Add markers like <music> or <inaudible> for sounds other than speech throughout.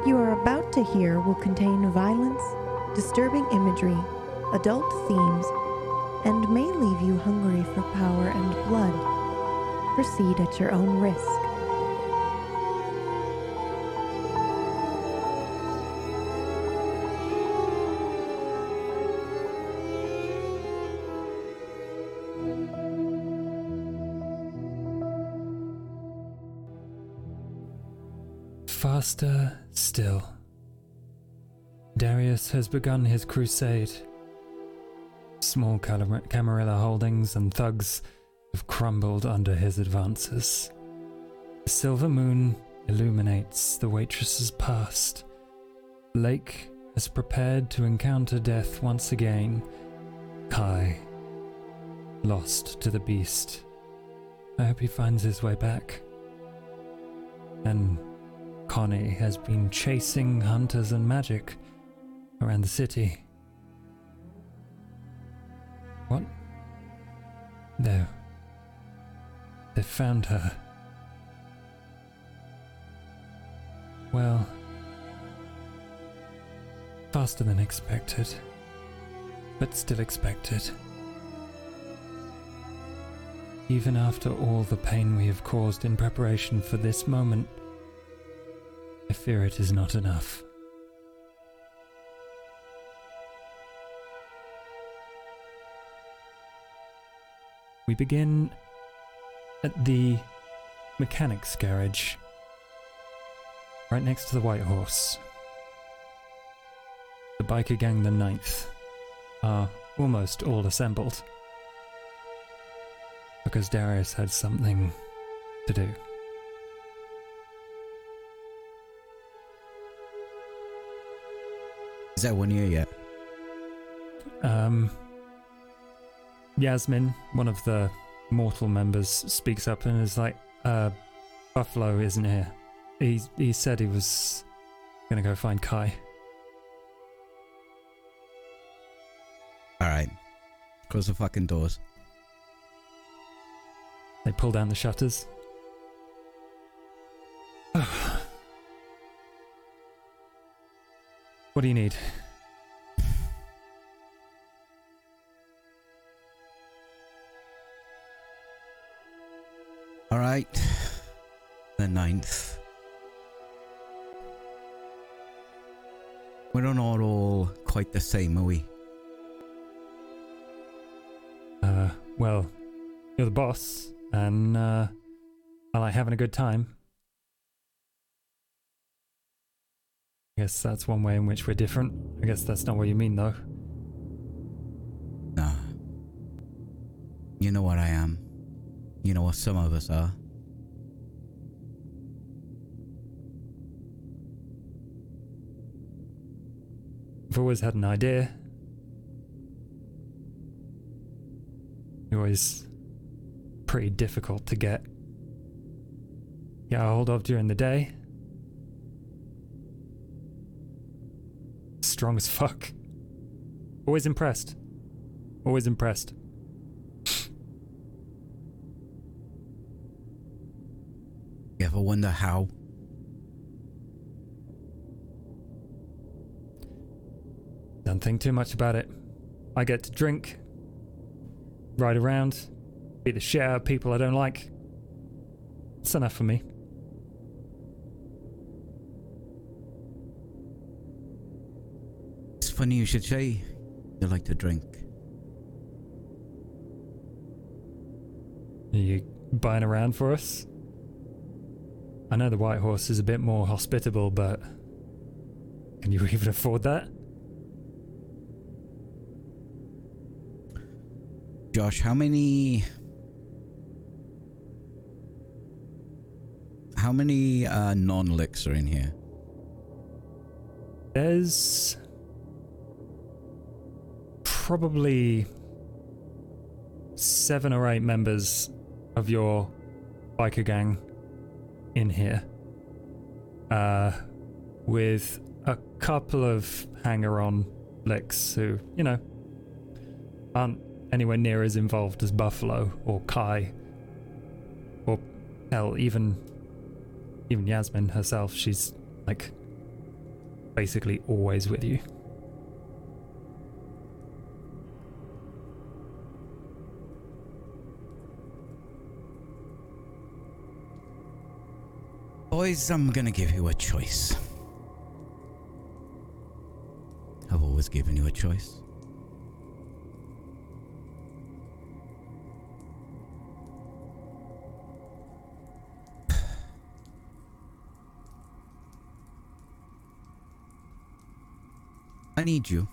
What you are about to hear will contain violence, disturbing imagery, adult themes, and may leave you hungry for power and blood. Proceed at your own risk. Faster still. Darius has begun his crusade. Small Cam- Camarilla holdings and thugs have crumbled under his advances. The silver moon illuminates the waitress's past. Lake has prepared to encounter death once again. Kai, lost to the beast. I hope he finds his way back. And Connie has been chasing hunters and magic around the city. What? No. They found her. Well, faster than expected, but still expected. Even after all the pain we have caused in preparation for this moment, I fear it is not enough. We begin at the mechanics garage, right next to the White Horse. The biker gang, the Ninth, are almost all assembled because Darius had something to do. Is that one here yet? Um, Yasmin, one of the mortal members, speaks up and is like, uh, Buffalo isn't here. He, he said he was gonna go find Kai. Alright. Close the fucking doors. They pull down the shutters. <sighs> <laughs> what do you need? Alright. The ninth. We're not all quite the same, are we? Uh, well, you're the boss, and uh, I like having a good time. I guess that's one way in which we're different. I guess that's not what you mean, though. Nah. You know what I am. You know what some of us are. I've always had an idea. You're always pretty difficult to get. A hold of during the day. Strong as fuck. Always impressed. Always impressed. You ever wonder how? Don't think too much about it. I get to drink, ride around, beat the shit out of people I don't like. It's enough for me. Funny you should say you like to drink. Are you buying around for us? I know the White Horse is a bit more hospitable, but can you <laughs> even afford that? Josh, how many how many uh, non-licks are in here? There's probably seven or eight members of your biker gang in here, uh, with a couple of hanger-on licks who, you know, aren't anywhere near as involved as Buffalo or Kai, or hell, even even Yasmin herself. She's like basically always with you. Boys, I'm gonna give you a choice. I've always given you a choice. <sighs> I need you.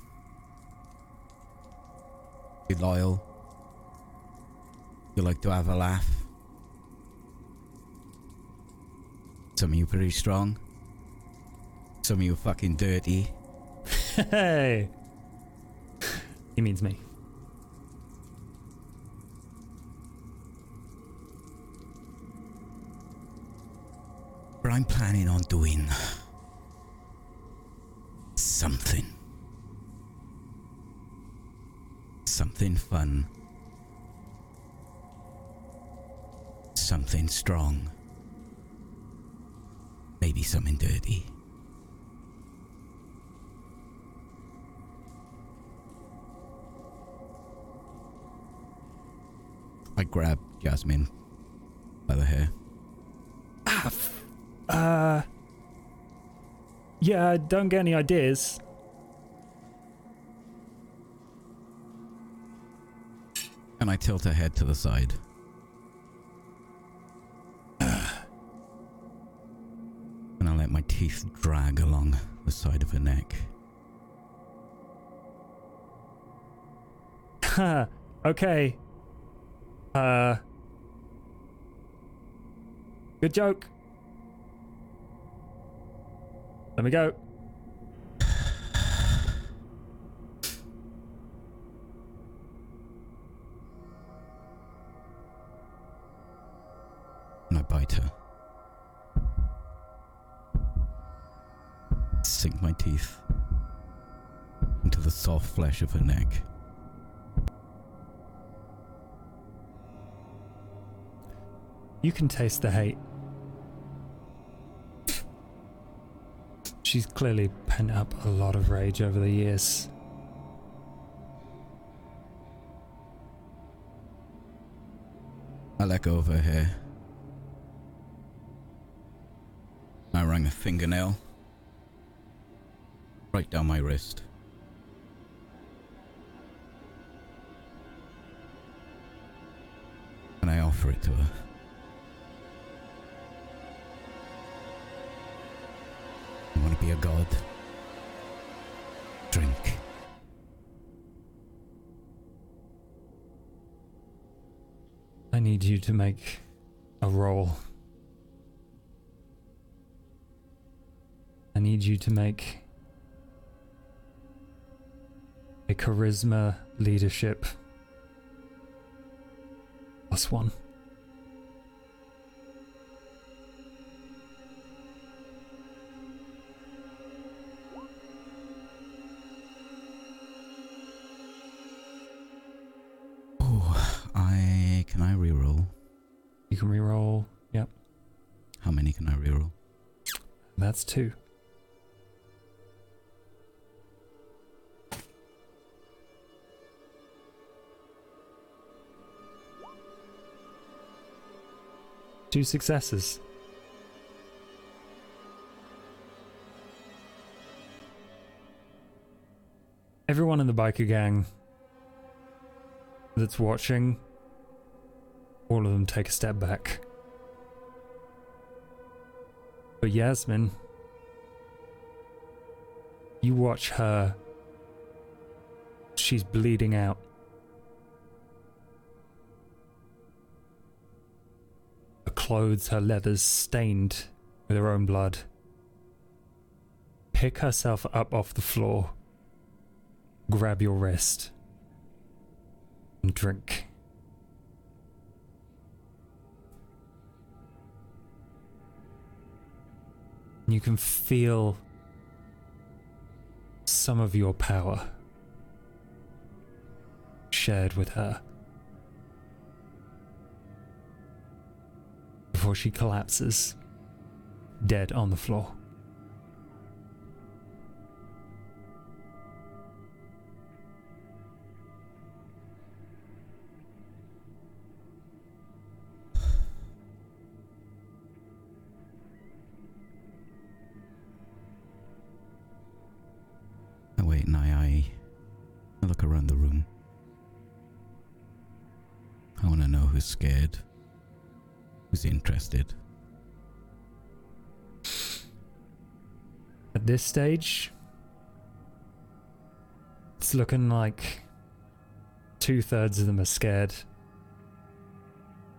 You're loyal. You like to have a laugh. Some of you pretty strong. Some of you fucking dirty. Hey! he means me. But I'm planning on doing something. Something fun. Something strong. Maybe something dirty. I grab Jasmine by the hair. Ah, f- uh. Yeah, don't get any ideas. And I tilt her head to the side. Teeth drag along the side of her neck. <laughs> Okay. Uh. Good joke. Let me go. Teeth into the soft flesh of her neck. You can taste the hate. She's clearly pent up a lot of rage over the years. I let go of her hair. I ran a fingernail right down my wrist. And I offer it to her. You want to be a god? Drink. I need you to make a roll. I need you to make charisma leadership plus one. Oh, I can I reroll? You can reroll. Yep, How many can I reroll? that's two. Two successes. Everyone in the biker gang that's watching, all of them take a step back. But Yasmin, you watch her. She's bleeding out. Clothes, her leathers stained with her own blood. Pick herself up off the floor, grab your wrist, and drink. You can feel some of your power shared with her before she collapses, dead on the floor. I wait and I look around the room. I want to know who's scared interested. At this stage, it's looking like two thirds of them are scared.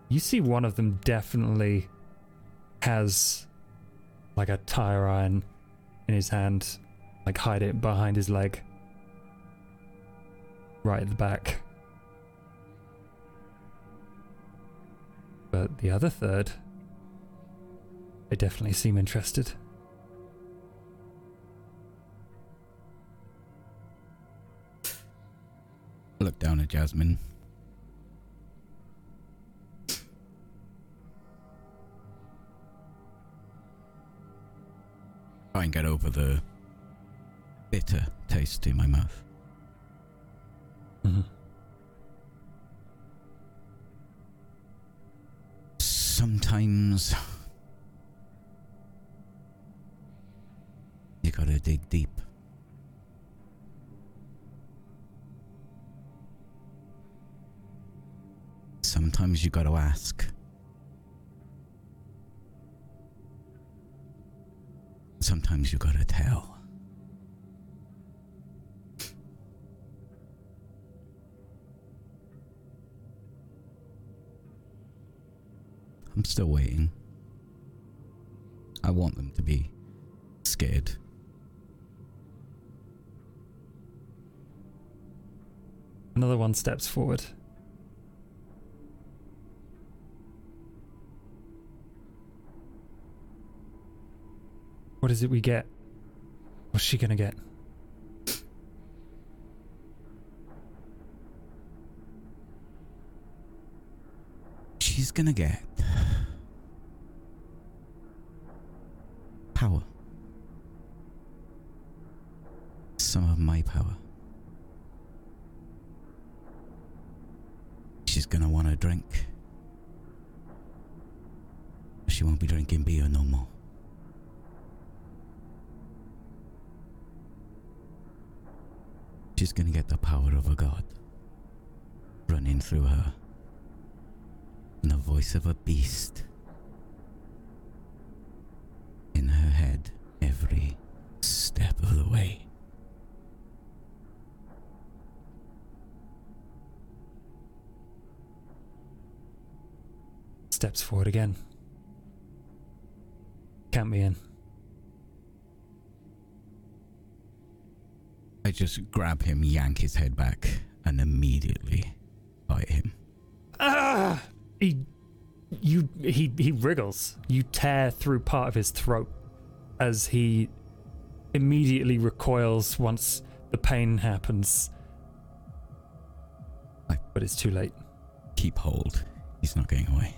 You see one of them definitely has like a tire iron in his hand, like hide it behind his leg. Right at the back. But the other third, they definitely seem interested. Look down at Jasmine. Try and get over the bitter taste in my mouth. Mhm. Sometimes you gotta dig deep. Sometimes you gotta ask. Sometimes you gotta tell. I'm still waiting. I want them to be scared. Another one steps forward. What is it we get? What's she gonna get? She's gonna get power. Some of my power. She's gonna wanna drink. She won't be drinking beer no more. She's gonna get the power of a god running through her and the voice of a beast in her head every step of the way. Steps forward again. Count me in. I just grab him, yank his head back, and immediately bite him. Ah! He, you, he, he wriggles. You tear through part of his throat as he immediately recoils once the pain happens. I- But it's too late. Keep hold. He's not going away.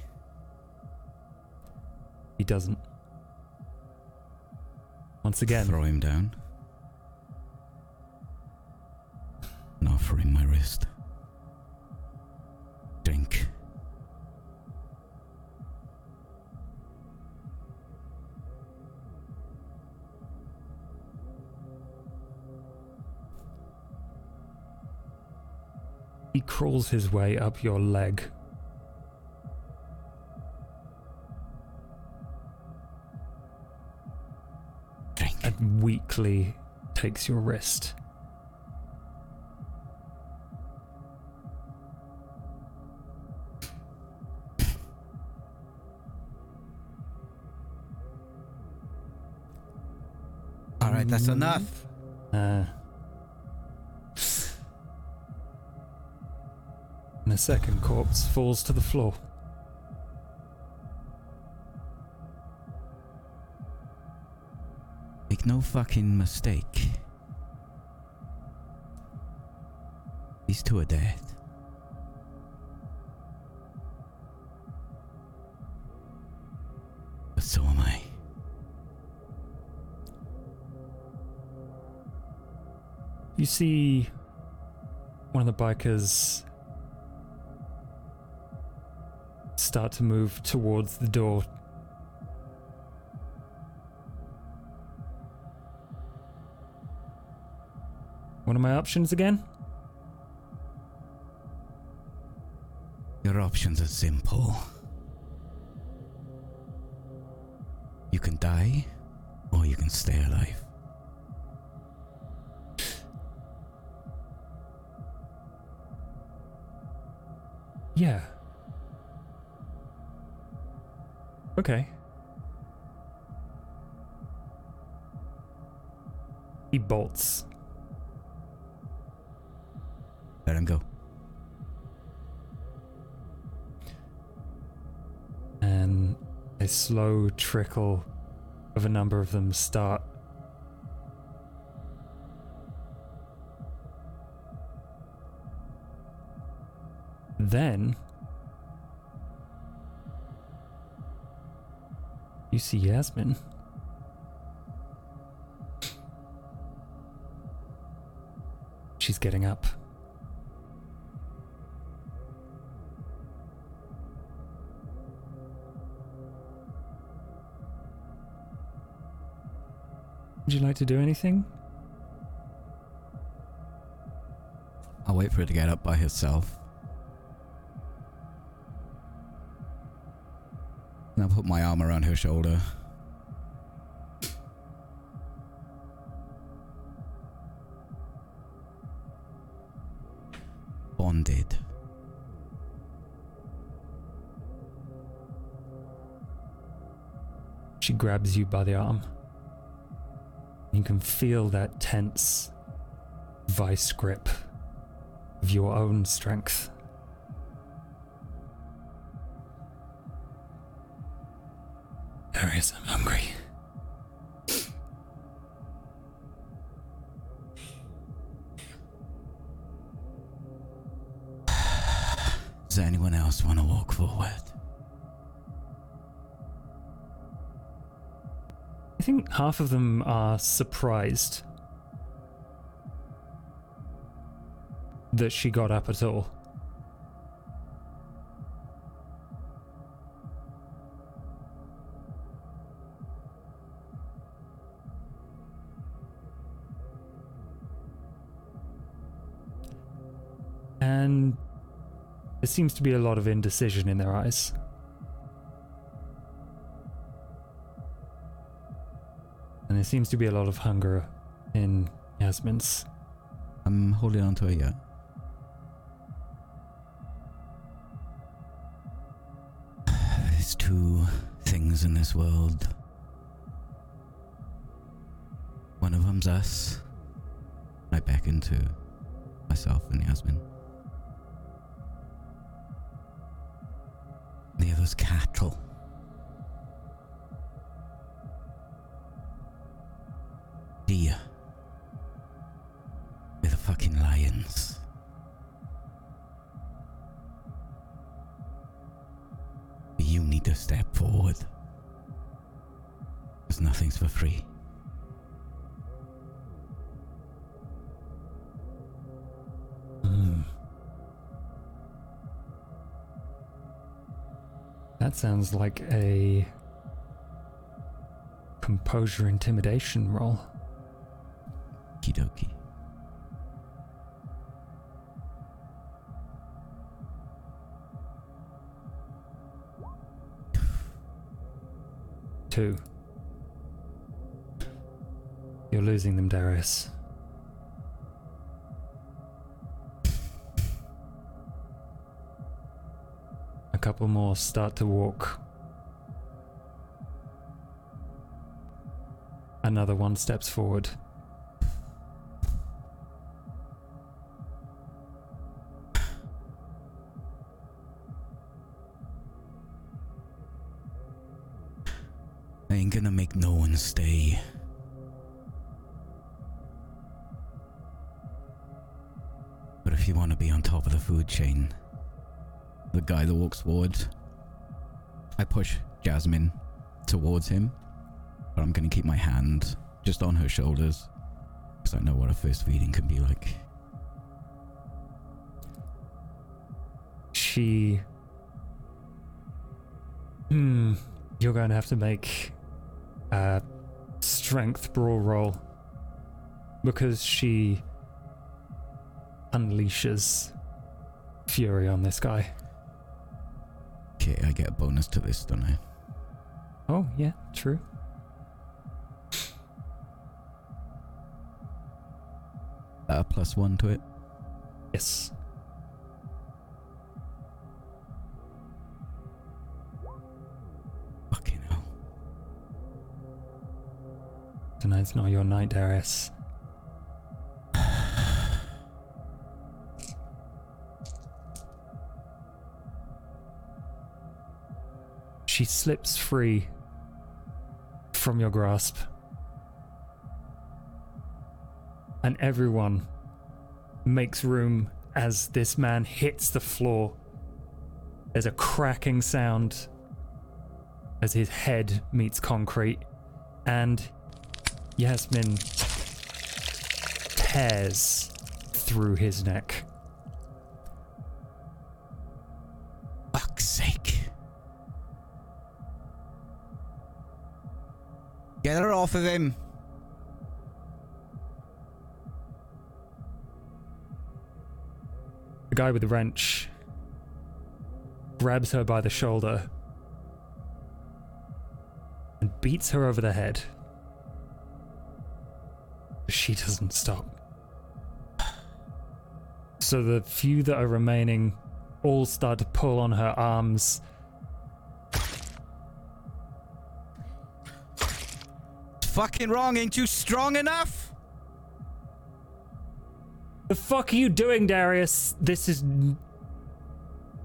He doesn't. Once again, Throw him down. And offer him my wrist. Drink. He crawls his way up your leg. Drink. and weakly takes your wrist. Alright, that's enough. Uh, second corpse falls to the floor. Make no fucking mistake. These two are dead. But so am I. You see one of the bikers start to move towards the door. What are my options again? Your options are simple. You can die, or you can stay alive. Yeah. Okay. He bolts. Let him go. and a slow trickle of a number of them start then see Yasmin she's getting up Would you like to do anything? I'll wait for her to get up by herself. My arm around her shoulder. Bonded. She grabs you by the arm. You can feel that tense vice grip of your own strength. Half of them are surprised that she got up at all. And there seems to be a lot of indecision in their eyes. There seems to be a lot of hunger in Yasmin's. I'm holding on to her yet. There's two things in this world. One of them's us. I beckon to myself and Yasmin. Sounds like a composure intimidation roll. Kidoki. Two. You're losing them, Darius. Couple more start to walk. Another one steps forward. I ain't gonna make no one stay. But if you want to be on top of the food chain, the guy that walks forward, I push Jasmine towards him, but I'm gonna keep my hand just on her shoulders because I know what a first feeding can be like. She. Hmm. You're going to have to make a strength brawl roll because she unleashes fury on this guy. It, I get a bonus to this, don't I? Oh, yeah, true. Uh, plus one to it. Yes. Fucking hell. Tonight's not your night, Darius. Slips free from your grasp. And everyone makes room as this man hits the floor. There's a cracking sound as his head meets concrete, and Yasmin tears through his neck. Get her off of him. The guy with the wrench grabs her by the shoulder and beats her over the head. She doesn't stop. So the few that are remaining all start to pull on her arms. Fucking wrong, ain't you strong enough? The fuck are you doing, Darius? This is.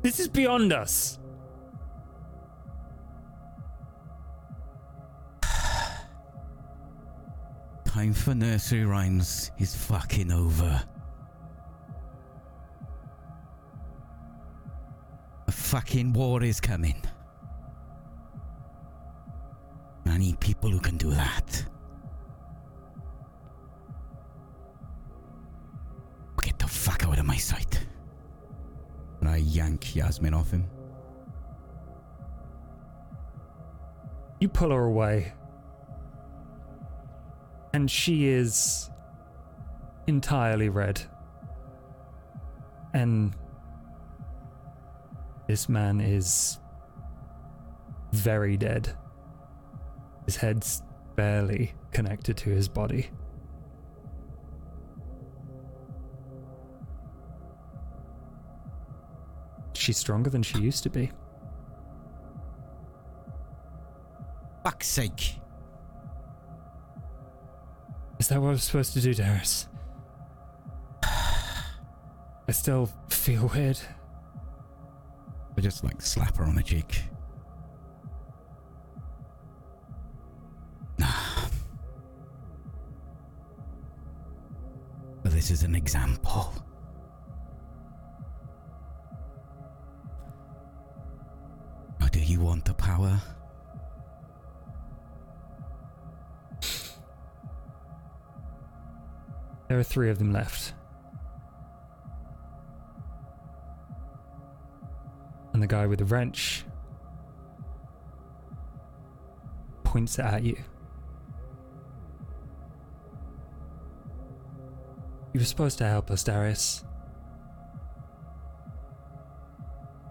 This is beyond us. <sighs> Time for nursery rhymes is fucking over. A fucking war is coming. I need people who can do that. Get the fuck out of my sight. And I yank Yasmin off him. You pull her away. And she is entirely red. And this man is very dead. His head's barely connected to his body. She's stronger than she used to be. Fuck's sake. Is that what I was supposed to do, Darius? I still feel weird. I just like slap her on the cheek. This is an example. Or do you want the power? There are three of them left. And the guy with the wrench points it at you. You were supposed to help us, Darius.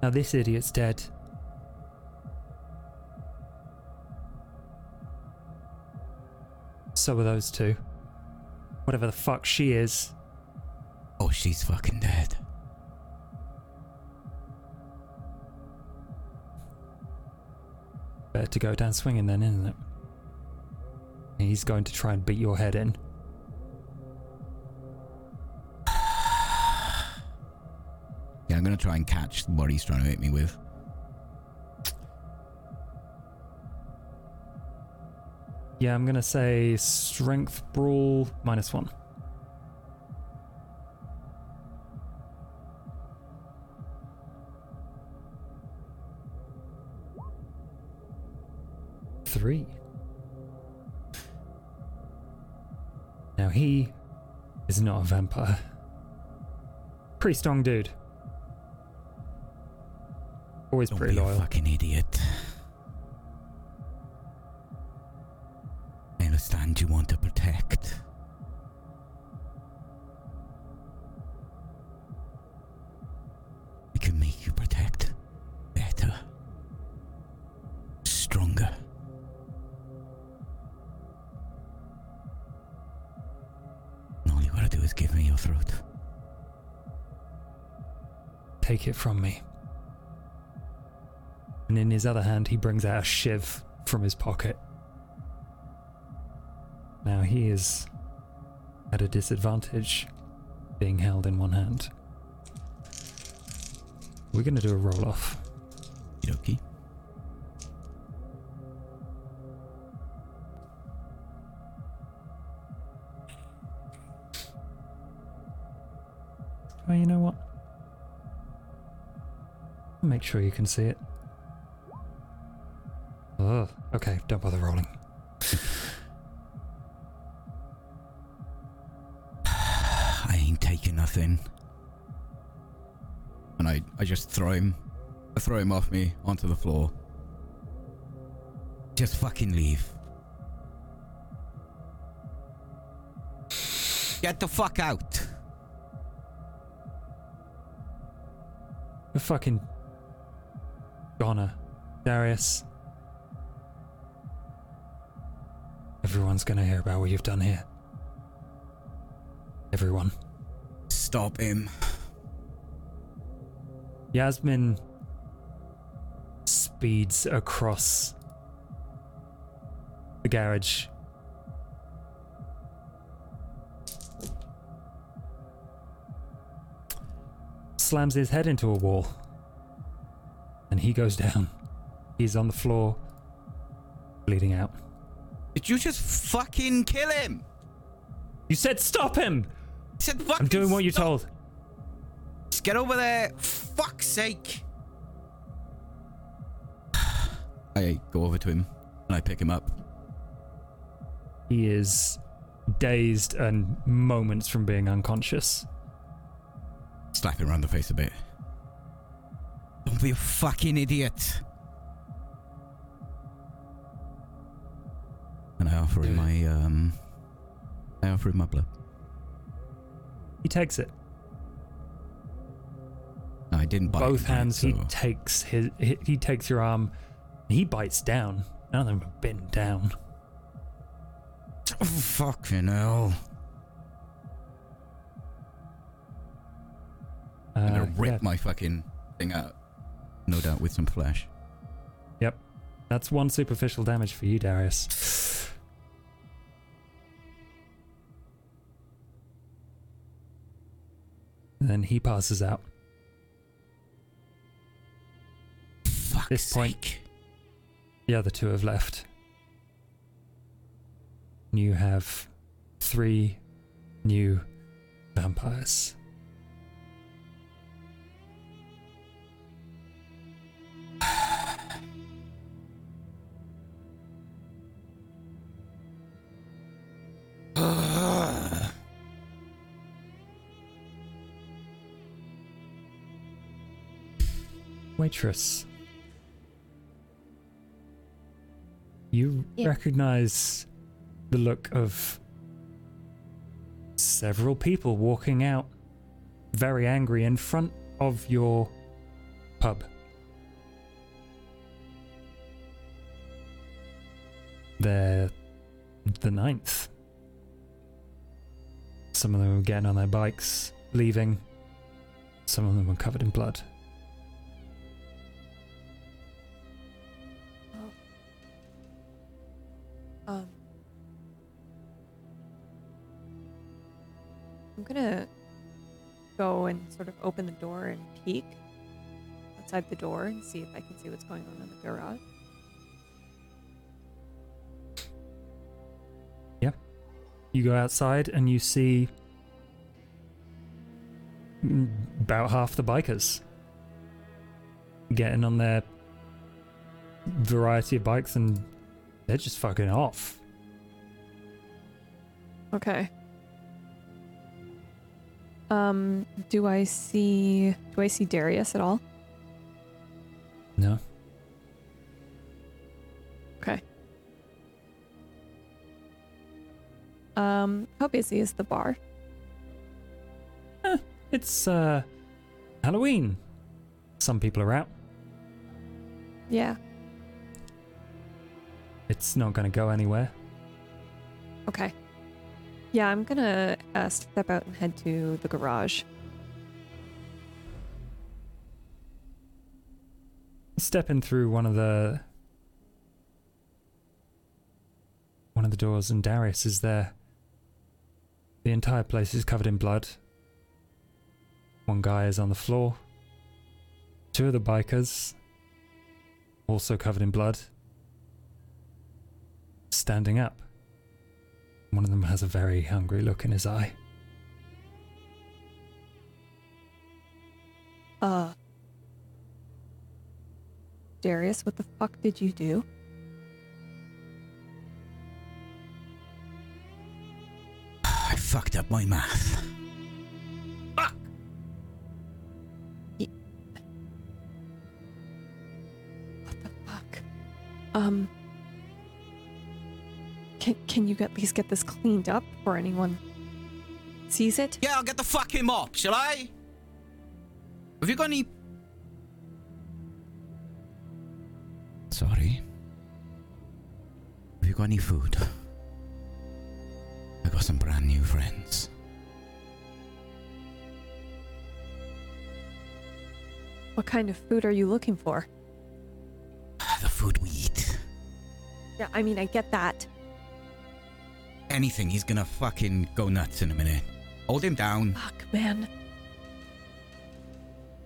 Now this idiot's dead. So are those two. Whatever the fuck she is. Oh, she's fucking dead. Better to go down swinging then, isn't it? He's going to try and beat your head in. I'm gonna try and catch what he's trying to hit me with. Yeah, I'm gonna say strength brawl minus one. Three. Now he is not a vampire. Pretty strong dude. Always Don't pretty be a fucking idiot. His other hand, he brings out a shiv from his pocket. Now he is at a disadvantage, being held in one hand. We're going to do a roll off. Okie Oh, you know what? Make sure you can see it. Throw him. I throw him off me onto the floor. Just fucking leave. Get the fuck out. A fucking goner, Darius. Everyone's gonna hear about what you've done here. Everyone. Stop him. Yasmin speeds across the garage. Slams his head into a wall. And he goes down. He's on the floor, bleeding out. Did you just fucking kill him? You said stop him! I said fucking I'm doing what you stop. told. Just get over there. Fuck's sake. <sighs> I go over to him and I pick him up. He is dazed and moments from being unconscious. Slap him around the face a bit. Don't be a fucking idiot. And I offer him my um I offer him my blood. He takes it. No, I didn't bite Both hands, he takes his. He, he takes your arm. He bites down. None of them have bitten down. Oh, fucking hell. I'm Uh, gonna rip yeah, my fucking thing out. No doubt with some flesh. Yep. That's one superficial damage for you, Darius. then he passes out. Fuck This point- The other two have left. You have three new vampires. <sighs> Waitress. You Yeah. recognize the look of several people walking out very angry in front of your pub. They're the ninth. Some of them were getting on their bikes, leaving. Some of them were covered in blood. I'm gonna go and sort of open the door and peek outside the door and see if I can see what's going on in the garage. You go outside and you see about half the bikers getting on their variety of bikes and they're just fucking off. Okay. Um, do I see do I see Darius at all? No. Okay. Um, how busy is the bar? It's uh Halloween. Some people are out. Yeah. It's not going to go anywhere. Okay. Yeah, I'm gonna uh, step out and head to the garage. Stepping through one of the one of the doors, and Darius is there. The entire place is covered in blood. One guy is on the floor. Two of the bikers, also covered in blood, standing up. One of them has a very hungry look in his eye. Uh. Darius, what the fuck did you do? <sighs> I fucked up my math. Fuck! What the fuck? Um. Can, can you at least get this cleaned up before anyone sees it? Yeah, I'll get the fucking mop, shall I? Have you got any. Sorry. Have you got any food? I got some brand new friends. What kind of food are you looking for? The food we eat. Yeah, I mean, I get that. Anything, he's gonna fucking go nuts in a minute. Hold him down. Fuck, man.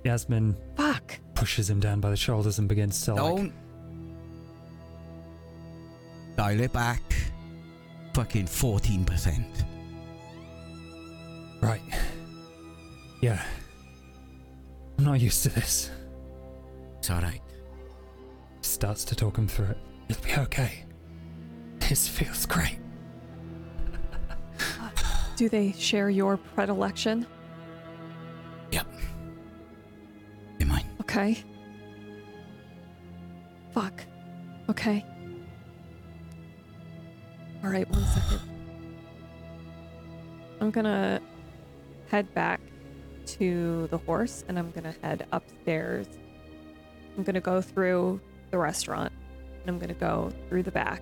Yasmin Fuck. pushes him down by the shoulders and begins to like Don't. Dial it back. Fucking 14%. Right. Yeah. I'm not used to this. It's alright. Starts to talk him through it. It'll be okay. This feels great. Do they share your predilection? Yep. Be mine. Okay. Fuck. Okay. All right, one second. I'm gonna head back to the horse and I'm gonna head upstairs. I'm gonna go through the restaurant and I'm gonna go through the back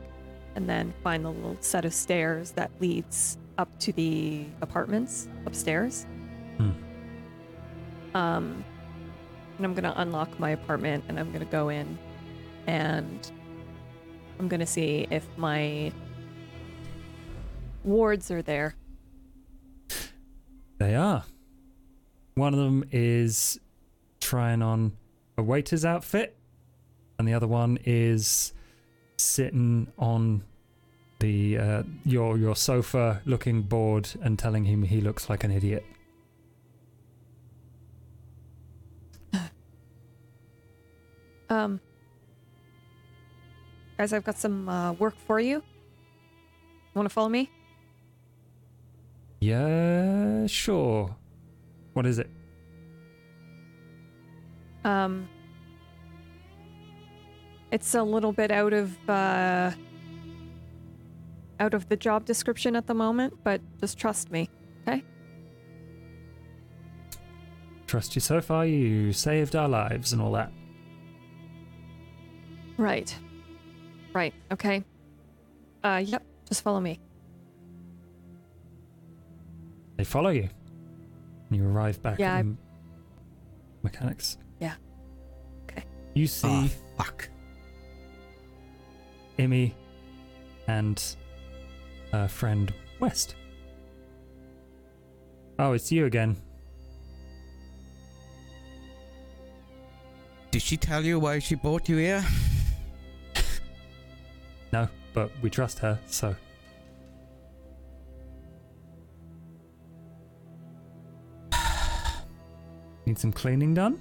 and then find the little set of stairs that leads up to the apartments upstairs. Hmm. Um, and I'm gonna unlock my apartment and I'm gonna go in and I'm gonna see if my wards are there. They are. One of them is trying on a waiter's outfit, and the other one is sitting on the uh, your your sofa, looking bored, and telling him he looks like an idiot. <laughs> Um, guys, I've got some uh, work for you. Want to follow me? Yeah, sure. What is it? Um, it's a little bit out of uh, out of the job description at the moment, but just trust me. Okay? Trust you so far. You saved our lives and all that. Right. Right. Okay. Uh, yep. Just follow me. They follow you. And you arrive back Yeah, at I- mechanics. Yeah. Okay. You see Oh, fuck. Imi and her friend West. Oh, it's you again. Did she tell you why she brought you here? <laughs> No, but we trust her, so. <sighs> Need some cleaning done?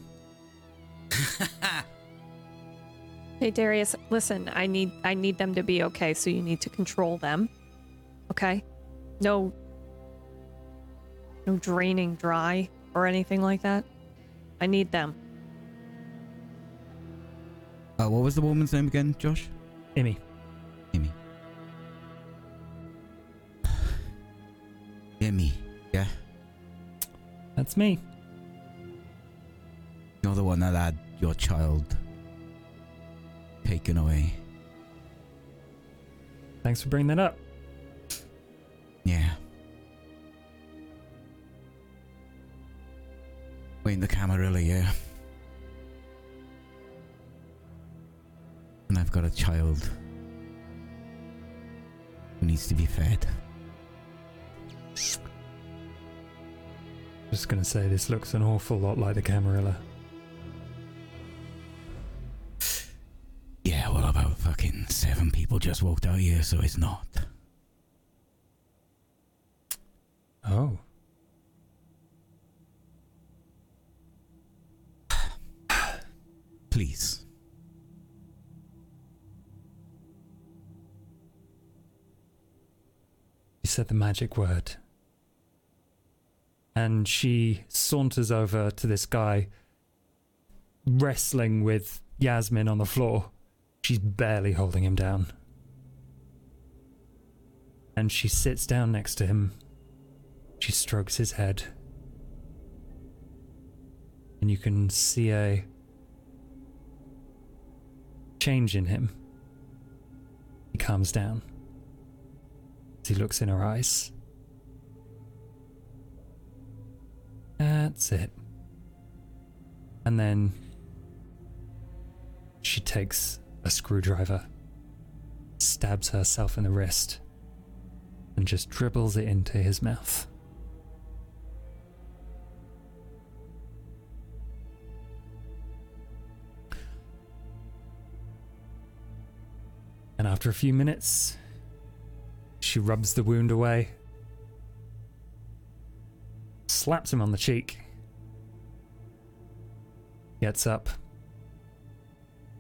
<laughs> Hey Darius, listen. I need I need them to be okay, so you need to control them. Okay? No no draining dry or anything like that. I need them. Uh, what was the woman's name again, Josh? Imi. Amy. <sighs> Amy, yeah? That's me. You're the one that had your child taken away. Thanks for bringing that up. Yeah. We in the Camarilla, yeah. And I've got a child who needs to be fed. Just gonna say this looks an awful lot like the Camarilla. Yeah, well, about fucking seven people just walked out here, so it's not. Oh. Please. You said the magic word. And she saunters over to this guy wrestling with Yasmin on the floor. She's barely holding him down. And she sits down next to him. She strokes his head. And you can see a change in him. He calms down as he looks in her eyes. That's it. And then she takes a screwdriver, stabs herself in the wrist, and just dribbles it into his mouth. And after a few minutes, she rubs the wound away, slaps him on the cheek, gets up,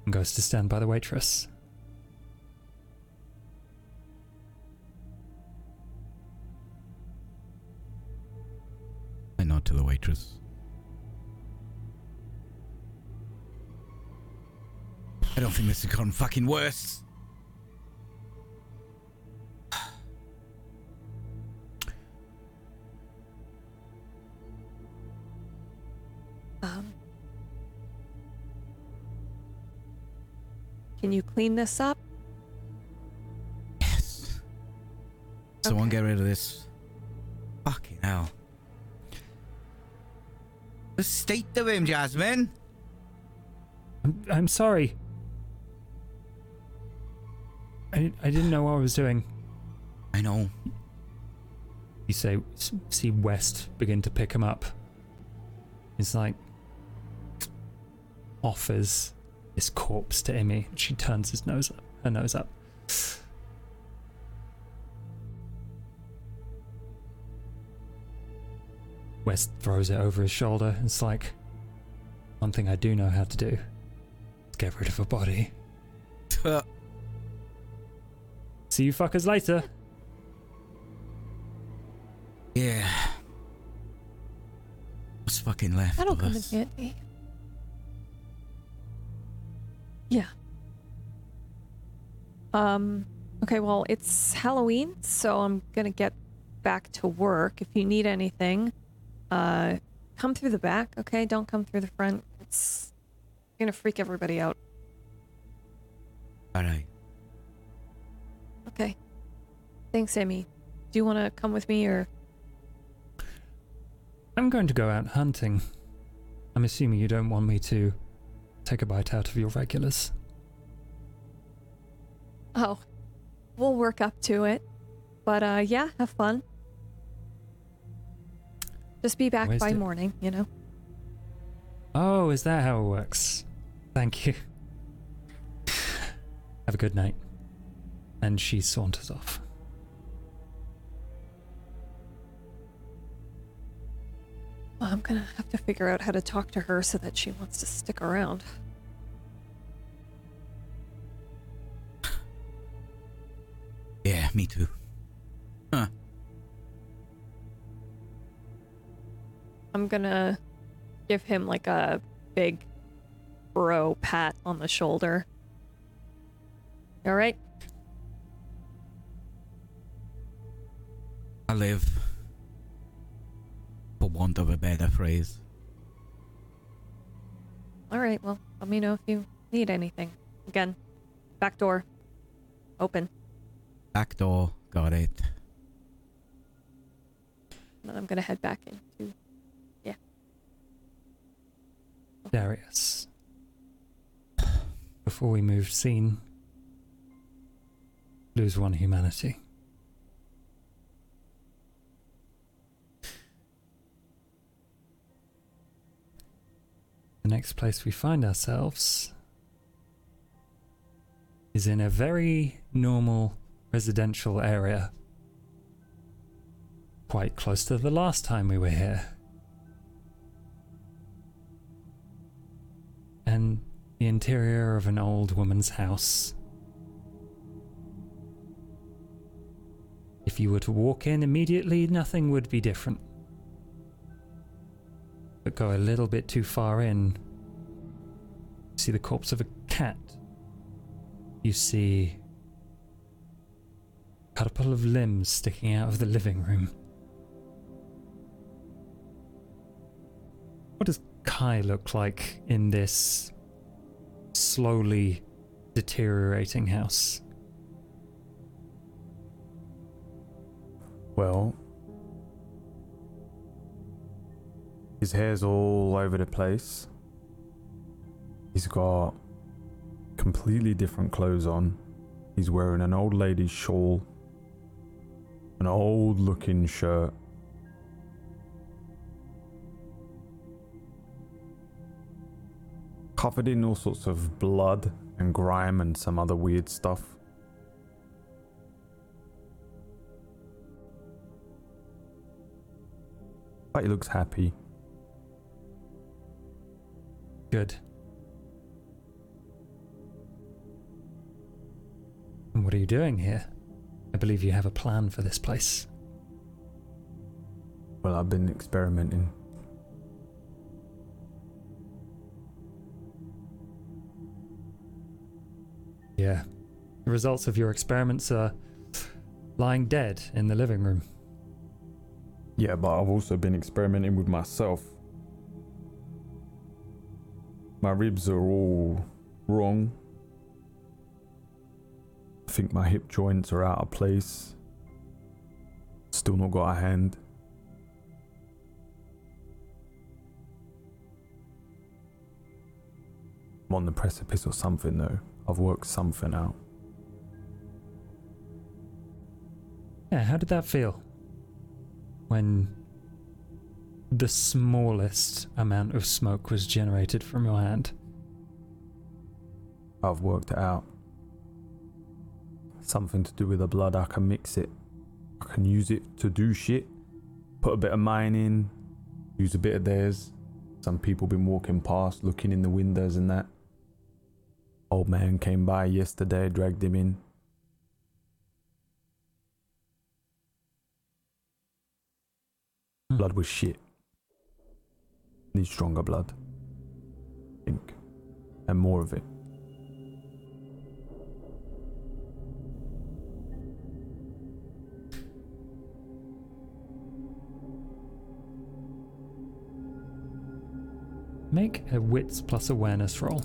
and goes to stand by the waitress. I nod to the waitress. I don't think this has gotten fucking worse. Can you clean this up? Yes. Someone Okay. get rid of this. Fucking hell. The state of him, Jasmine. I'm, I'm sorry. I, I didn't know what I was doing. I know. You say, see West begin to pick him up. He's like, offers this corpse to Emmy. She turns his nose up, her nose up. West throws it over his shoulder. It's like, one thing I do know how to do is get rid of a body. See you fuckers later. yeah. What's fucking left That'll of come in us? handy. Yeah. Um. Okay. Well, it's Halloween, so I'm gonna get back to work. If you need anything, uh, come through the back. Okay. Don't come through the front. It's gonna freak everybody out. All right. Okay. Thanks, Amy. Do you want to come with me or? I'm going to go out hunting. I'm assuming you don't want me to take a bite out of your regulars. Oh, we'll work up to it. But uh, yeah, have fun. Just be back Where's by the- morning, you know. Oh, is that how it works? Thank you. <laughs> Have a good night. And she saunters off. Well, I'm gonna have to figure out how to talk to her so that she wants to stick around. Yeah, me too. Huh. I'm gonna give him like a big bro pat on the shoulder. All right. I live. For want of a better phrase. All right. Well, let me know if you need anything. Again, back door open. Back door, got it. Then I'm gonna head back into. Yeah. Darius. Before we move scene, lose one humanity. The next place we find ourselves is in a very normal residential area, quite close to the last time we were here. And the interior of an old woman's house. If you were to walk in immediately, nothing would be different. But go a little bit too far in, you see the corpse of a cat. You see a couple of limbs sticking out of the living room. What does Kai look like in this slowly deteriorating house? Well, his hair's all over the place. He's got completely different clothes on. He's wearing an old lady's shawl, an old looking shirt. Covered in all sorts of blood and grime and some other weird stuff. But he looks happy. Good. And what are you doing here? I believe you have a plan for this place. Well, I've been experimenting. Yeah. The results of your experiments are lying dead in the living room. Yeah, but I've also been experimenting with myself. My ribs are all wrong. I think my hip joints are out of place. Still not got a hand. I'm on the precipice or something though. I've worked something out. Yeah, how did that feel? When the smallest amount of smoke was generated from your hand. I've worked it out. Something to do with the blood, I can mix it. I can use it to do shit. Put a bit of mine in, use a bit of theirs. Some people been walking past, looking in the windows and that. Old man came by yesterday, dragged him in. Hmm. Blood was shit. Need stronger blood. think. And more of it. Make a wits plus awareness roll.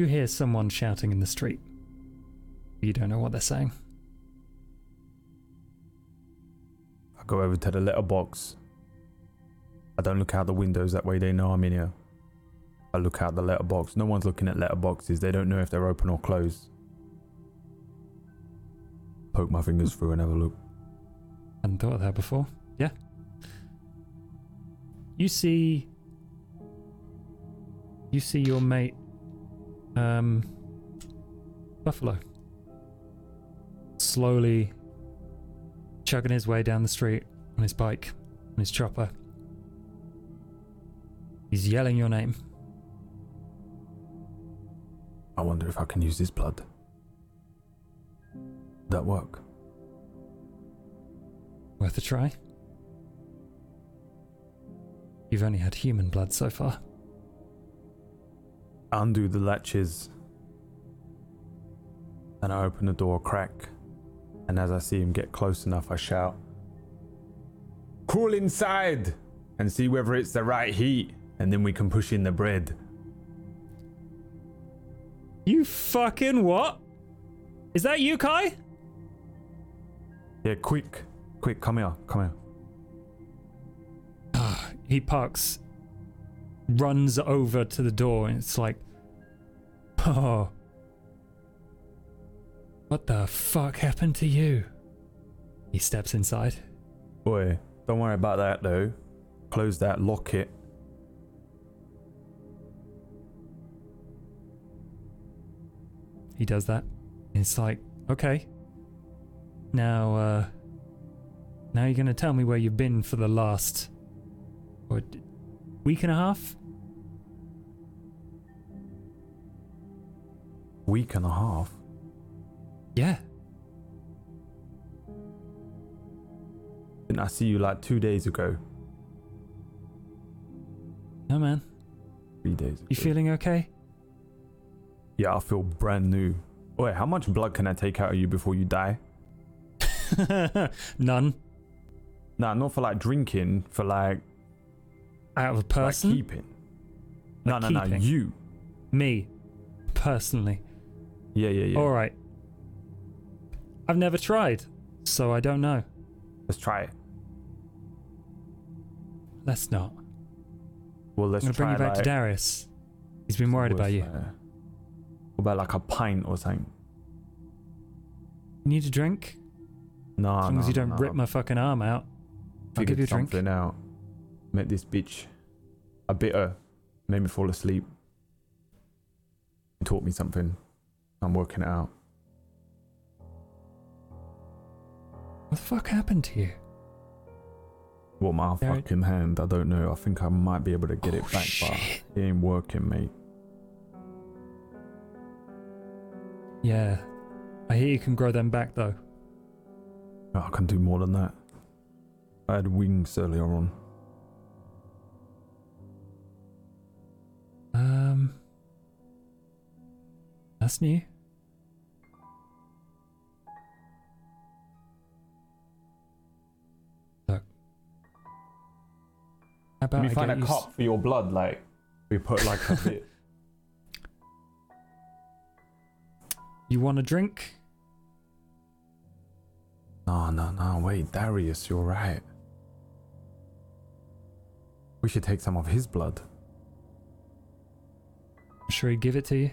You hear someone shouting in the street. You don't know what they're saying. I go over to the letterbox. I don't look out the windows, that way they know I'm in here. I look out the letterbox. No one's looking at letterboxes, they don't know if they're open or closed. Poke my fingers through and have a look. Hadn't thought of that before. Yeah. You see. You see your mate, um, Buffalo, slowly chugging his way down the street on his bike, on his chopper. He's yelling your name. I wonder if I can use his blood. That work? Worth a try. You've only had human blood so far. Undo the latches and I open the door a crack. And as I see him get close enough, I shout, Crawl inside and see whether it's the right heat, and then we can push in the bread. You fucking what? Is that you, Kai? Yeah, quick. Quick, come here. Come here. <sighs> He parks, runs over to the door, and it's like, oh, what the fuck happened to you? He steps inside. Boy, don't worry about that though. Close that, lock it. He does that. It's like, okay. Now, uh, now you're gonna tell me where you've been for the last, what, week and a half? Week and a half. Yeah. Didn't I see you like two days ago? No, man. Three days ago. You feeling okay? Yeah, I feel brand new. Wait, how much blood can I take out of you before you die? <laughs> None. Nah, not for like drinking, for like, Out of a like person? keeping. No, Like no, no, keeping? you. Me. Personally. Yeah, yeah, yeah. Alright. I've never tried, so I don't know. Let's try it. Let's not. Well, let's I'm gonna try bring you back like, to Darius. He's been worried about you. uh, what about like a pint or something? You need a drink? No, As long no, as you don't no. rip my fucking arm out. I'll give you a drink. something out. Met this bitch. A bitter. Made me fall asleep. Taught me something. I'm working it out. What the fuck happened to you? What my There- fucking hand? I don't know. I think I might be able to get it Oh, back, shit. but it ain't working, mate. Yeah. I hear you can grow them back though. I can do more than that. I had wings earlier on. Um. That's new. About Can I you find a you s- cup for your blood? Like, we put like a bit. <laughs> You want a drink? No, no, no. Wait, Darius, you're right. We should take some of his blood. Should we give it to you?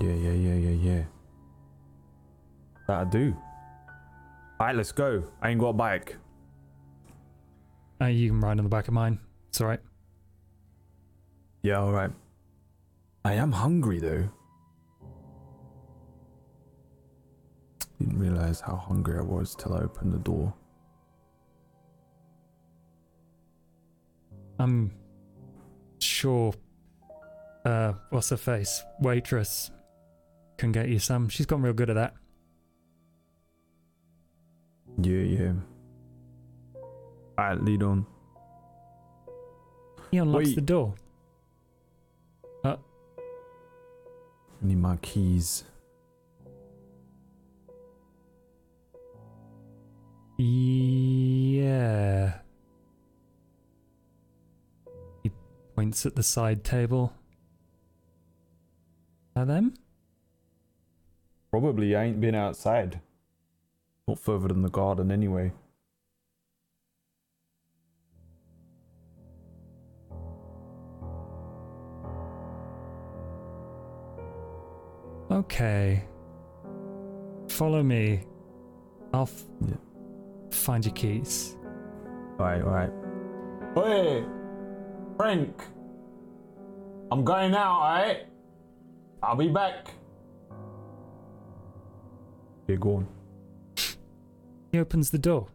Yeah, yeah, yeah, yeah, yeah. That'll do. Alright, let's go. I ain't got a bike. Uh, you can ride on the back of mine. It's alright. Yeah, alright. I am hungry though. Didn't realize how hungry I was till I opened the door. I'm sure. Uh, what's her face? Waitress can get you some. She's gotten real good at that. Yeah, yeah. Alright, lead on. He unlocks Wait. the door. I need my keys. Yeah. He points at the side table. Are them? Probably I ain't been outside. Not further than the garden anyway. Okay. Follow me. I'll f- Yeah. find your keys. Alright, alright. Hey, Frank. I'm going out, alright? I'll be back. Yeah, go on. He opens the door.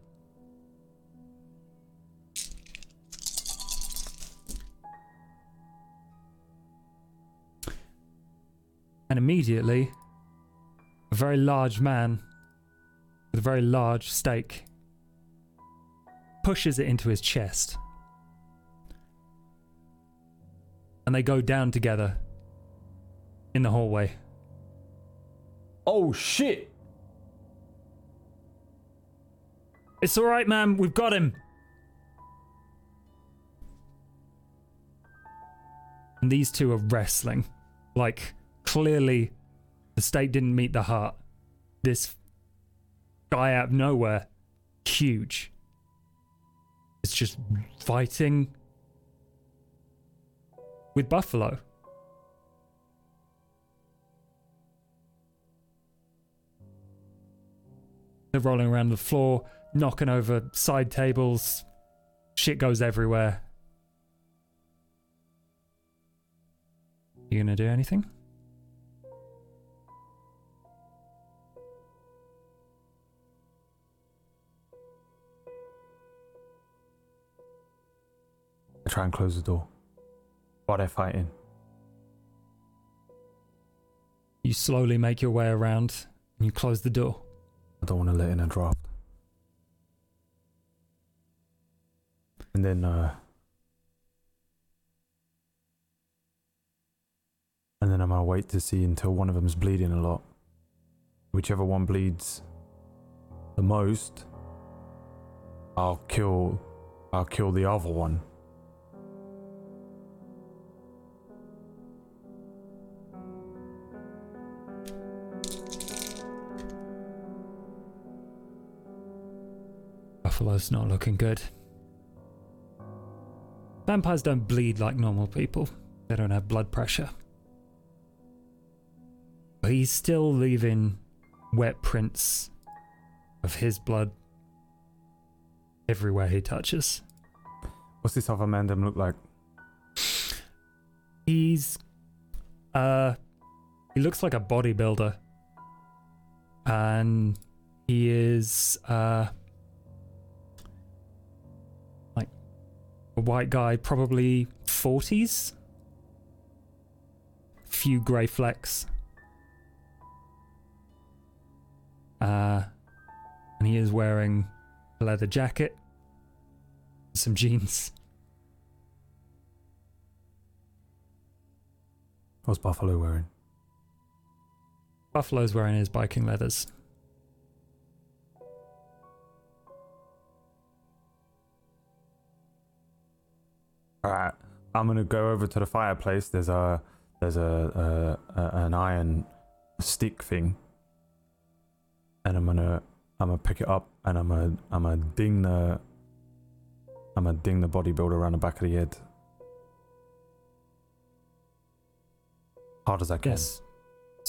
And immediately, a very large man with a very large stake pushes it into his chest. And they go down together in the hallway. Oh shit! It's all right, man. We've got him. And these two are wrestling. Like, clearly, the state didn't meet the heart. This guy out of nowhere, huge. It's just fighting with Buffalo. They're rolling around the floor, knocking over side tables. Shit goes everywhere. You gonna do anything? I try and close the door. While they're fighting. You slowly make your way around and you close the door. I don't want to let in a draft. And then, uh, and then I'm gonna wait to see until one of them's bleeding a lot. Whichever one bleeds the most, I'll kill. I'll kill the other one. Buffalo's not looking good. Vampires don't bleed like normal people. They don't have blood pressure. But he's still leaving wet prints of his blood everywhere he touches. What's this other man look like? He's uh he looks like a bodybuilder. And he is uh a white guy, probably 40s. Few grey flecks. Uh and he is wearing a leather jacket, some jeans. What's Buffalo wearing? Buffalo's wearing his biking leathers. All right, I'm gonna go over to the fireplace. There's a there's a, a, a an iron stick thing, and I'm gonna I'm gonna pick it up and I'm gonna I'm gonna ding the I'm gonna ding the bodybuilder around the back of the head. Hard as I can. Yes.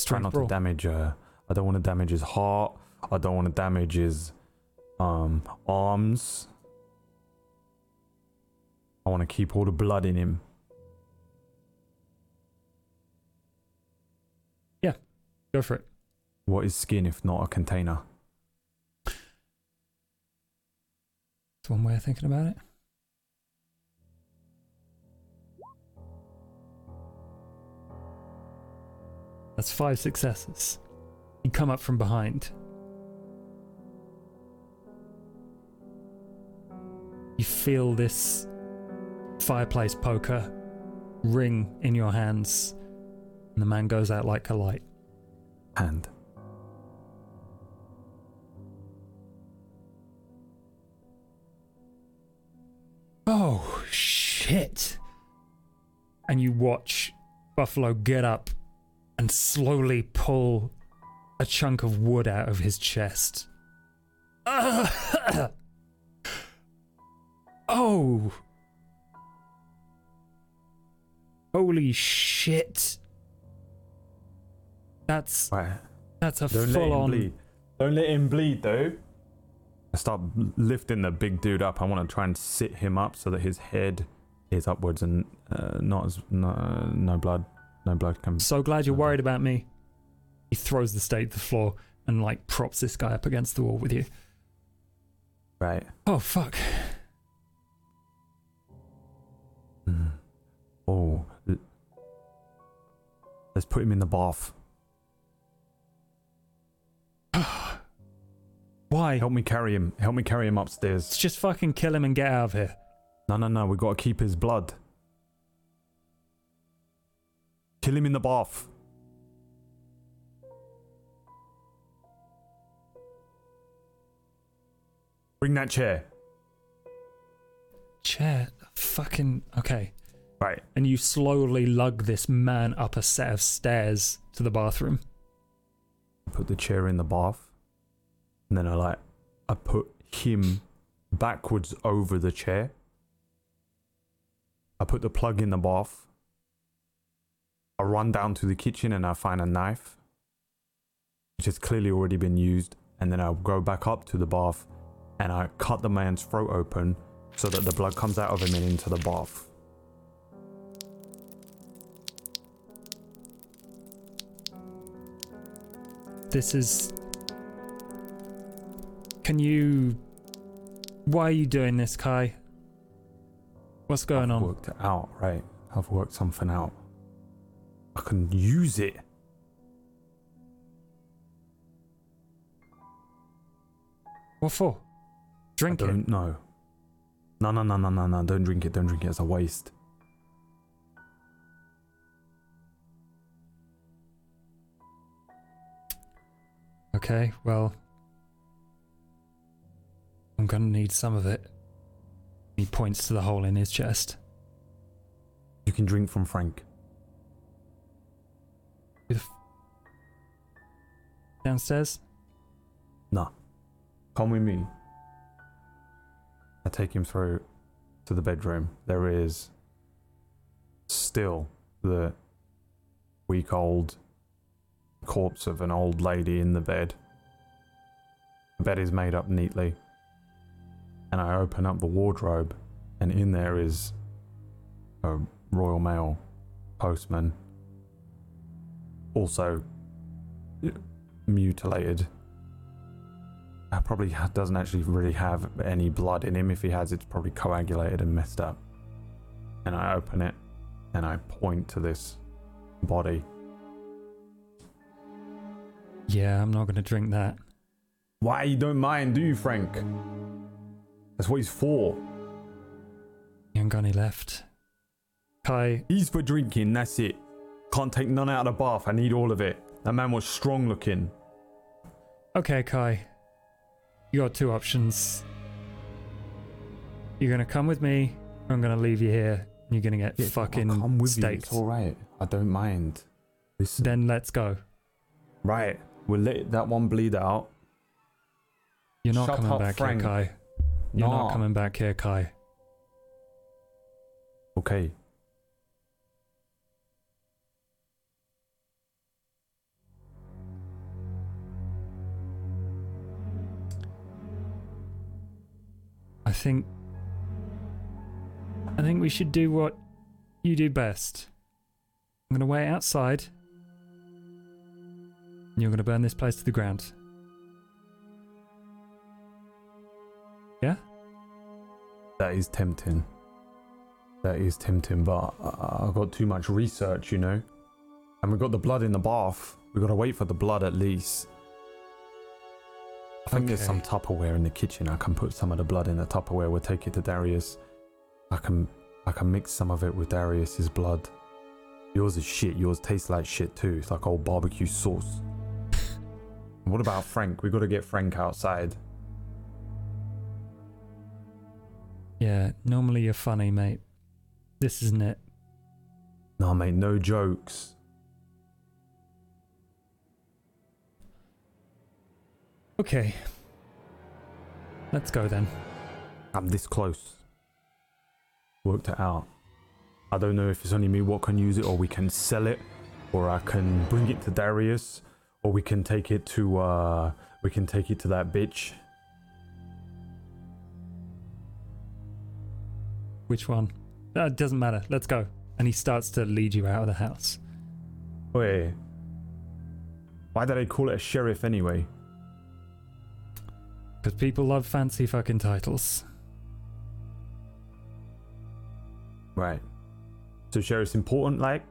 Try not brawl. to damage. Uh, I don't want to damage his heart. I don't want to damage his um arms. I want to keep all the blood in him. Yeah, go for it. What is skin if not a container? It's one way of thinking about it. That's five successes. You come up from behind. You feel this fireplace poker ring in your hands, and the man goes out like a light. Hand. Oh, shit. And you watch Buffalo get up and slowly pull a chunk of wood out of his chest. <coughs> oh. Holy shit. That's Right. that's a Don't let full him on bleed. Don't let him bleed though. I start lifting the big dude up. I want to try and sit him up so that his head is upwards and uh, not as no, no blood, no blood comes. So glad you're worried about me. He throws the stake to the floor and like props this guy up against the wall with you. Right. Oh fuck. Mm. Oh. Let's put him in the bath. <sighs> Why? Help me carry him. Help me carry him Let's upstairs. just fucking kill him and get out of here. No, no, no. We got to keep his blood. Kill him in the bath. Bring that chair. Chair. Fucking okay. Right. And you slowly lug this man up a set of stairs to the bathroom. Put the chair in the bath. And then I like I put him backwards over the chair. I put the plug in the bath. I run down to the kitchen and I find a knife, which has clearly already been used. And then I go back up to the bath and I cut the man's throat open so that the blood comes out of him and into the bath. This is. Can you. Why are you doing this, Kai? What's going I've on? worked it out, right? I've worked something out. I can use it. What for? Drink I don't know. No, no, no, no, no, no. Don't drink it. Don't drink it. It's a waste. Okay, well. I'm gonna need some of it. He points to the hole in his chest. You can drink from Frank. If downstairs? Nah. Come with me. I take him through to the bedroom. There is still the week old corpse of an old lady in the bed. The bed is made up neatly. And I open up the wardrobe, and in there is a Royal Mail postman. Also uh, mutilated. Probably doesn't actually really have any blood in him. If he has, it's probably coagulated and messed up. And I open it and I point to this body. Yeah, I'm not gonna drink that. Why you don't mind, do you, Frank? That's what he's for. You ain't got any left. Kai, He's for drinking, that's it. Can't take none out of the bath. I need all of it. That man was strong looking. Okay, Kai. You got two options. You're gonna come with me, or I'm gonna leave you here. and You're gonna get fucking I'm with you. staked. It's all right. I don't mind. Listen. Then let's go. Right. We'll let that one bleed out. You're not Shut coming back Frank. here, Kai. You're Nah. not coming back here, Kai. Okay. I think. I think we should do what you do best. I'm gonna wait outside. You're gonna burn this place to the ground. Yeah? That is tempting. That is tempting, but I- I've got too much research, you know? And we've got the blood in the bath. We've got to wait for the blood at least. I think there's some Tupperware in the kitchen. I can put some of the blood in the Tupperware. We'll take it to Darius. I can I can mix some of it with Darius's blood. Yours is shit. Yours tastes like shit too. It's like old barbecue sauce. What about Frank? We got to get Frank outside. Yeah, normally you're funny, mate. This isn't it. No, mate, no jokes. Okay. Let's go then. I'm this close. Worked it out. I don't know if it's only me what can use it, or we can sell it, or I can bring it to Darius, or we can take it to uh we can take it to that bitch. Which one? Uh, it doesn't matter. Let's go. And he starts to lead you out of the house. Wait. Why did I call it a sheriff anyway? Because people love fancy fucking titles. Right. So sheriff's important, like?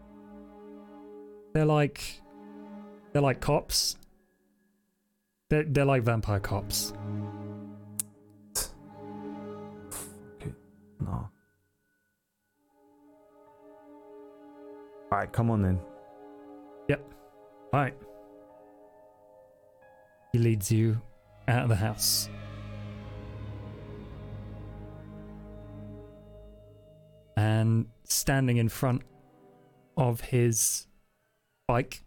They're like. They're like cops. They're, they're like vampire cops. Okay. No. Alright, come on then. Yep. Alright. He leads you out of the house. And standing in front of his bike,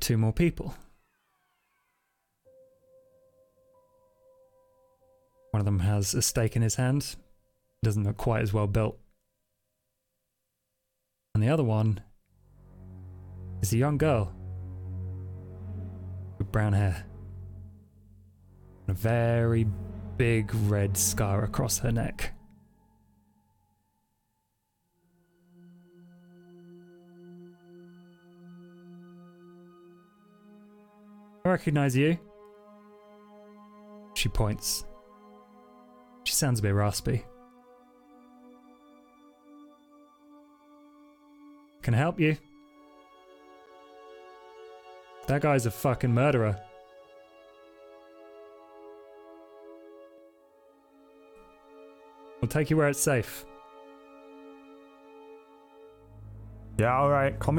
two more people. One of them has a stake in his hand, doesn't look quite as well built. And the other one is a young girl with brown hair and a very big red scar across her neck. I recognize you. She points. She sounds a bit raspy. Can I help you? That guy's a fucking murderer. We'll take you where it's safe. Yeah, alright. Come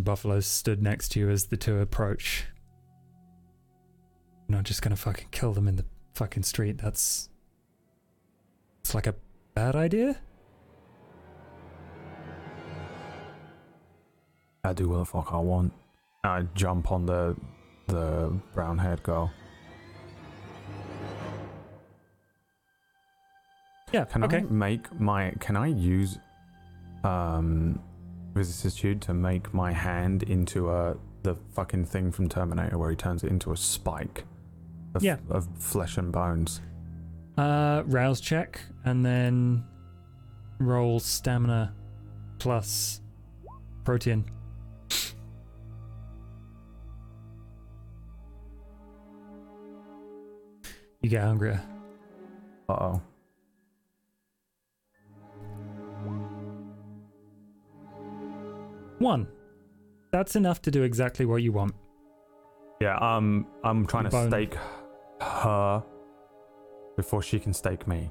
And Buffalo stood next to you as the two approach. You're not just gonna fucking kill them in the fucking street. That's. It's like a bad idea? I do what the fuck I want. I jump on the the brown haired girl. Yeah, Can okay. I make my can I use um vicissitude to make my hand into a the fucking thing from Terminator where he turns it into a spike of, Yeah. of flesh and bones. Uh, rouse check, and then roll stamina plus Protean. You get hungrier. Uh oh. One. That's enough to do exactly what you want. Yeah, um I'm trying to Bone. stake her before she can stake me.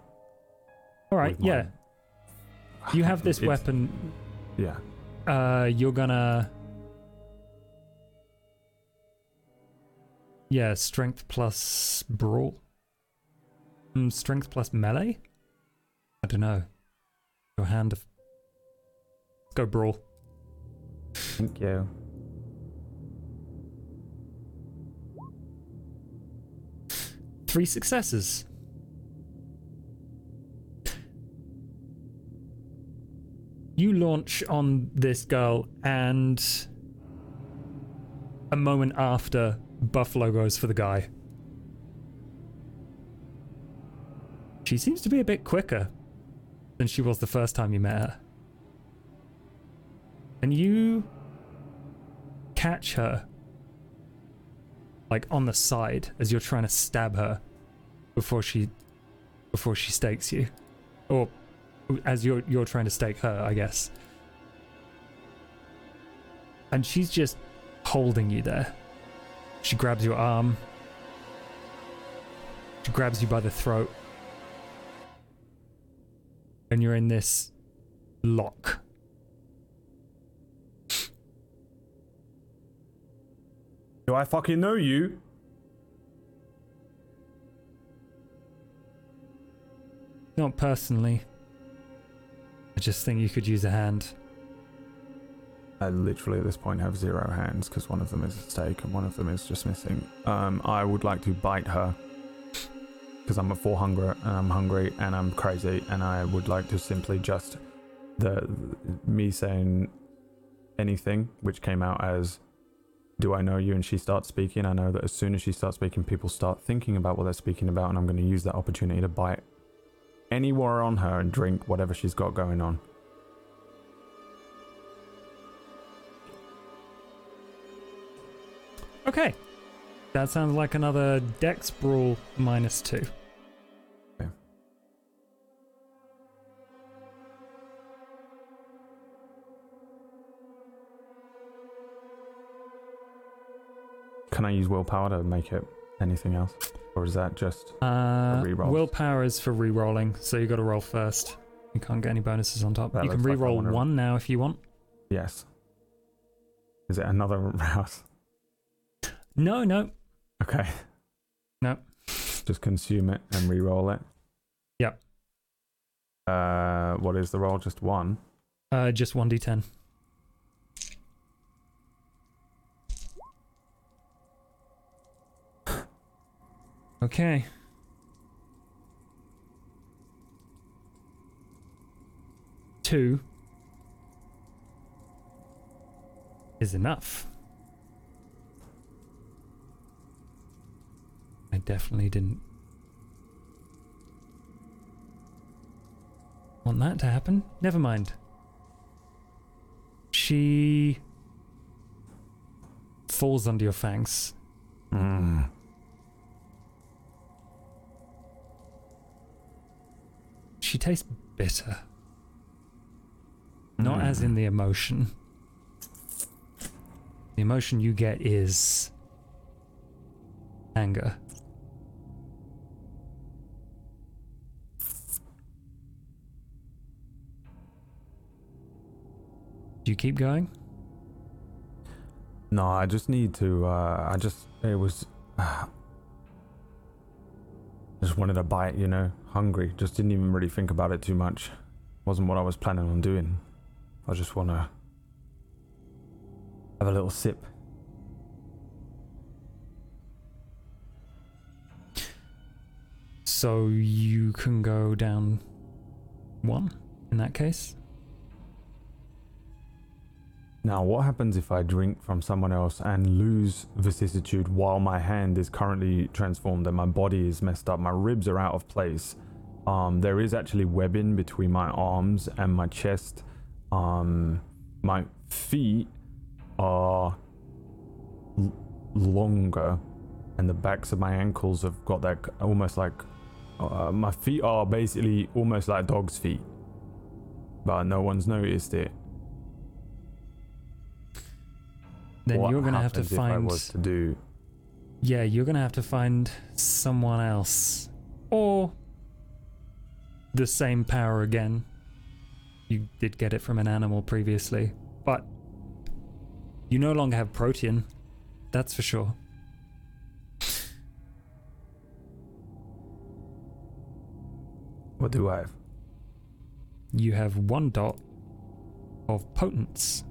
All right, with my- yeah. You have this It's- weapon. Yeah. Uh, you're gonna. Yeah, strength plus brawl. Mm, strength plus melee. I don't know. Your hand. Of... Let's go brawl. Thank you. Three successes. You launch on this girl, and a moment after, Buffalo goes for the guy. She seems to be a bit quicker than she was the first time you met her. And you catch her like on the side as you're trying to stab her before she before she stakes you. Or as you're you're trying to stake her i guess. And she's just holding you there. She grabs your arm. She grabs you by the throat. And you're in this lock Do I fucking know you? not personally i just think you could use a hand I literally at this point have zero hands because one of them is a stake and one of them is just missing. Um, I would like to bite her because I'm a full hunger and I'm hungry and I'm crazy and I would like to simply just the me saying anything which came out as do I know you and she starts speaking I know that as soon as she starts speaking people start thinking about what they're speaking about and I'm going to use that opportunity to bite anywhere on her and drink whatever she's got going on Okay. That sounds like another Dex Brawl minus two. Can I use willpower to make it anything else? Or is that just. Uh, rerolls. willpower is for re-rolling, so you got to roll first. You can't get any bonuses on top. That you can like re-roll wanna- one now if you want. Yes. Is it another <laughs> rouse? No, no, Okay. No. Just consume it and re roll it? Yep. Uh, what is the roll? Just one? uh, just one d10. Okay. Two is enough. I definitely didn't want that to happen. Never mind. She falls under your fangs. Mm. She tastes bitter. Not as in the emotion. The emotion you get is anger. Do you keep going? No, I just need to. Uh, I just. It was. Uh, just wanted a bite, you know. Hungry. Just didn't even really think about it too much. Wasn't what I was planning on doing. I just want to have a little sip. So you can go down one in that case? Now, what happens if I drink from someone else and lose vicissitude while my hand is currently transformed and my body is messed up? My ribs are out of place. Um, there is actually webbing between my arms and my chest. Um, my feet are l- longer, and the backs of my ankles have got that almost like. Uh, my feet are basically almost like dog's feet, but no one's noticed it. Then what you're gonna have to if I find was to do Yeah, you're gonna have to find someone else. Or the same power again. You did get it from an animal previously. But you no longer have Protean. That's for sure. what do I have? You have one dot of potence.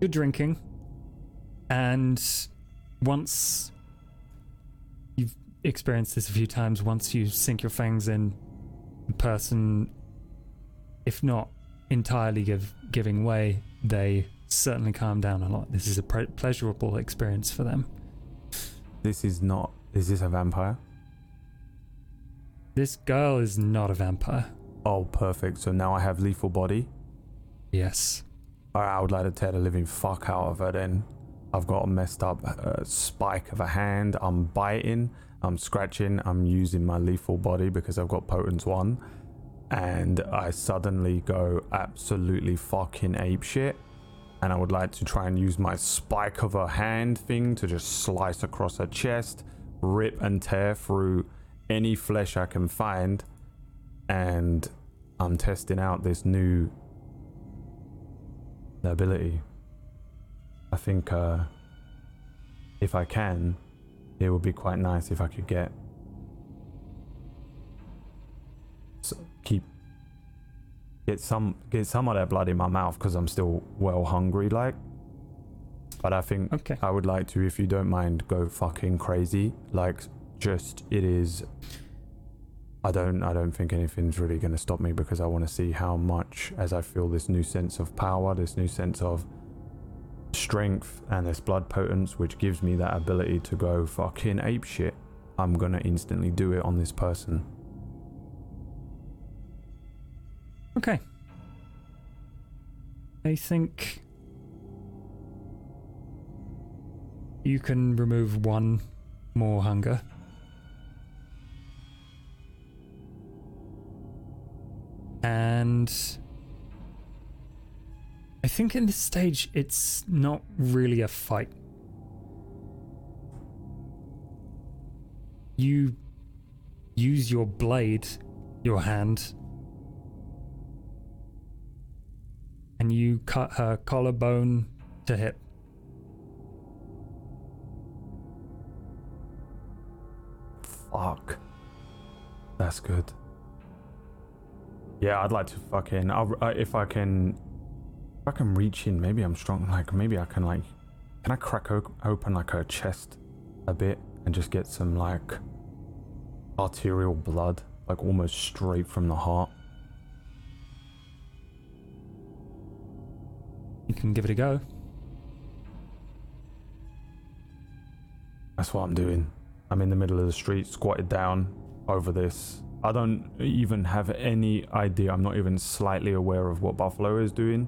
You're drinking, and once you've experienced this a few times, once you sink your fangs in, the person, if not entirely give giving way, they certainly calm down a lot. This is a pre- pleasurable experience for them. This is not. Is this a vampire? This girl is not a vampire. Oh, perfect. So now I have lethal body. Yes. Alright, I would like to tear the living fuck out of her then. I've got a messed up uh, spike of a hand. I'm biting. I'm scratching. I'm using my lethal body because I've got potence one. And I suddenly go absolutely fucking ape shit. And I would like to try and use my spike of a hand thing to just slice across her chest, rip and tear through any flesh I can find. And I'm testing out this new ability. I think uh, if I can, it would be quite nice if I could get keep get some get some of that blood in my mouth because I'm still well hungry, like. But I think Okay. I would like to, if you don't mind, go fucking crazy. Like, just it is. I don't. I don't think anything's really going to stop me because I want to see how much, as I feel this new sense of power, this new sense of strength, and this blood potence, which gives me that ability to go fucking ape shit. I'm gonna instantly do it on this person. Okay. I think you can remove one more hunger. And I think in this stage it's not really a fight. You use your blade, your hand, and you cut her collarbone to hip. Fuck. That's good. Yeah, I'd like to fucking. I'll, uh, if I can. If I can reach in, maybe I'm strong. Like, maybe I can, like. Can I crack o- open, like, her chest a bit and just get some, like. arterial blood? Like, almost straight from the heart? You can give it a go. That's what I'm doing. I'm in the middle of the street, squatted down over this. I don't even have any idea. I'm not even slightly aware of what Buffalo is doing.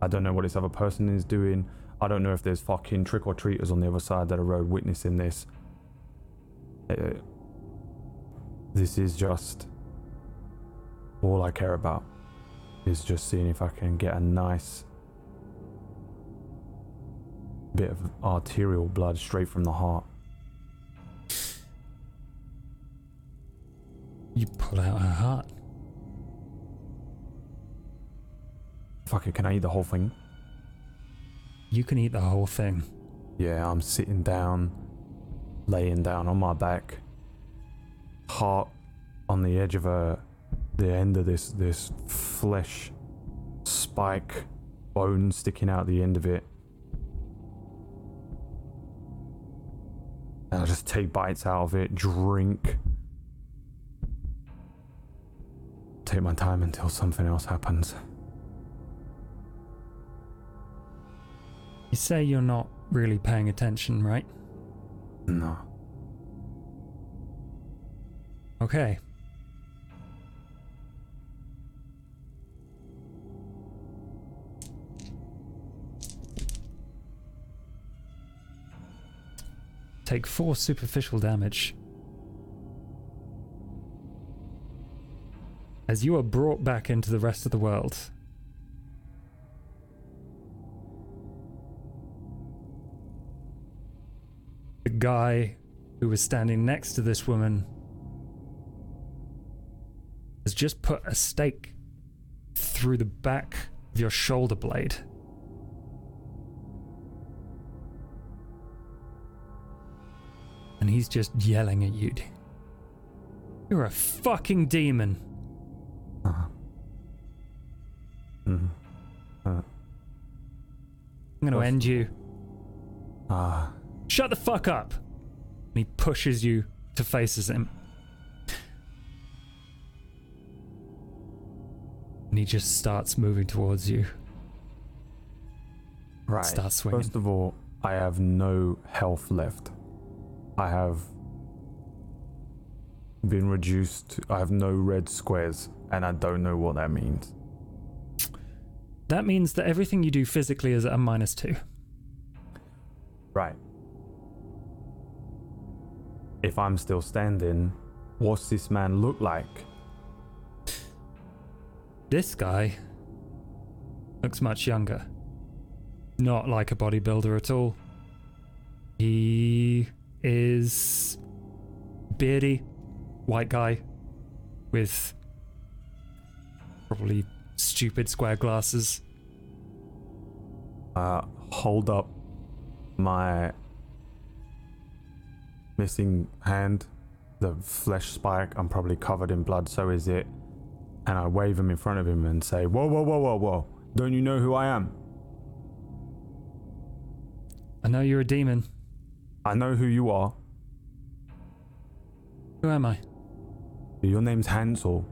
I don't know what this other person is doing. I don't know if there's fucking trick or treaters on the other side of the road witnessing this. Uh, this is just all I care about is just seeing if I can get a nice bit of arterial blood straight from the heart. You pull out her heart. Fuck it, can I eat the whole thing? You can eat the whole thing. Yeah, I'm sitting down, laying down on my back, heart on the edge of a, the end of this this flesh spike, bone sticking out the end of it. And I just take bites out of it, drink. Take my time until something else happens. You say you're not really paying attention, right? No. Okay. Take four superficial damage. As you are brought back into the rest of the world. The guy who was standing next to this woman has just put a stake through the back of your shoulder blade. And he's just yelling at you. You're a fucking demon. Mhm. I'm to end you. Ah. Shut the fuck up. And he pushes you to faces him. And he just starts moving towards you. Right. Start swinging. First of all, I have no health left. I have been reduced. I have no red squares, and I don't know what that means. That means that everything you do physically is at a minus two. Right. If I'm still standing, what's this man look like? This guy looks much younger. Not like a bodybuilder at all. He is beardy, white guy with probably stupid square glasses. Uh, hold up my missing hand, the flesh spike. I'm probably covered in blood, so is it. And I wave him in front of him and say, Whoa, whoa, whoa, whoa, whoa. Don't you know who I am? I know you're a demon. I know who you are. Who am I? Your name's Hansel.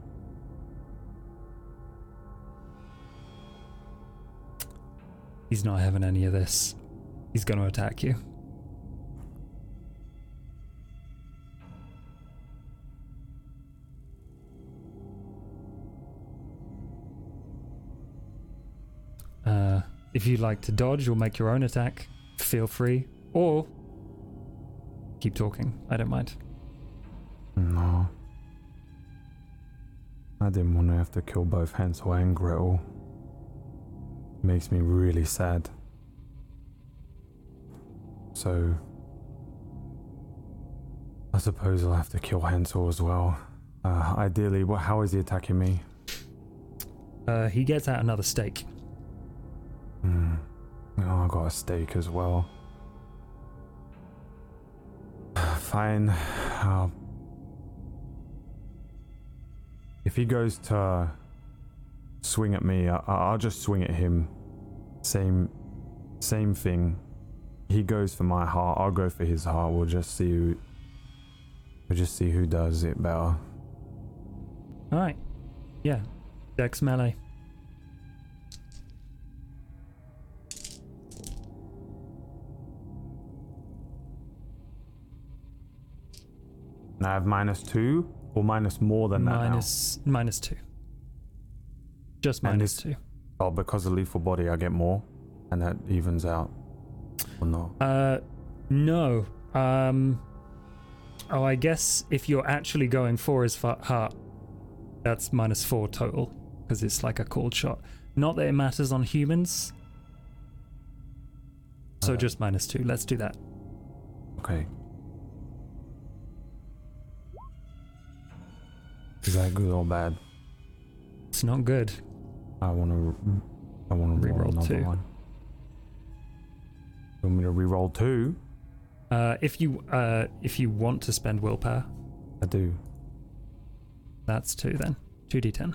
He's not having any of this. He's going to attack you. Uh, if you'd like to dodge or make your own attack, feel free. Or keep talking. I don't mind. No. I didn't want to have to kill both Hansel and Gretel. Makes me really sad. So. I suppose I'll have to kill Hansel as well. Uh, ideally, what, how is he attacking me? Uh, he gets out another stake. Hmm. Oh, I got a stake as well. <sighs> Fine. I'll If he goes to swing at me, I, I'll just swing at him. Same, same thing. He goes for my heart. I'll go for his heart. We'll just see who. We'll just see who does it better. Alright. Yeah. Dex melee. And I have minus two or minus more than that now? Minus, minus two. Just minus two. Oh, because of lethal body, I get more, and that evens out. Or no? Uh, no. Um. Oh, I guess if you're actually going for his heart, that's minus four total because it's like a cold shot. Not that it matters on humans. So Okay. just minus two. Let's do that. Okay. Is that good or bad? It's not good. I want to. I want to roll Reroll another two. one. You want me to re-roll two? Uh, if you uh, if you want to spend willpower, I do. that's two then. Two d10.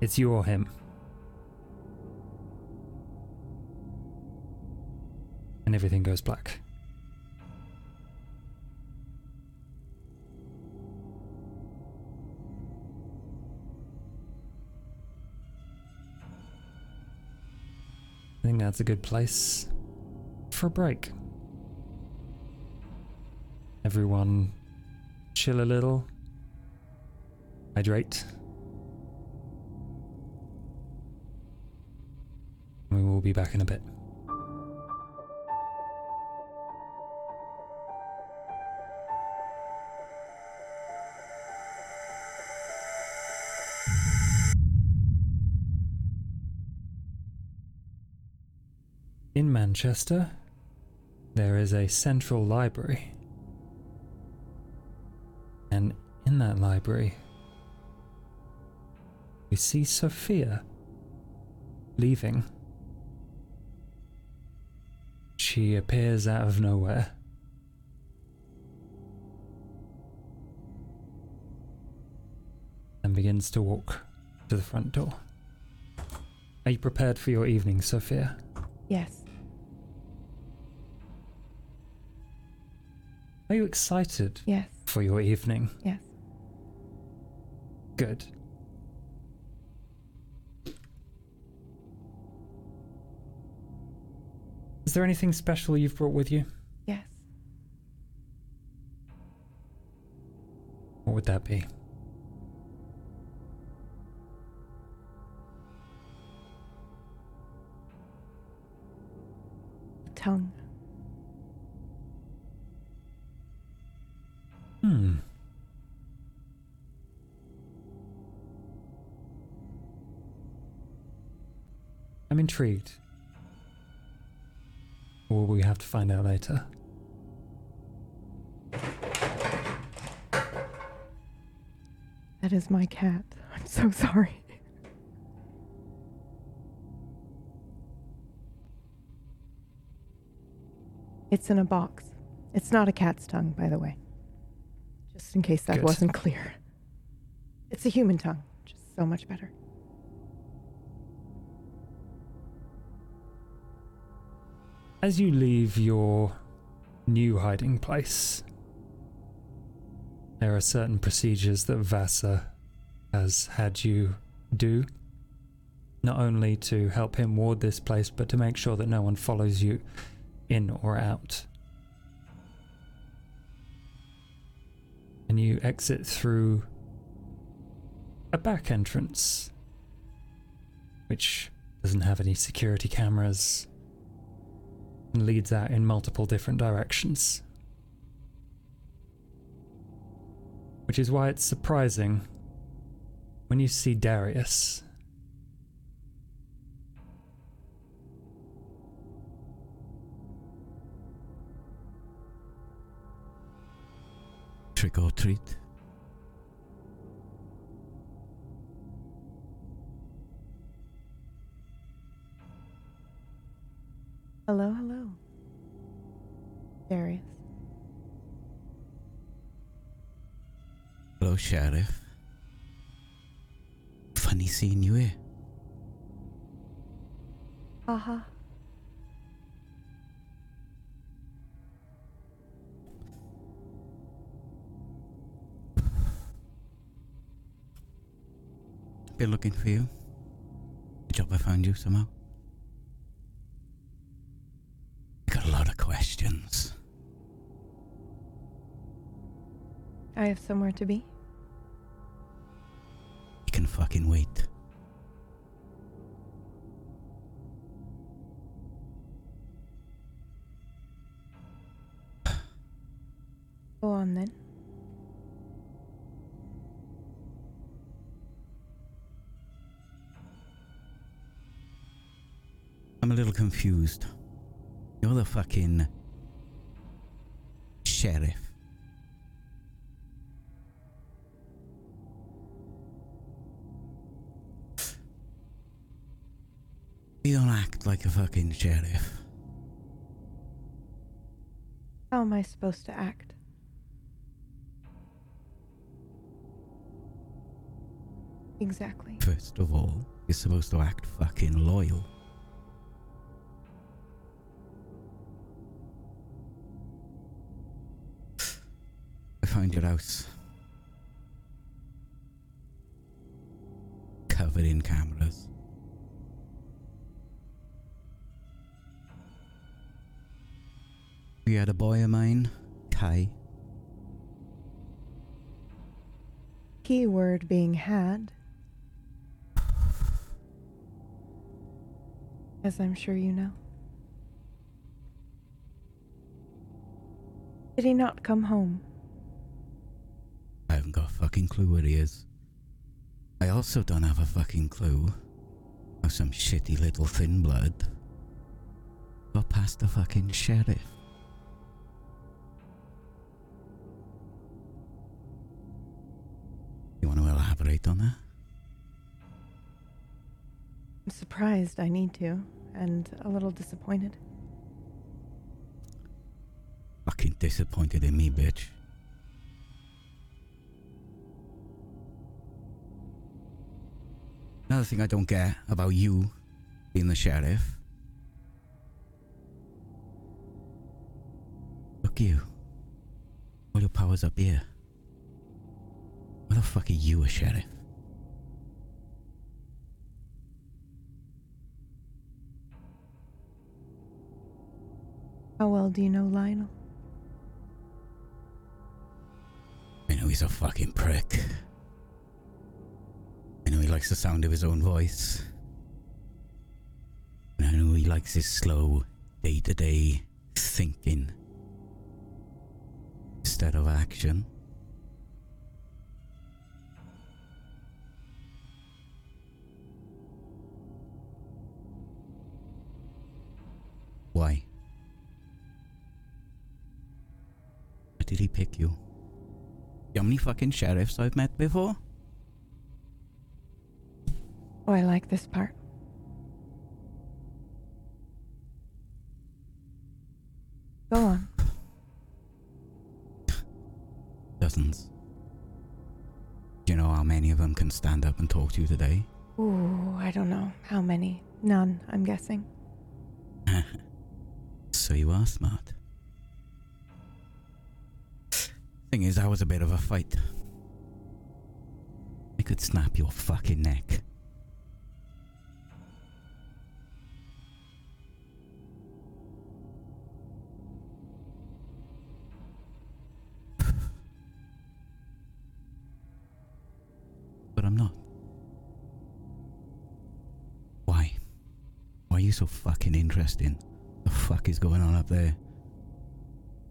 It's you or him. And everything goes black. I think that's a good place for a break. Everyone chill a little, hydrate. We will be back in a bit. Manchester, there is a central library. And in that library, we see Sophia leaving. She appears out of nowhere. And begins to walk to the front door. Are you prepared for your evening, Sophia? Yes. Are you excited Yes. for your evening? Yes. Good. Is there anything special you've brought with you? Yes. What would that be? Tongue. Hmm. I'm intrigued. Or we have to find out later? That is my cat. <laughs> I'm so sorry. It's in a box. It's not a cat's tongue, by the way. Just in case that Good. wasn't clear. It's a human tongue, which is so much better. As you leave your new hiding place, there are certain procedures that Vasa has had you do, not only to help him ward this place, but to make sure that no one follows you in or out. And you exit through a back entrance, which doesn't have any security cameras and leads out in multiple different directions. Which is why it's surprising when you see Darius. trick or treat. Hello, hello, Darius. Hello, Sheriff. Funny seeing you here. Uh huh. Been looking for you. Good job I found you somehow. I got a lot of questions. I have somewhere to be. You can fucking wait. Confused. You're the fucking sheriff. You don't act like a fucking sheriff. How am I supposed to act? Exactly. First of all, you're supposed to act fucking loyal. I found your house. Covered in cameras. We had a boy of mine, Kai. Keyword being had. As I'm sure you know. Did he not come home? I haven't got a fucking clue where he is. I also don't have a fucking clue how some shitty little thin blood got past the fucking sheriff. You want to elaborate on that? I'm surprised I need to, and a little disappointed. Fucking disappointed in me, bitch. Another thing I don't get about you being the sheriff. Look you. All your powers up here. Why the fuck are you a sheriff? How well do you know Lionel? I know he's a fucking prick. Likes the sound of his own voice. And I know he likes his slow, day to day thinking instead of action. Why? Why did he pick you? How many fucking sheriffs I've met before? Oh, I like this part. Go on. Dozens. Do you know how many of them can stand up and talk to you today? Ooh, I don't know. How many? None, I'm guessing. <laughs> so you are smart. Thing is, that was a bit of a fight. I could snap your fucking neck. You so fucking interesting? The fuck is going on up there?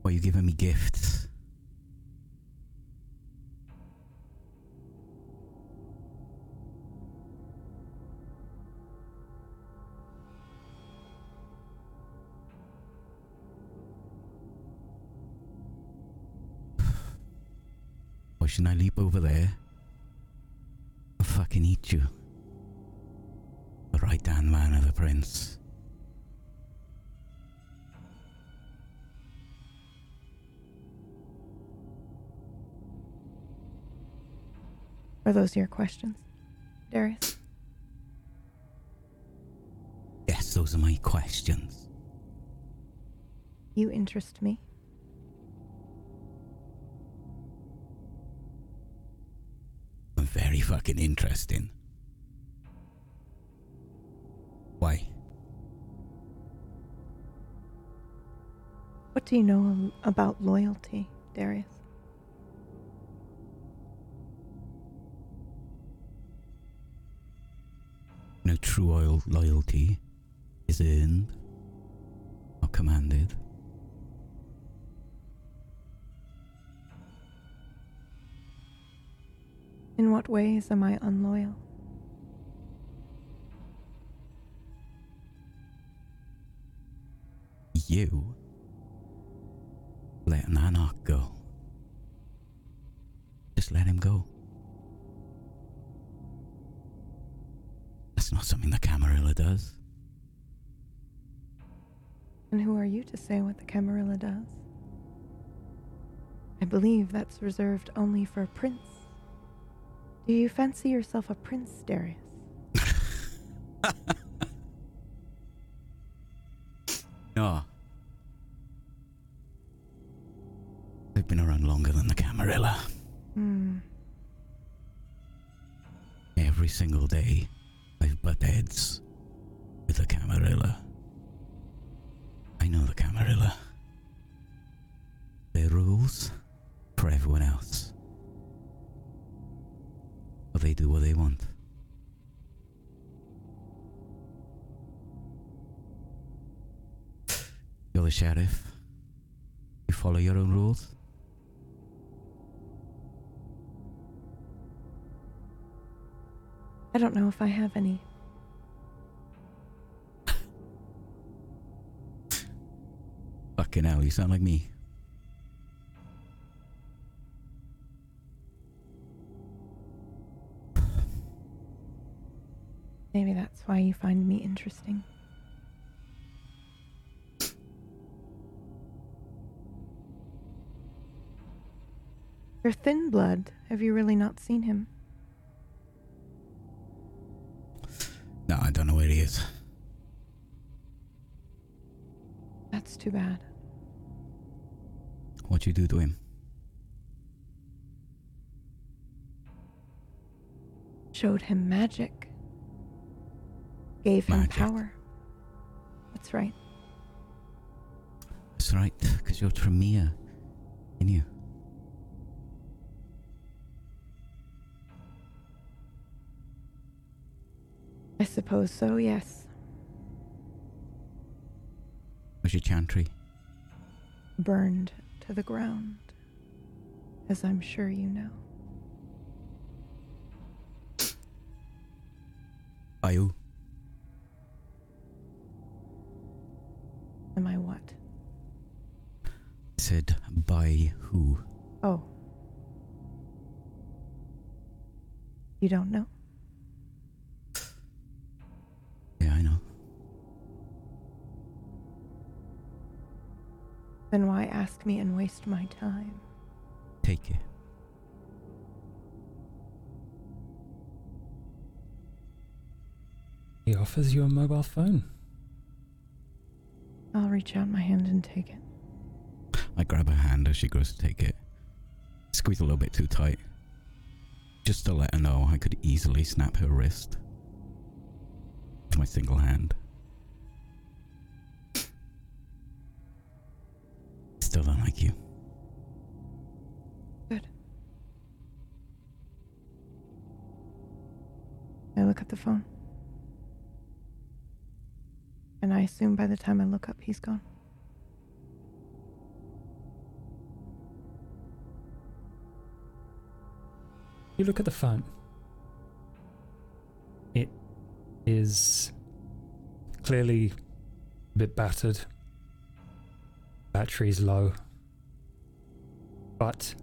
Why are you giving me gifts? <sighs> Why shouldn't I leap over there? and fucking eat you right hand man of the prince. Are those your questions, Darius? Yes, those are my questions. You interest me. I'm very fucking interesting. Why? What do you know about loyalty, Darius? No true oil loyalty is earned, or commanded. In what ways am I unloyal? You let Nanak go. Just let him go. That's not something the Camarilla does. And who are you to say what the Camarilla does? I believe that's reserved only for a prince. Do you fancy yourself a prince, Darius? Single day, I've butt heads with the Camarilla. I know the Camarilla. Their rules for everyone else. But they do what they want. You're the sheriff. You follow your own rules. I don't know if I have any. Fucking hell, you sound like me. Maybe that's why you find me interesting. You're thin blood. Have you really not seen him? Don't know where he is. That's too bad. What you do to him? Showed him magic. Gave him Magic. power. That's right. That's right, because you're Tremere. In you. I suppose so, yes. Was your chantry? Burned to the ground. As I'm sure you know. By who? Am I what? Said by who? Oh. You don't know? Then why ask me and waste my time? Take it. He offers you a mobile phone. I'll reach out my hand and take it. I grab her hand as she goes to take it. Squeeze a little bit too tight. Just to let her know I could easily snap her wrist. With my single hand. At the phone. And I assume by the time I look up, he's gone. You look at the phone. It is clearly a bit battered. Battery's low. But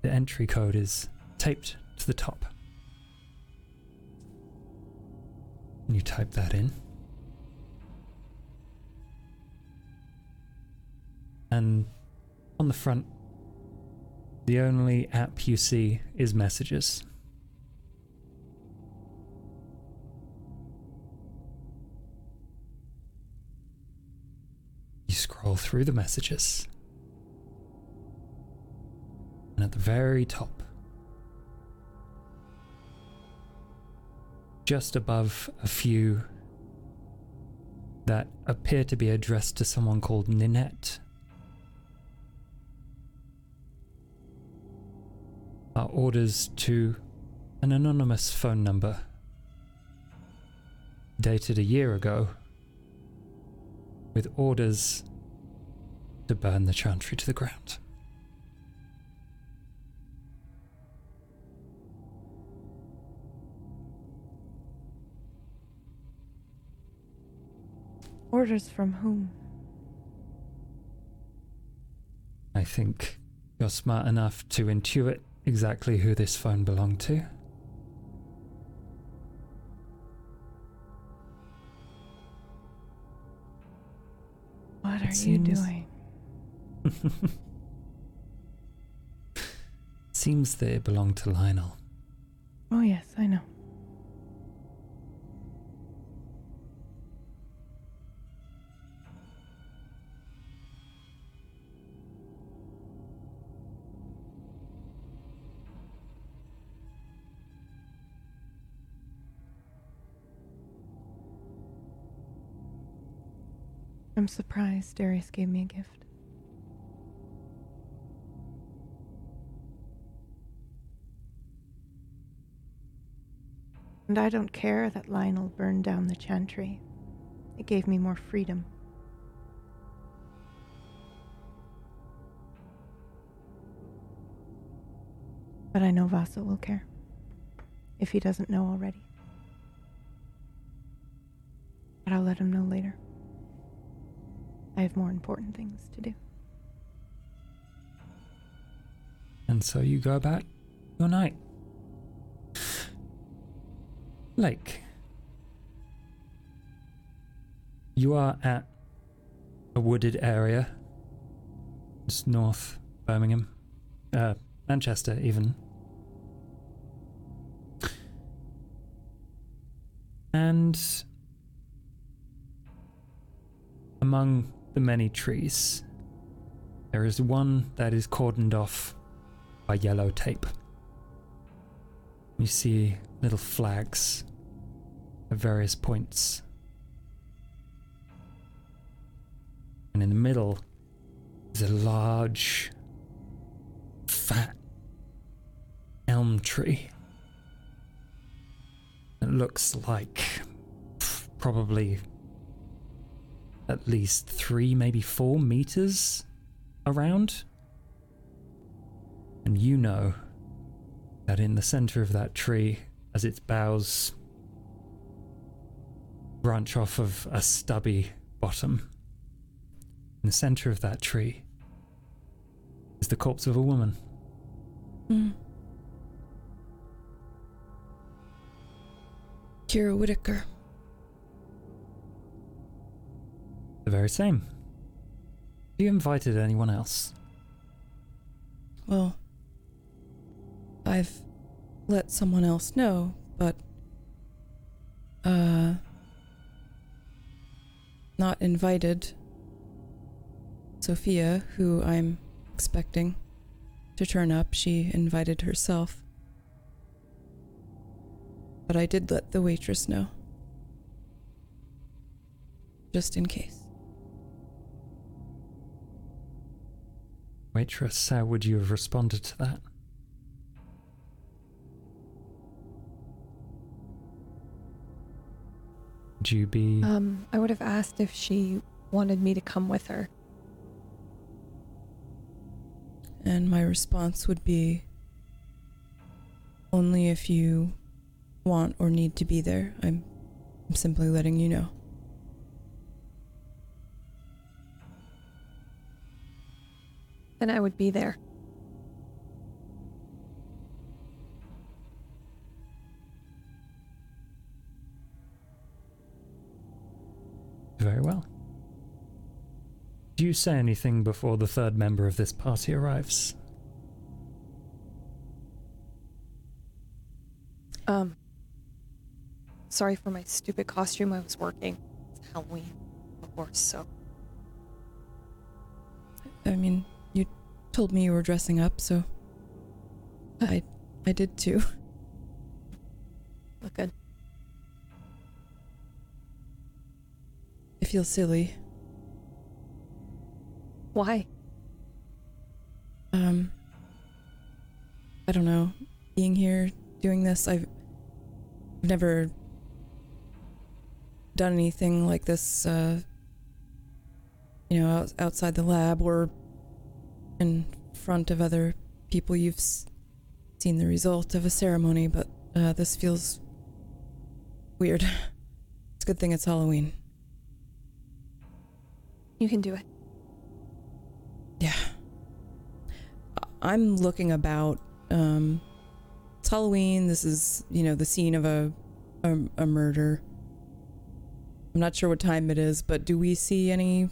the entry code is taped to the top. And you type that in. And on the front The only app you see is messages. You scroll through the messages. And at the very top, just above a few that appear to be addressed to someone called Ninette, are orders to an anonymous phone number dated a year ago with orders to burn the chantry to the ground. Orders from whom? I think you're smart enough to intuit exactly who this phone belonged to. What are you doing? <laughs> Seems they belong to Lionel. Oh, yes, I know. I'm surprised Darius gave me a gift. And I don't care that Lionel burned down the chantry. It gave me more freedom. But I know Vasa will care. If he doesn't know already. But I'll let him know later. I have more important things to do. And so you go about your night. Lake. You are at a wooded area. It's north Birmingham. Uh, Manchester, even. And among the many trees, there is one that is cordoned off by yellow tape. You see little flags at various points. And in the middle is a large, fat elm tree. It looks like probably at least three, maybe four meters around. And you know that in the center of that tree, as its boughs branch off of a stubby bottom, in the center of that tree is the corpse of a woman. Hmm. Kira Whitaker. The very same. Have you invited anyone else? Well, I've let someone else know, but uh not invited Sophia, who I'm expecting to turn up. She invited herself. But I did let the waitress know. Just in case. Waitress, how would you have responded to that? Would you be. Um, I would have asked if she wanted me to come with her. And my response would be only if you want or need to be there. I'm, I'm simply letting you know. then I would be there. Very well. Do you say anything before the third member of this party arrives? Um. Sorry for my stupid costume. I was working. It's Halloween, of course, so. I mean, told me you were dressing up, so I I did too. <laughs> look good. I feel silly. Why? Um I don't know. Being here doing this, I've never done anything like this uh you know, outside the lab or in front of other people you've s- seen the result of a ceremony, but uh, this feels weird. <laughs> It's a good thing it's Halloween. You can do it. Yeah. I'm looking about. Um, it's Halloween. This is, you know, the scene of a, a a murder. I'm not sure what time it is, but do we see any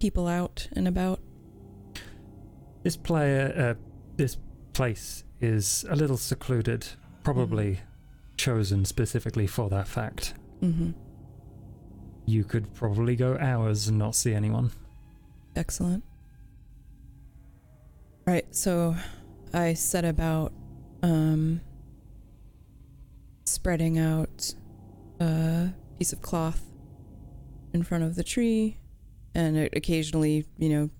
people out and about? This player, uh, this place is a little secluded, probably chosen specifically for that fact. Mm-hmm. You could probably go hours and not see anyone. Excellent. Right, so I set about um, spreading out a piece of cloth in front of the tree and occasionally, you know,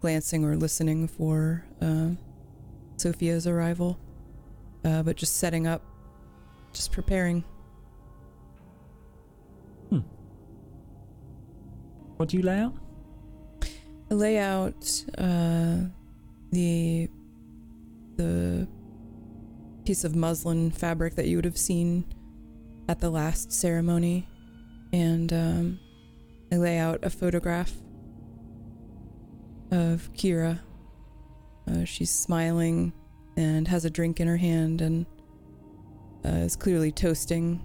glancing or listening for uh, Sophia's arrival. Uh, but just setting up, just preparing. What do you lay out? I lay out uh, the the piece of muslin fabric that you would have seen at the last ceremony, and um, I lay out a photograph of Kira. Uh, she's smiling and has a drink in her hand and uh, is clearly toasting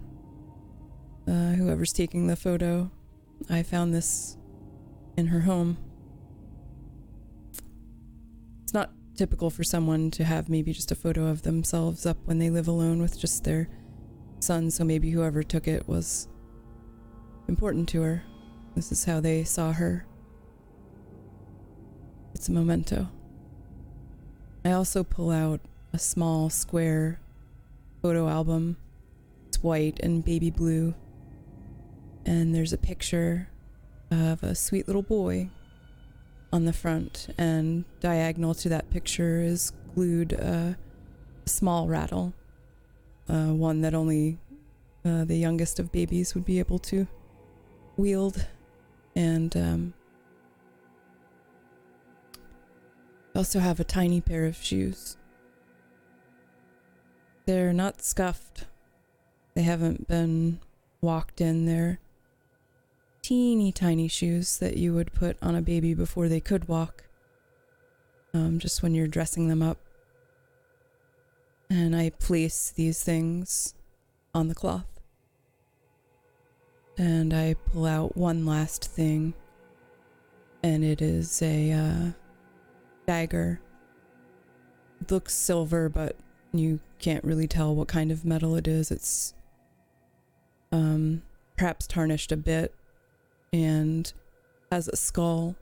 uh, whoever's taking the photo. I found this in her home. It's not typical for someone to have maybe just a photo of themselves up when they live alone with just their son, so maybe whoever took it was important to her. This is how they saw her. It's a memento. I also pull out a small square photo album. It's white and baby blue. And there's a picture of a sweet little boy on the front, and diagonal to that picture is glued a small rattle, uh, one that only uh, the youngest of babies would be able to wield. And um, I also have a tiny pair of shoes. They're not scuffed. They haven't been walked in. They're teeny tiny shoes that you would put on a baby before they could walk. Um, just when you're dressing them up. And I place these things on the cloth. And I pull out one last thing. And it is a uh, dagger. It looks silver, but you can't really tell what kind of metal it is. It's um, perhaps tarnished a bit and has a skull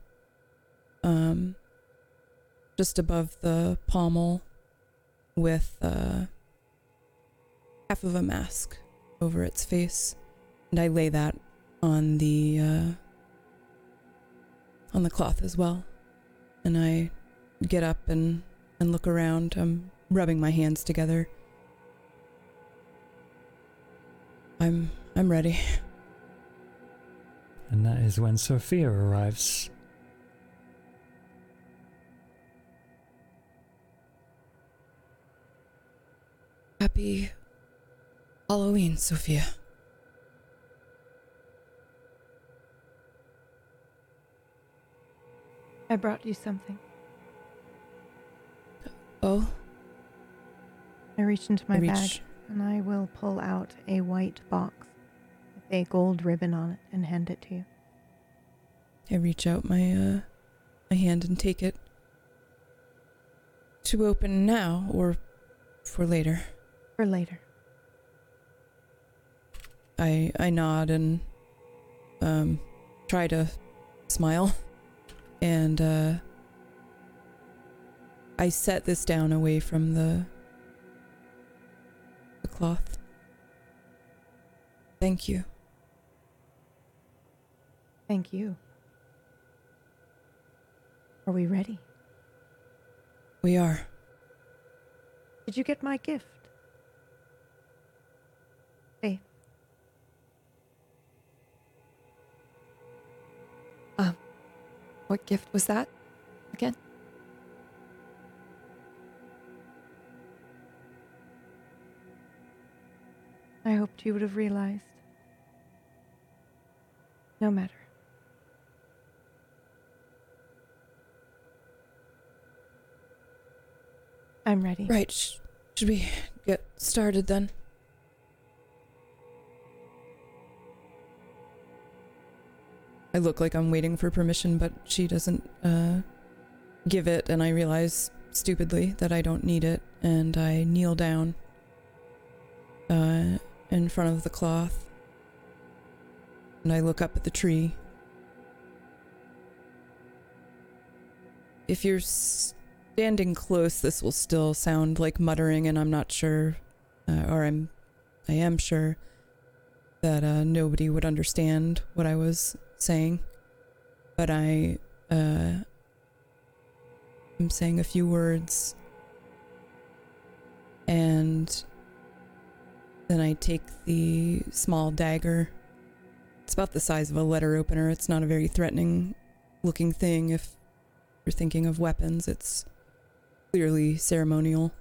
um, just above the pommel with uh, half of a mask over its face. And I lay that on the uh, on the cloth as well. And I get up and, and look around. I'm rubbing my hands together. I'm I'm ready. <laughs> And that is when Sophia arrives. Happy Halloween, Sophia. I brought you something. Oh, I reach into my I bag reach. and I will pull out a white box with a gold ribbon on it and hand it to you. I reach out my uh my hand and take it. To open now or for later. For later. I I nod and um try to smile and uh I set this down away from the the cloth. Thank you. Thank you. Are we ready? We are. Did you get my gift? Hey. Um, what gift was that? I hoped you would have realized. No matter. I'm ready. Right. Should we get started then? I look like I'm waiting for permission, but she doesn't uh, give it, and I realize stupidly that I don't need it, and I kneel down uh, in front of the cloth, and I look up at the tree. If you're standing close, this will still sound like muttering, and I'm not sure, uh, or I'm, I am sure that uh, nobody would understand what I was saying, but I uh, am saying a few words, and then I take the small dagger. It's about the size of a letter opener. It's not a very threatening looking thing if you're thinking of weapons. It's clearly ceremonial.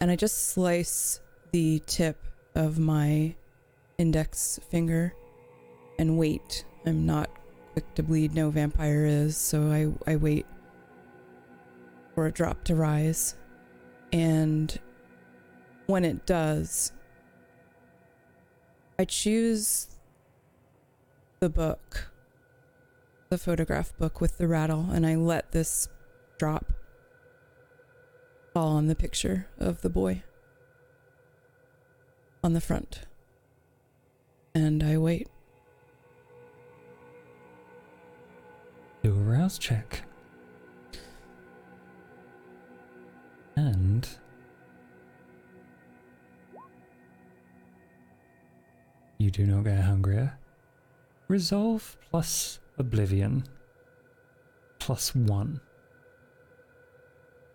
And I just slice the tip of my index finger and wait. I'm not quick to bleed, no vampire is, so I, I wait for a drop to rise. And when it does, I choose the book, the photograph book with the rattle, and I let this drop fall on the picture of the boy on the front and I wait. Do a rouse check. And you do not get hungrier. Resolve plus oblivion plus one.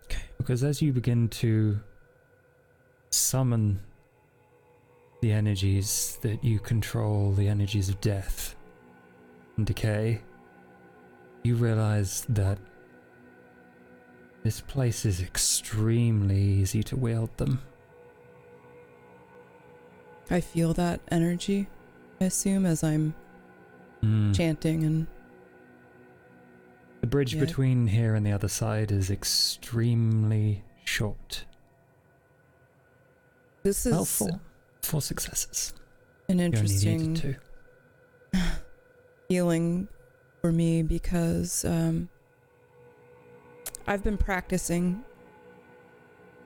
Okay. Because as you begin to summon the energies that you control, the energies of death and decay, you realize that this place is extremely easy to wield them. I feel that energy, I assume, as I'm Mm. chanting and The bridge Yeah. between here and the other side is extremely short. this is Well, four. Four successes. an interesting <sighs> feeling for me because um, I've been practicing,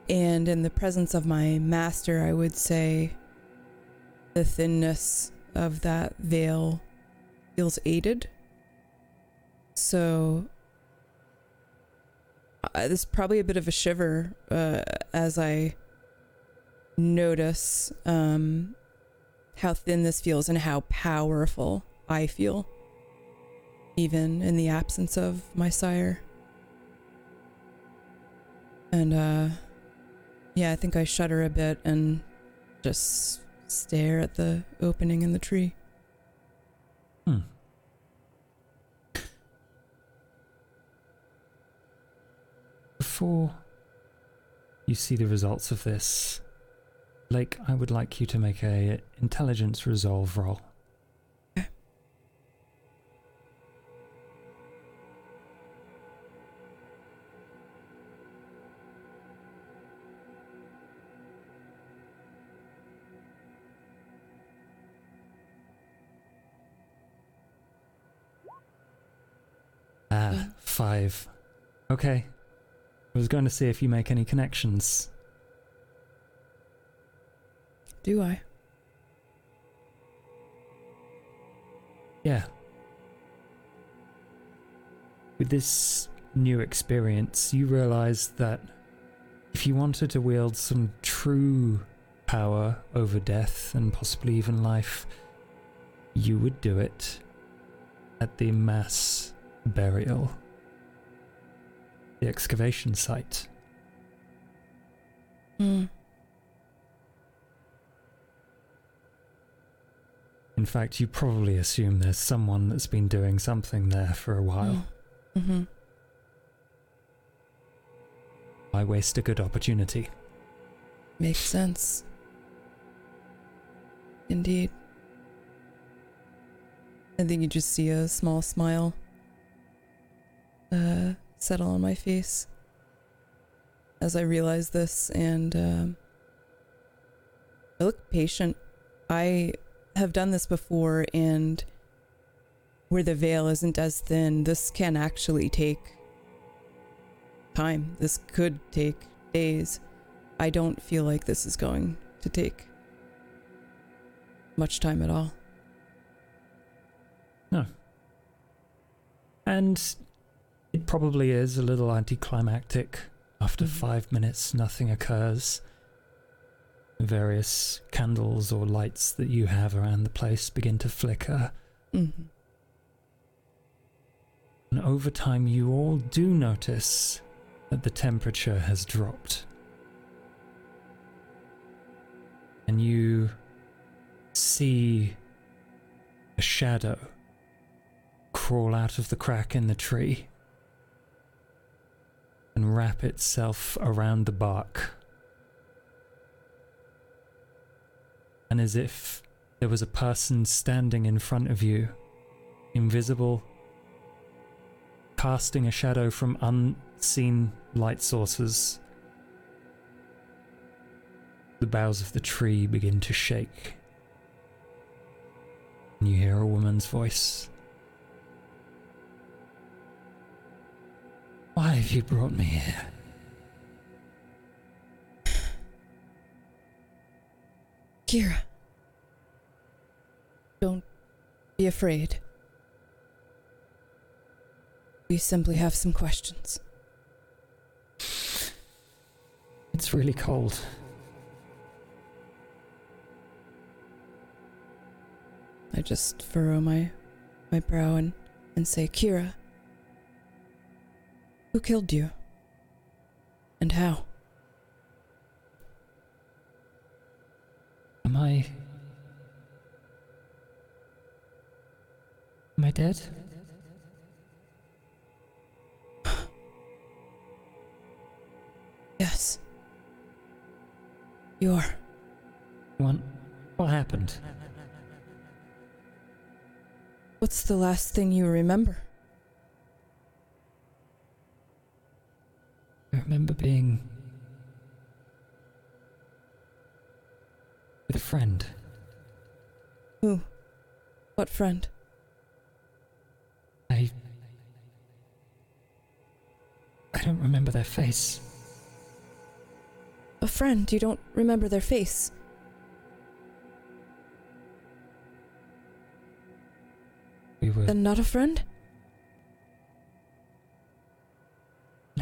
and in the presence of my master, I would say the thinness of that veil feels aided. So, uh, there's probably a bit of a shiver uh, as I notice um, how thin this feels and how powerful I feel, even in the absence of my sire. And, uh, yeah, I think I shudder a bit and just stare at the opening in the tree. Hmm. Before you see the results of this, Lake, I would like you to make a intelligence resolve roll. Ah, five. Okay. I was going to see if you make any connections. do I? Yeah. With this new experience, you realize that if you wanted to wield some true power over death and possibly even life, you would do it at the mass burial, the excavation site. Hmm. In fact, you probably assume there's someone that's been doing something there for a while. Mm-hmm. Why waste a good opportunity? Makes sense. Indeed. I think you just see a small smile uh, settle on my face as I realize this, and um, I look patient. I have done this before, and where the veil isn't as thin, this can actually take time. This could take days. I don't feel like this is going to take much time at all. No. And it probably is a little anticlimactic. After Mhm. five minutes, nothing occurs. Various candles or lights that you have around the place begin to flicker. Mm-hmm. And over time, you all do notice that the temperature has dropped. And you see a shadow crawl out of the crack in the tree and wrap itself around the bark. And as if there was a person standing in front of you, invisible casting a shadow from unseen light sources. The boughs of the tree begin to shake. And you hear a woman's voice. Why have you brought me here? Kira. Don't be afraid. We simply have some questions. It's really cold. I just furrow my my brow and, and say, Kira, who killed you? And how? Am I. Am I dead? Yes. You are. What, what happened? What's the last thing you remember? I remember being. with a friend. Who? What friend? I. I don't remember their face. A friend. You don't remember their face. We were. Then not a friend?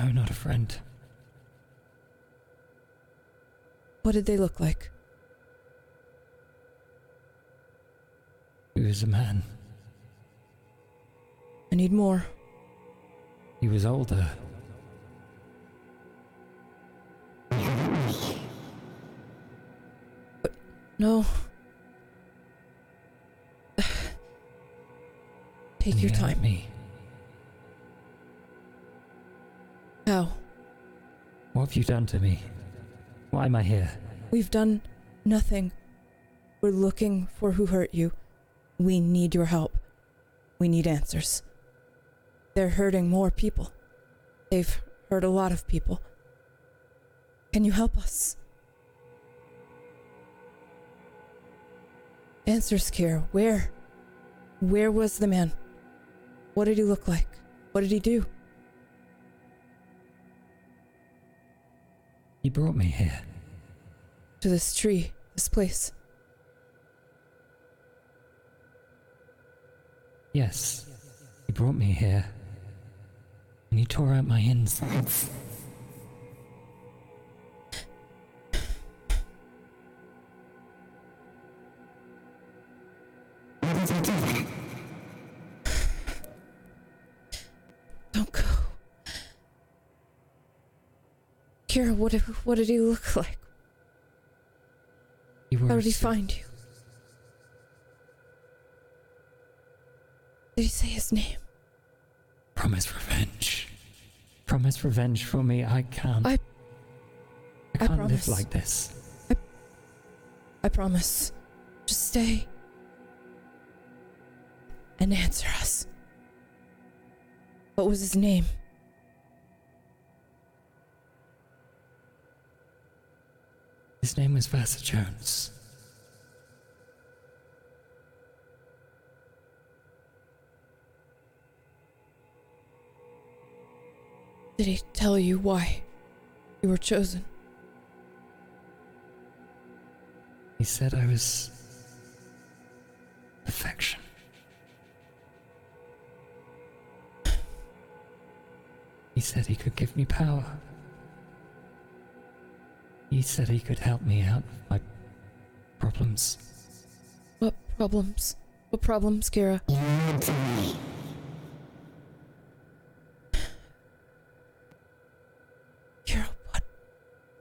No, not a friend. What did they look like? He was a man. I need more. He was older. No. <sighs> Take your time. Me. What have you done to me? Why am I here? We've done nothing. We're looking for who hurt you. We need your help. We need answers. They're hurting more people. They've hurt a lot of people. Can you help us? Answers, Kira. Where? Where was the man? What did he look like? What did he do? He brought me here. To this tree, this place. Yes, he brought me here. And he tore out my insides. Don't go. Kira, what did, what did he look like? How did he find you? Did he say his name? Promise revenge. Promise revenge for me. I can't. I- I I can't live promise. like this. I, I promise. Just stay. And answer us. What was his name? His name was Vassar Jones. Did he tell you why you were chosen? He said I was perfection. He said he could give me power. He said he could help me out of my problems. What problems? What problems, Kira? Kira, what?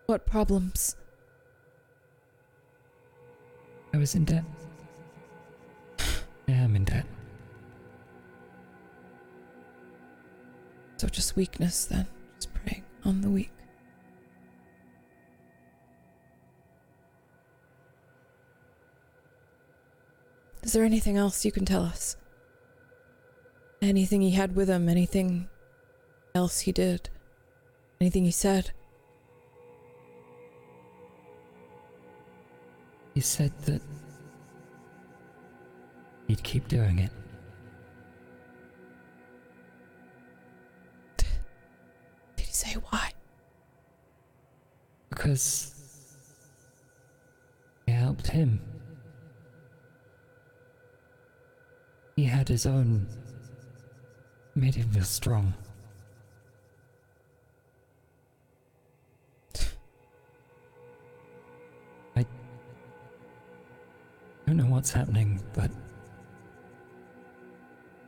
What problems? I was in debt. I am in debt. So just weakness then. Just preying on the weak. Is there anything else you can tell us? Anything he had with him? Anything else he did? Anything he said? He said that he'd keep doing it. <laughs> Did he say why? Because it helped him. He had his own, made him feel strong. I don't know what's happening, but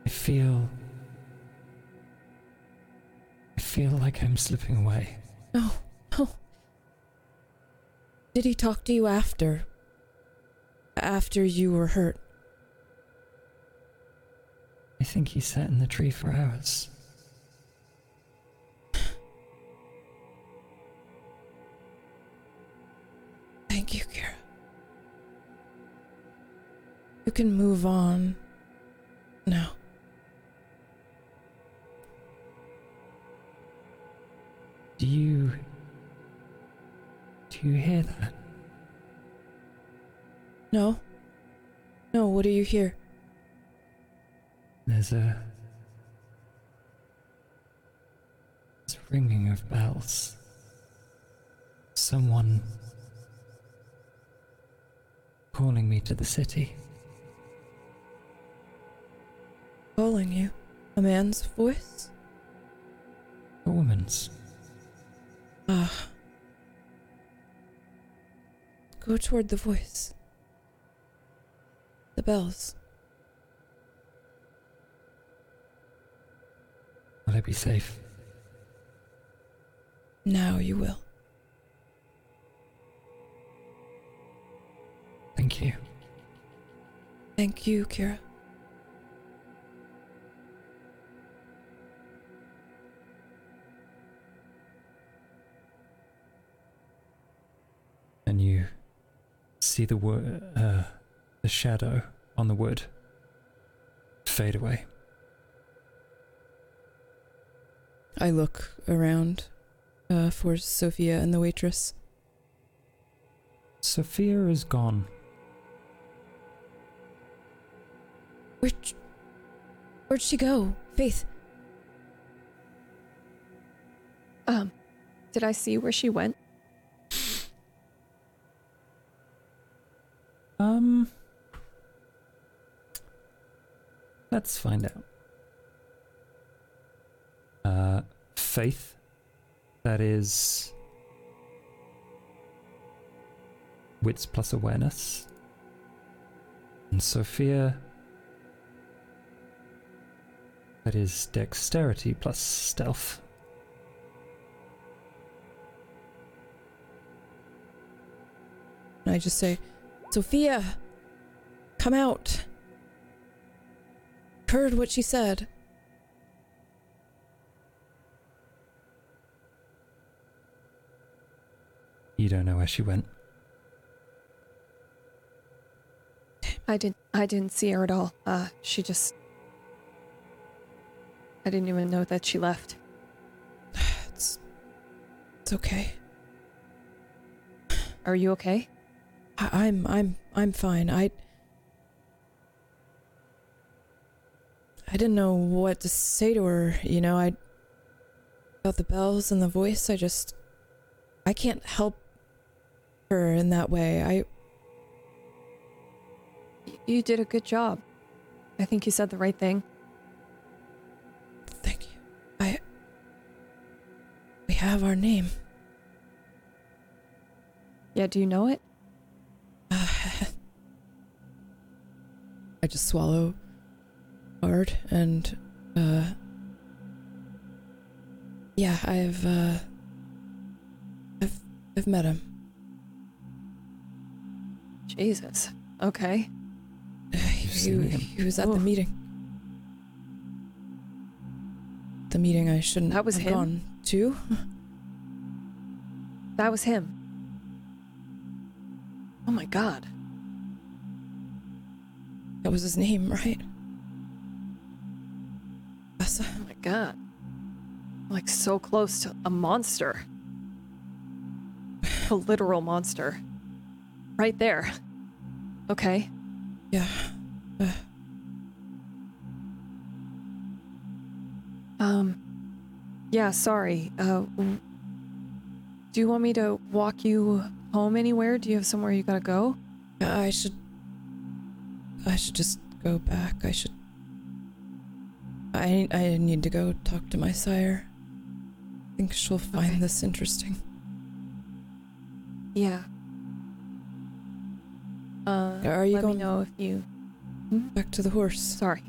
I feel. I feel like I'm slipping away. No, no. Did he talk to you after? After you were hurt? I think he sat in the tree for hours. Thank you, Kira. You can move on now. Do you. Do you hear that? No? No, what do you hear? There's a. There's a ringing of bells. Someone. calling me to the city. Calling you? A man's voice? A woman's. Ah. Go toward the voice. The bells. Will I be safe? Now you will. Thank you. Thank you, Kira. And you see the wo- uh, the shadow on the wood fade away. I look around uh, for Sophia and the waitress. Sophia is gone. Where'd, where'd she go? Faith. Um, did I see where she went? Um. Let's find out. Uh, faith. That is. Wits plus awareness. And Sophia. That is dexterity plus stealth. And I just say, Sophia, come out. Heard what she said. You don't know where she went. I didn't I didn't see her at all. Uh she just I didn't even know that she left. <sighs> It's, it's okay. Are you okay? I, I'm, I'm, I'm fine. I, I didn't know what to say to her. You know, I about the bells and the voice. I just, I can't help her in that way. I. You did a good job. I think you said the right thing. thank you. I, we have our name. Yeah, do you know it? <laughs> I just swallow hard and uh yeah, I've uh I've I've met him. Jesus. Okay. <sighs> He, seen he was at the meeting. The meeting I shouldn't That was have him? gone to. <laughs> That was him. Oh my god. That was his name, right? Asa. Oh my god. Like so close to a monster. A literal monster. Right there. Okay. Yeah. Uh, Um yeah, sorry. Uh do you want me to walk you home anywhere? Do you have somewhere you gotta go? I should. I should just go back. I should. I I need to go talk to my sire. I think she'll find Okay. this interesting. Yeah. Uh Are you let going- me know if you Back to the horse. sorry.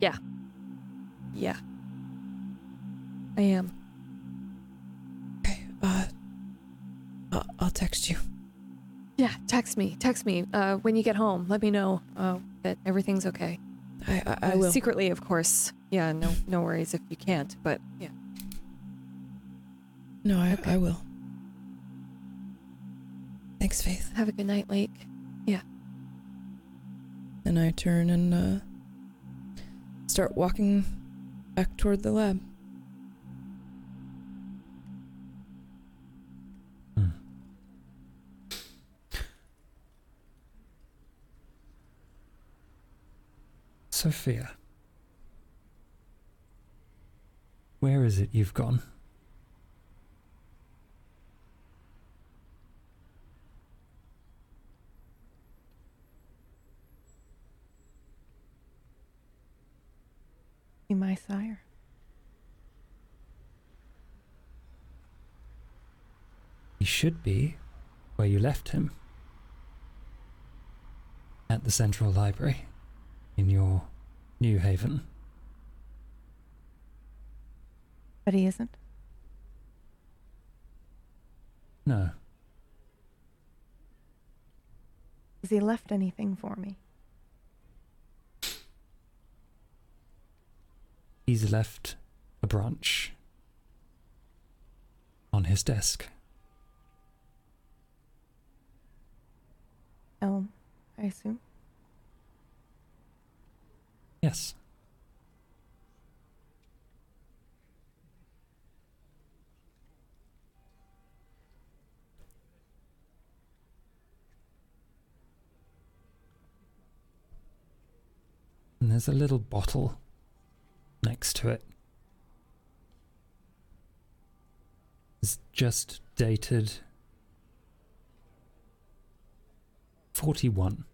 Yeah. Yeah. I am. Okay. Uh. I'll, I'll text you. Yeah, text me. Text me. Uh when you get home. Let me know uh that everything's okay. I I, I Uh, will. Secretly, of course. Yeah, no no worries if you can't, but yeah. no, I Okay. I will. Thanks, Faith. Have a good night, Lake. Yeah. And I turn and uh, start walking back toward the lab. Hmm. Sophia. Where is it you've gone? Be my sire. He should be where you left him. At the Central Library. In your New Haven. But he isn't. No. Has he left anything for me? He's left a branch on his desk. Elm, I assume. Yes. And there's a little bottle next to. It's just dated 41.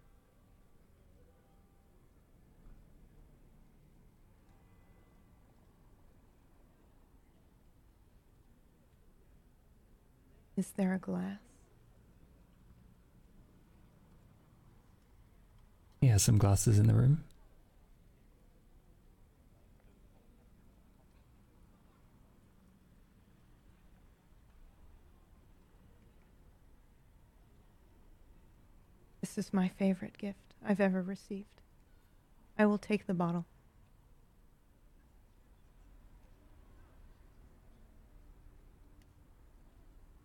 Is there a glass? He has some glasses in the room. This is my favorite gift I've ever received. I will take the bottle.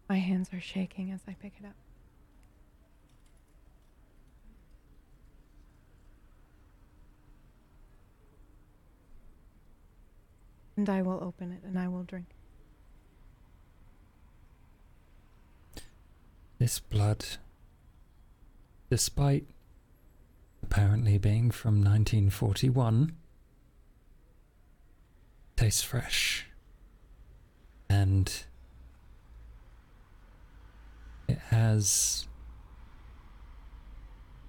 My hands are shaking as I pick it up. And I will open it and I will drink. This blood, despite apparently being from 1941, tastes fresh. And it has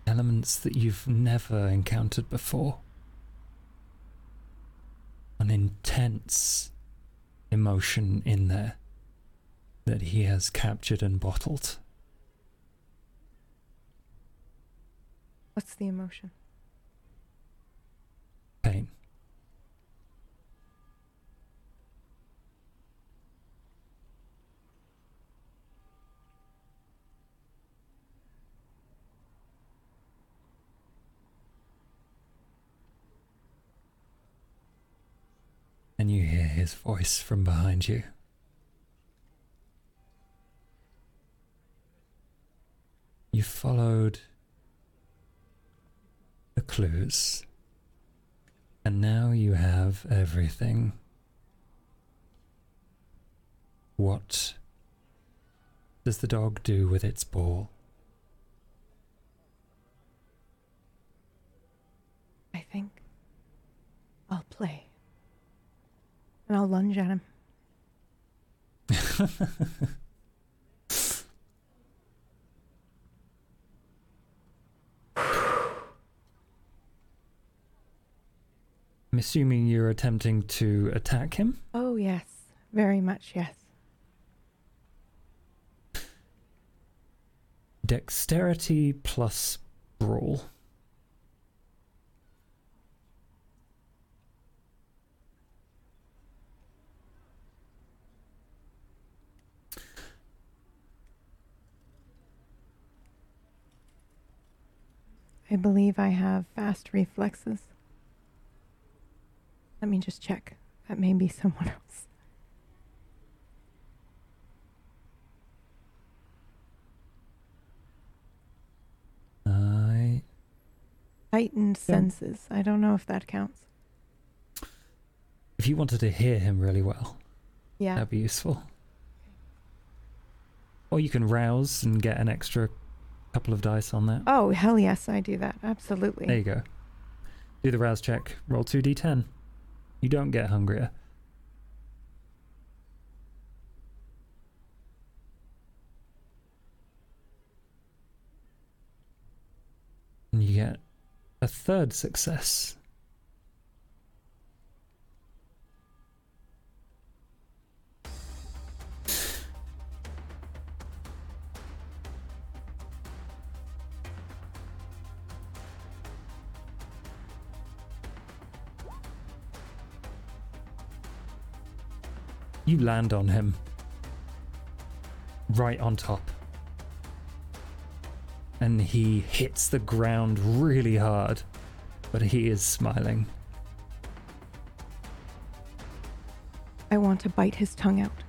elements that you've never encountered before. An intense emotion in there that he has captured and bottled. What's the emotion? Pain. And you hear his voice from behind you. You followed the clues. And now you have everything. What does the dog do with its ball? I think I'll play. And I'll lunge at him. <laughs> I'm assuming you're attempting to attack him? Oh, yes. Very much, yes. Dexterity plus brawl. I believe I have fast reflexes. Let me just check. That may be someone else. I Heightened Yeah. senses. I don't know if that counts. if you wanted to hear him really well, Yeah. that'd be useful. Or you can rouse and get an extra couple of dice on that. Oh, hell yes, I do that. Absolutely. There you go. Do the rouse check. Roll 2d10. You don't get hungrier. And you get a third success. You land on him. Right on top. And he hits the ground really hard, but he is smiling. I want to bite his tongue out.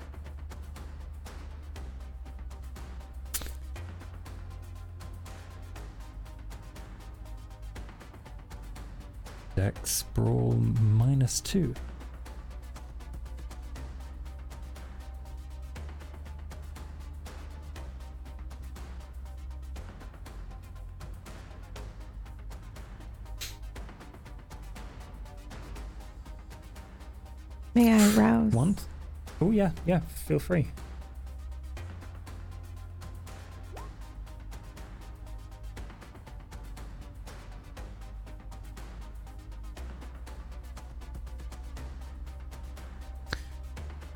Dex brawl minus two. yeah, yeah, feel free.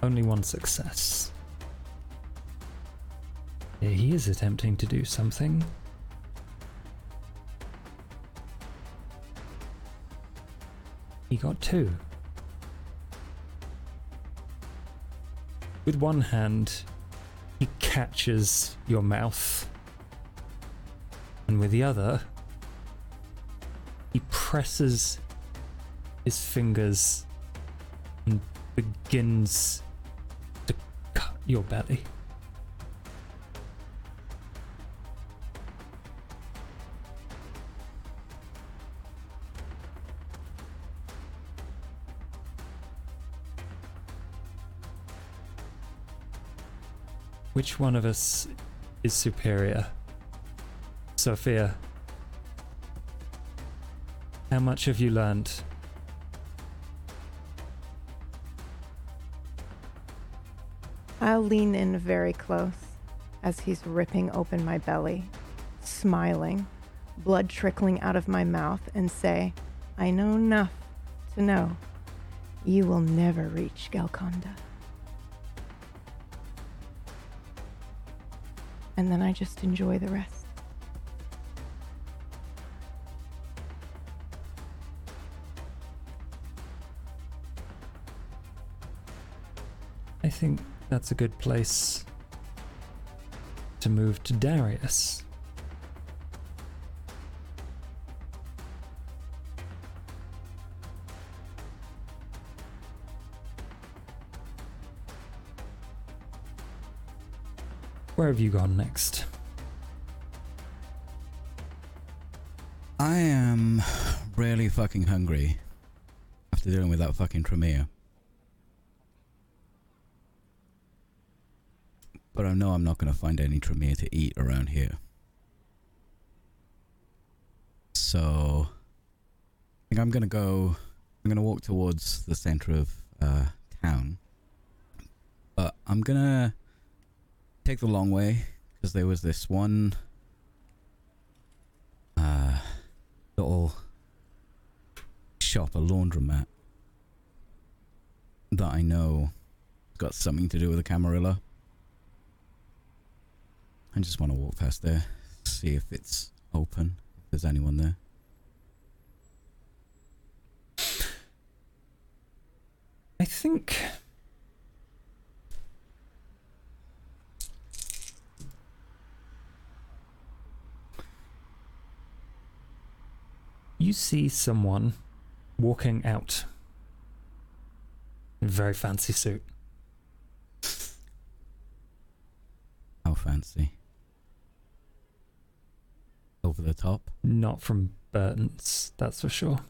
Only one success. Yeah, he is attempting to do something. He got two. With one hand, he catches your mouth, and with the other, he presses his fingers and begins to cut your belly. Which one of us is superior? Sophia, how much have you learned? I'll lean in very close as he's ripping open my belly, smiling, blood trickling out of my mouth, and say, I know enough to know you will never reach Golconda. And then I just enjoy the rest. I think that's a good place to move to Darius. Where have you gone next? I am really fucking hungry after dealing with that fucking Tremere. But I know I'm not going to find any Tremere to eat around here. So I think I'm going to go. I'm going to walk towards the center of uh, town. But I'm going to take the long way because there was this one uh, little shop, a laundromat that I know got something to do with the Camarilla. I just want to walk past there, see if it's open, if there's anyone there. I think. You see someone walking out in a very fancy suit. How fancy. Over the top. Not from Burton's, that's for sure.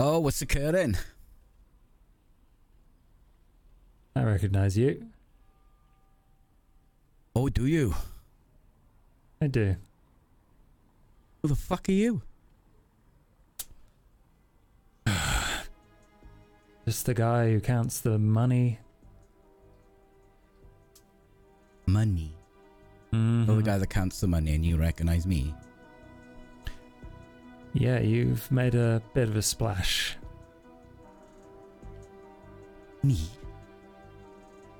Oh, what's occurring? I recognize you. Oh, do you? I do. Who the fuck are you? <sighs> Just the guy who counts the money. Money. Mhm. Oh, the guy that counts the money and you recognize me. Yeah, you've made a bit of a splash. Me?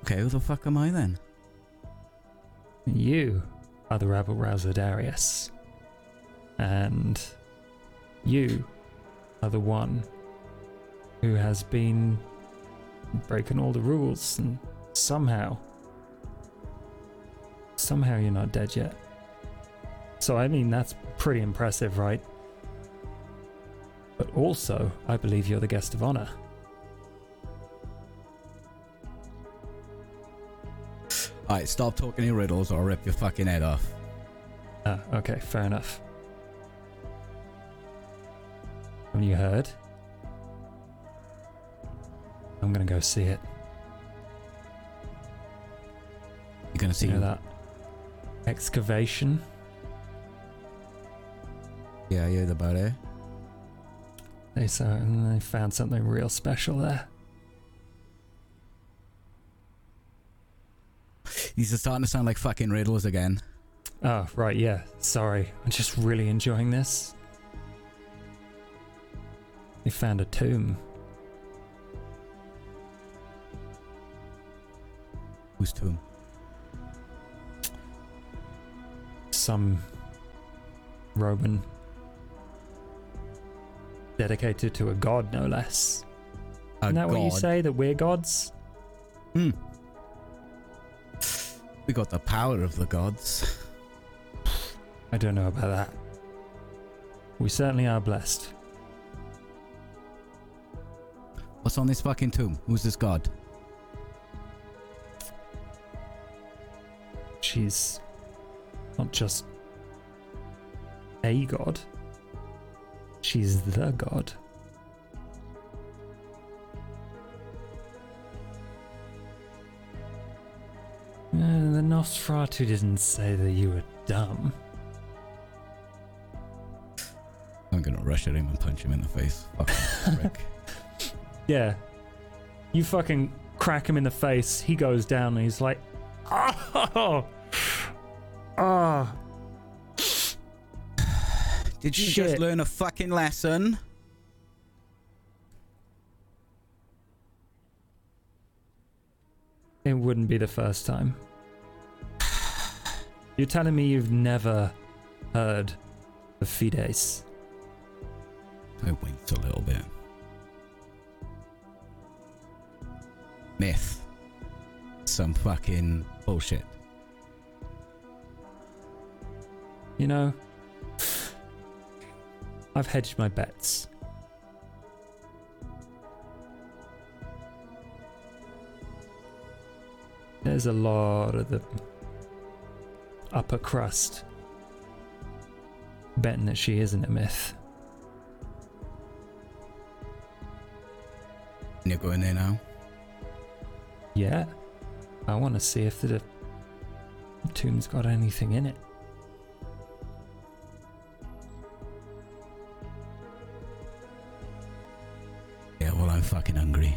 Okay, who the fuck am I then? You are the rabble rouser Darius. And you are the one who has been breaking all the rules and somehow somehow you're not dead yet. So I mean that's pretty impressive, right? But also, I believe you're the guest of honor. Alright, stop talking in riddles or I'll rip your fucking head off. Ah, okay, fair enough. Have you heard? I'm gonna go see it. You're gonna see you know that excavation? Yeah, I heard about it. They saw they found something real special there. These are starting to sound like fucking riddles again. Oh, right, yeah. Sorry. I'm just really enjoying this. They found a tomb. Whose tomb? Some Roman dedicated to a god, no less. A Isn't that god. what you say? That we're gods? Hmm. We got the power of the gods. I don't know about that. We certainly are blessed. What's on this fucking tomb? Who's this god? She's not just a god, she's the god. Uh, the Nosferatu didn't say that you were dumb. I'm gonna rush at him and punch him in the face. Fucking <laughs> prick. Yeah. You fucking crack him in the face. He goes down and he's like, oh, <sighs> ah. Did you Shit. just learn a fucking lesson? It wouldn't be the first time. You're telling me you've never heard of Fides? I winked a little bit. Myth. Some fucking bullshit. You know, I've hedged my bets. There's a lot of the upper crust betting that she isn't a myth. You're going there now? Yeah, I want to see if the tomb's got anything in it. Yeah, well, I'm fucking hungry.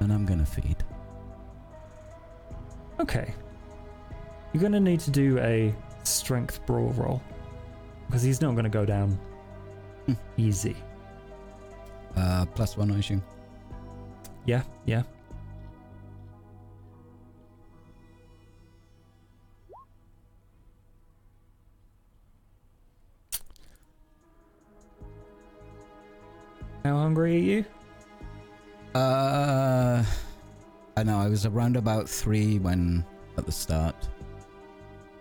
And I'm gonna feed. Okay. You're to need to do a strength brawl roll. Because he's not to go down Hmm. easy. Uh, plus one, I assume. Yeah, yeah. How hungry are you? Uh, I know. I was around about three when at the start.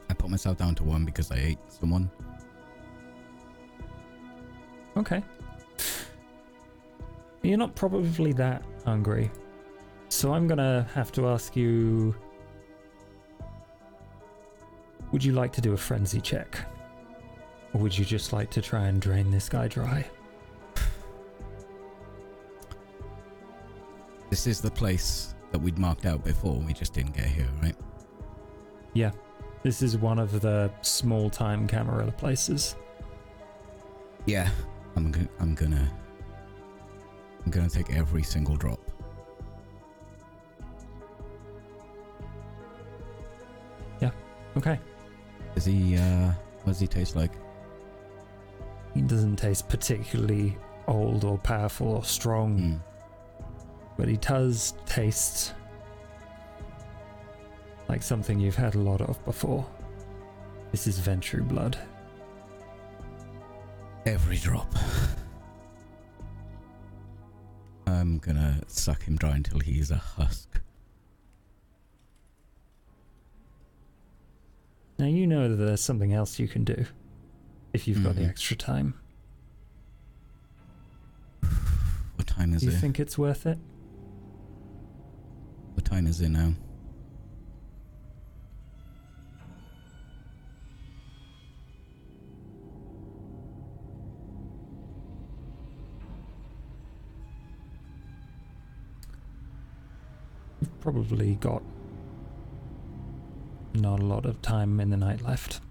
I put myself down to one because I ate someone. Okay. You're not probably that hungry. So I'm gonna have to ask you Would you like to do a frenzy check? Or would you just like to try and drain this guy dry? This is the place that we'd marked out before. We just didn't get here, right? Yeah. This is one of the small time Camarilla places. Yeah. I'm go- I'm gonna I'm gonna take every single drop. Yeah. Okay. Does he uh what does he taste like? He doesn't taste particularly old or powerful or strong, Hmm. but he does taste like something you've had a lot of before. This is Ventrue blood. Every drop. <laughs> I'm gonna suck him dry until he's a husk. Now you know that there's something else you can do if you've got the Mhm. extra time. What time is Do you it? think it's worth it? What time is it now? Probably got not a lot of time in the night left.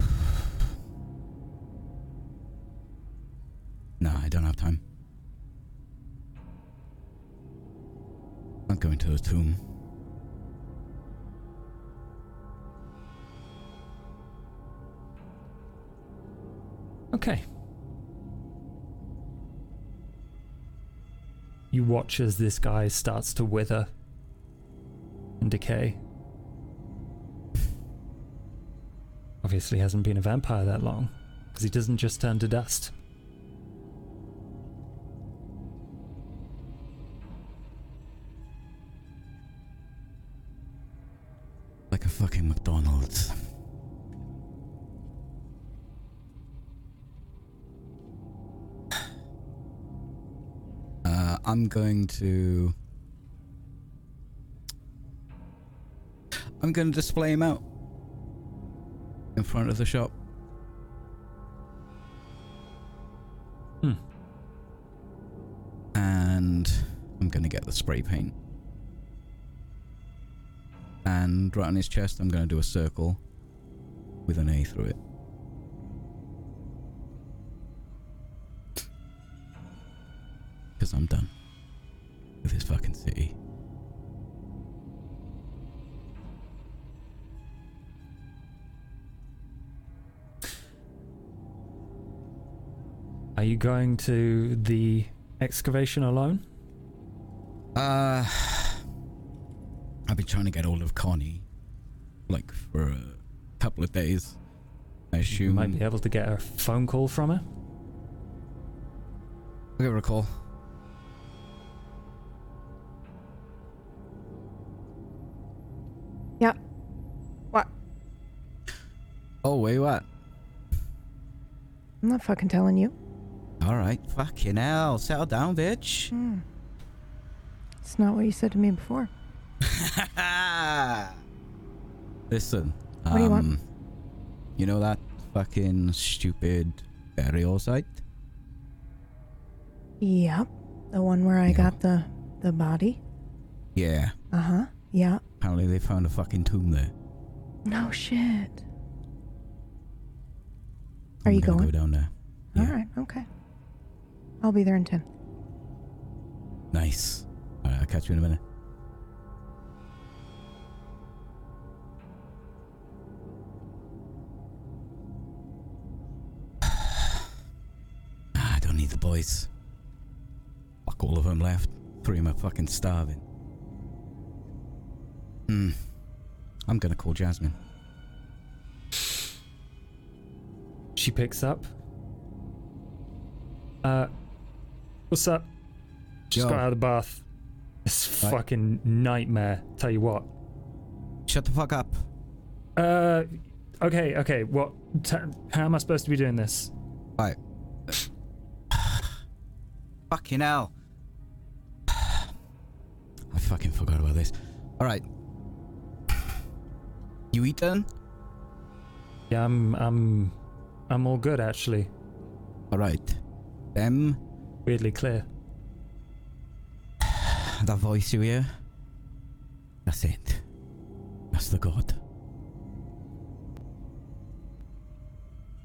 <sighs> No, I don't have time. I'm going to the tomb. Okay. You watch as this guy starts to wither and decay. Obviously, hasn't been a vampire that long, because he doesn't just turn to dust. I'm going to. I'm going to display him out in front of the shop. Hmm. And I'm going to get the spray paint. And right on his chest, I'm going to do a circle with an A through it. Because I'm done going to the excavation alone? Uh, I've been trying to get hold of Connie, like for a couple of days. I You assume. might be able to get a phone call from her. I'll give her a call. Yep. What? Oh, wait, what? I'm not fucking telling you. All right, fucking hell, settle down, bitch. Hmm. It's not what you said to me before. <laughs> Listen. What do you want? um, You know that fucking stupid burial site? Yep. The one where I Yeah. got the the body. Yeah. Uh huh. Yeah. Apparently they found a fucking tomb there. No shit. Are I'm you gonna going? Go down there. All Yeah. right. Okay. I'll be there in ten. Nice. All right, I'll catch you in a minute. <sighs> Ah, I don't need the boys. Fuck all of them left. Three of them are fucking starving. Hmm. I'm gonna call Jasmine. She picks up. Uh, what's up? Just Yo. got out of the bath. This Right. fucking nightmare. Tell you what. Shut the fuck up. Uh, okay, okay. What? T- how am I supposed to be doing this? Right. fucking hell. I fucking forgot about this. Alright. You eaten? Yeah, I'm, I'm, I'm all good actually. Alright. Them, Weirdly clear. that voice you hear? That's it. That's the god.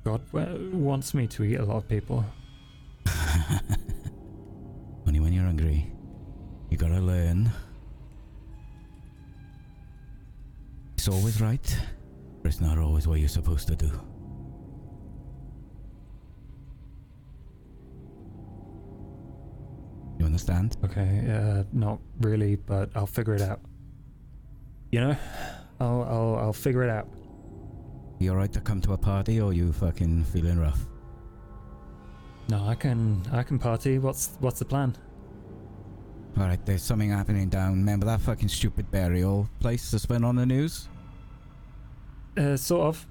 God wants me to eat a lot of people. <laughs> Only when you're hungry. You gotta learn. It's always right, but it's not always what you're supposed to do. Understand? Okay, uh, not really, but I'll figure it out. You know, I'll, I'll, I'll figure it out. You alright to come to a party or you fucking feeling rough? No, I can, I can party. What's, what's the plan? Alright, there's something happening down. Remember that fucking stupid burial place that's been on the news? Uh, sort of.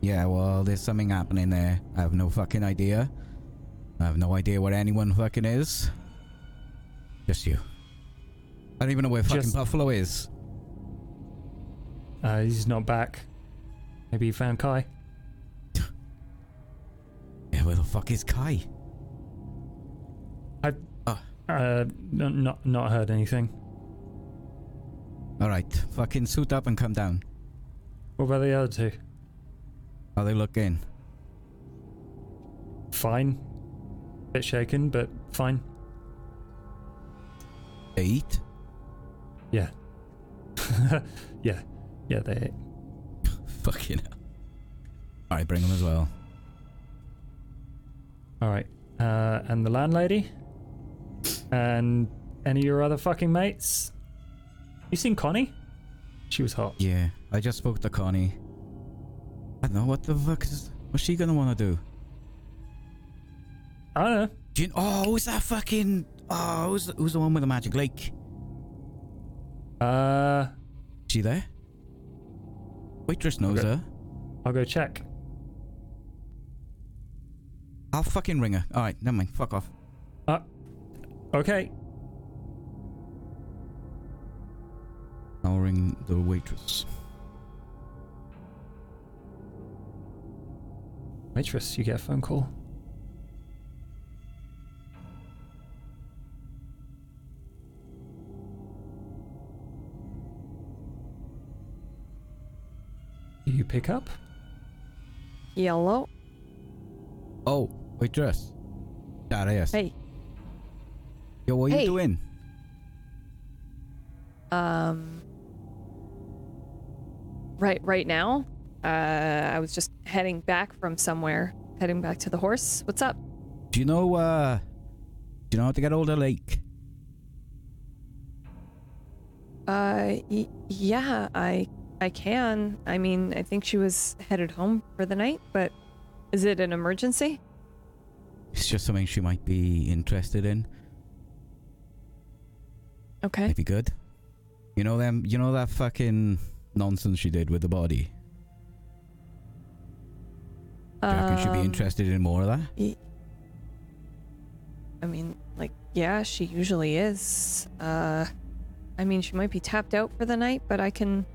Yeah, well, there's something happening there. I have no fucking idea. I have no idea where anyone fucking is. Just you. I don't even know where fucking Just- Buffalo is. Uh, he's not back. Maybe he found Kai. <sighs> Yeah, where the fuck is Kai? I. Uh, n- not, not heard anything. Alright, fucking suit up and come down. What about the other two? How they looking? Fine. Bit shaken, but fine. Eat? Yeah. <laughs> yeah. Yeah, they. <laughs> fucking hell. Alright, bring them as well. All right. Uh, and the landlady, and any of your other fucking mates? You seen Connie? She was hot. Yeah, I just spoke to Connie. I don't know what the fuck is. What's she gonna want to do? I don't know. Do you, oh, who's that fucking? Oh, who's the, who's the one with the magic lake? Uh, She there? Waitress knows Okay. her. I'll go check. I'll fucking ring her. All right, never mind. Fuck off. Uh, Okay. I'll ring the waitress. Waitress, you get a phone call. You pick up? Yellow. Oh, waitress. Darius. Hey. Yo, what are Hey. you doing? Um. Right, right now. Uh, I was just heading back from somewhere, heading back to the horse. What's up? Do you know? uh Do you know how to get hold of Lake? Uh, y- yeah, I, I can. I mean, I think she was headed home for the night, but is it an emergency? It's just something she might be interested in. Okay. Might be good. You know them. You know that fucking nonsense she did with the body. Do you reckon she'd be Um, interested in more of that? I mean, like, yeah, she usually is. Uh, I mean, she might be tapped out for the night, but I can,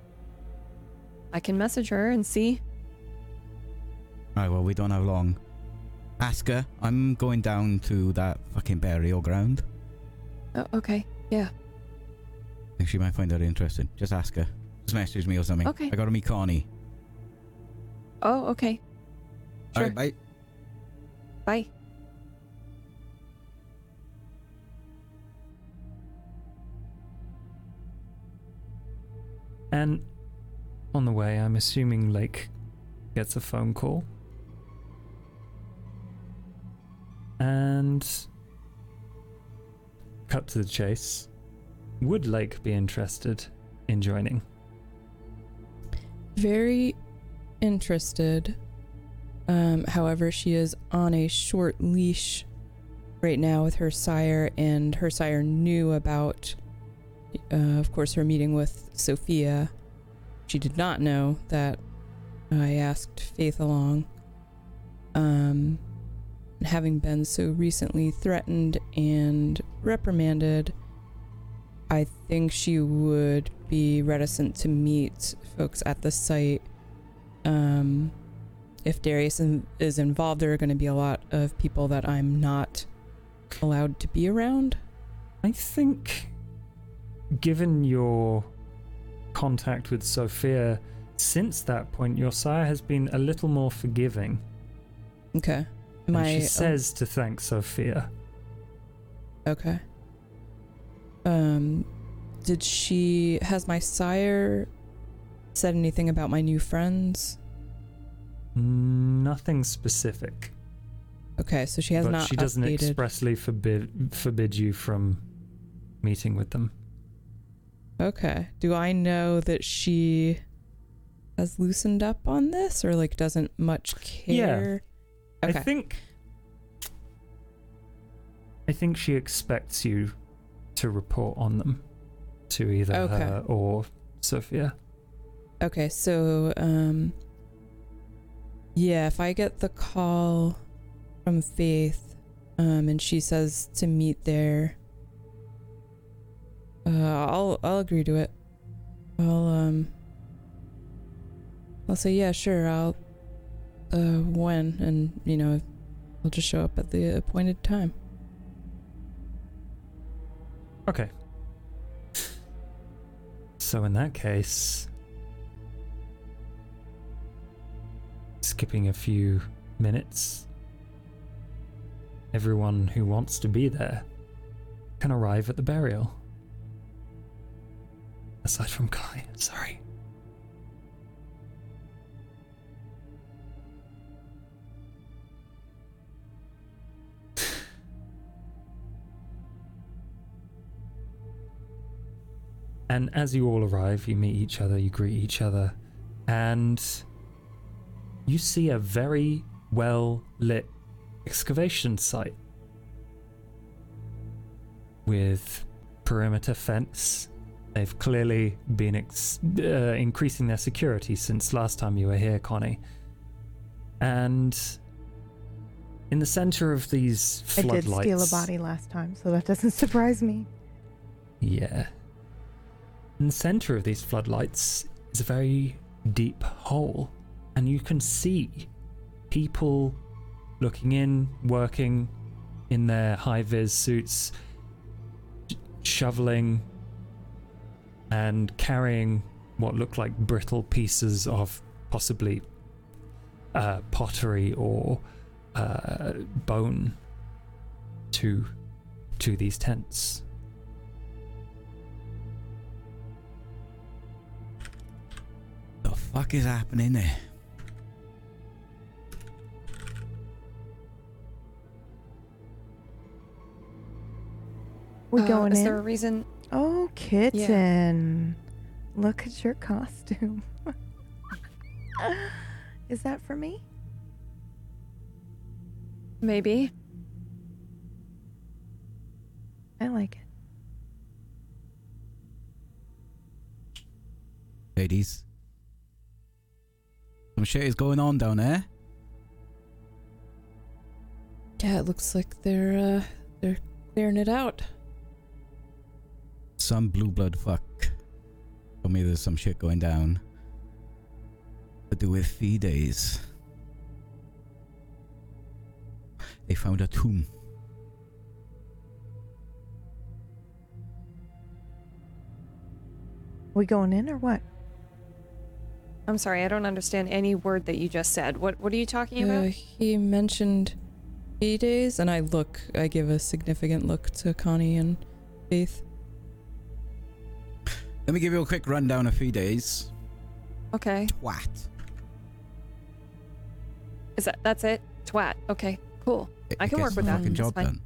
I can message her and see. Alright, well, we don't have long. Ask her. I'm going down to that fucking burial ground. Oh, okay. Yeah. I think she might find that interesting. Just ask her. Just message me or something. Okay. I gotta meet Connie. Oh, okay. Sure. Alright, bye. Bye. And on the way, I'm assuming Lake gets a phone call. And cut to the chase. Would Lake be interested in joining? Very interested. Um, however, she is on a short leash right now with her sire, and her sire knew about, uh, of course, her meeting with Sophia. She did not know that I asked Faith along. Um, having been so recently threatened and reprimanded, I think she would be reticent to meet folks at the site. Um, if Darius is involved, there are going to be a lot of people that I'm not allowed to be around. I think, given your contact with Sophia, since that point, your sire has been a little more forgiving. Okay. And My she says to thank Sophia. okay. Um, did she has my sire said anything about my new friends? Nothing specific, Okay, so she has but not she doesn't updated. expressly forbid forbid you from meeting with them. Okay. Do I know that she has loosened up on this or like doesn't much care? Okay. I think I think she expects you to report on them to either Okay. her or Sophia. Okay, so um yeah, if I get the call from Faith um and she says to meet there uh I'll I'll agree to it. I'll um I'll say yeah, sure. I'll uh when and you know, I'll just show up at the appointed time. Okay. So in that case, skipping a few minutes, everyone who wants to be there can arrive at the burial. Aside from Kai, sorry. <sighs> And as you all arrive, you meet each other, you greet each other, and you see a very well lit excavation site with perimeter fence. They've clearly been ex- uh, increasing their security since last time you were here, Connie. And in the center of these floodlights. I did steal a body last time, so that doesn't <laughs> surprise me. Yeah. In the center of these floodlights is a very deep hole, and you can see people looking in, working in their high vis suits, sh- shoveling and carrying what looked like brittle pieces of possibly uh, pottery or uh, bone to to these tents. The fuck is happening there? We Uh, going is in? there a reason? Oh, kitten. Look at your costume. <laughs> Is that for me? Maybe. I like it. Ladies. Some shit is going on down there. Yeah, it looks like they're uh they're clearing it out. Some blue blood fuck. Told me there's some shit going down. To do with Fides. They found a tomb. We going in or what? I'm sorry, I don't understand any word that you just said. What What are you talking Uh, about? he mentioned E days, and I look. I give a significant look to Connie and Faith. Let me give you a quick rundown of days. Okay, Twat. is that that's it? Twat. Okay, cool. I can work with that. Fucking job fine. done.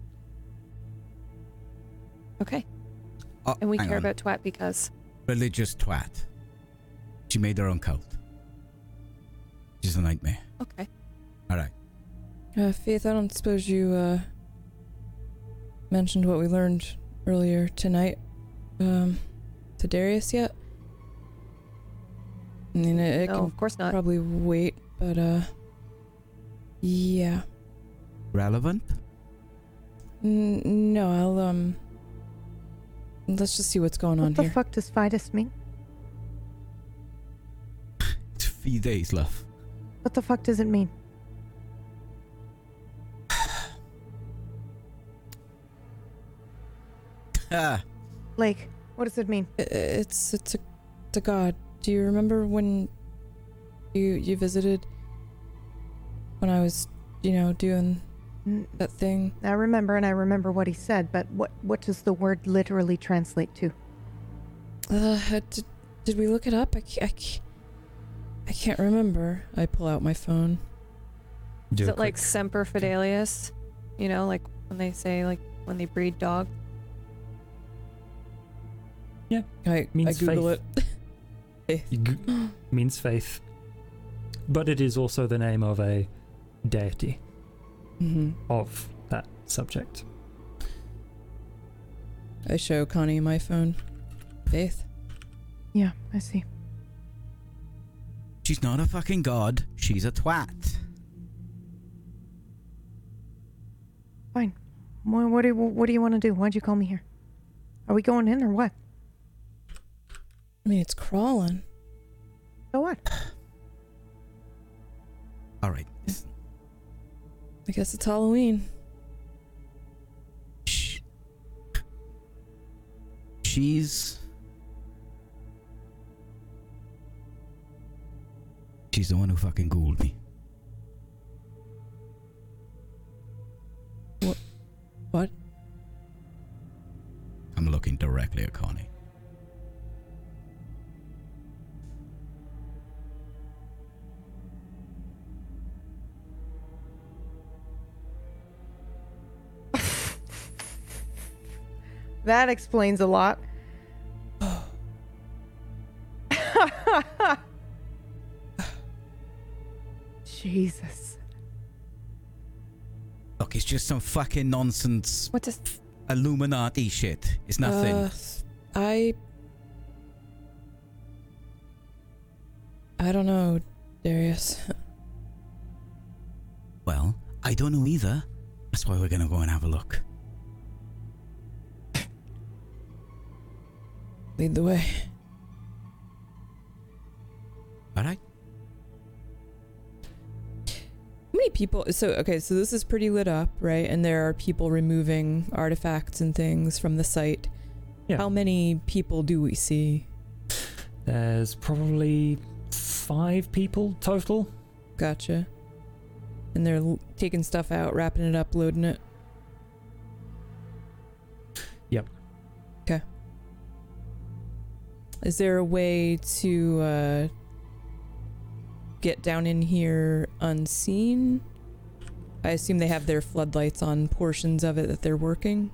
Okay, Oh, and we care on. about twat because religious twat. She made her own cult. She's a nightmare. okay. All right. Uh, Faith, I don't suppose you uh mentioned what we learned earlier tonight um to Darius yet? I mean, it, it no, can of course not. probably wait, but uh, yeah. Relevant? N- no, I'll um. Let's just see what's going on here. What the fuck does Fides mean? It's few days love. What the fuck does it mean? <sighs> Ah, Like, what does it mean? It's it's a, it's a god. Do you remember when you you visited when I was you know doing that thing? I remember, and I remember what he said, but what what does the word literally translate to? Uh, did, did we look it up? I, I, I can't remember. I pull out my phone. Do Is a it like semper fidelis? You know, like when they say like when they breed dogs. I, Means I Google faith. it. <laughs> G- <gasps> means faith, but it is also the name of a deity hmm of that subject. I show Connie my phone. Faith. Yeah, I see. she's not a fucking god. She's a twat. What, what do you, what do you want to do? Why'd you call me here? Are we going in or what? I mean, it's crawling. So what? <sighs> All right. listen. I guess it's Halloween. Shh. She's. She's the one who fucking ghouled me. What? What? I'm looking directly at Connie. That explains a lot. <laughs> Jesus. Look, it's just some fucking nonsense What does Illuminati shit. It's nothing. Uh, I. I don't know, Darius. <laughs> well, I don't know either. That's why we're gonna go and have a look. Lead the way. All right. How many people? So, okay, so this is pretty lit up, right? And there are people removing artifacts and things from the site. Yeah. How many people do we see? There's probably five people total. Gotcha. And they're taking stuff out, wrapping it up, loading it. Is there a way to uh, get down in here unseen? I assume they have their floodlights on portions of it that they're working,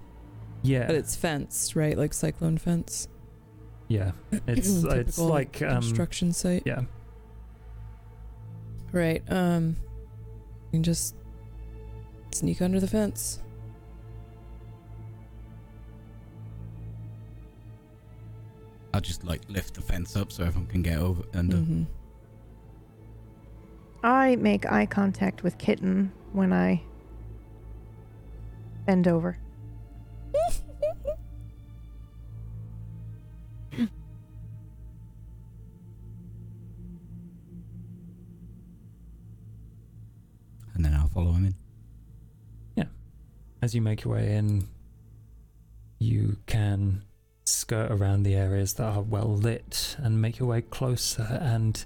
Yeah. but it's fenced, right? Like cyclone fence. yeah. <clears throat> It's it's like um construction site. yeah. Right. Um, you can just sneak under the fence. I'll just like lift the fence up so everyone can get over under. Mhm. I make eye contact with Kitten when I bend over. <laughs> and then I'll follow him in. Yeah. As you make your way in, you can skirt around the areas that are well lit and make your way closer. And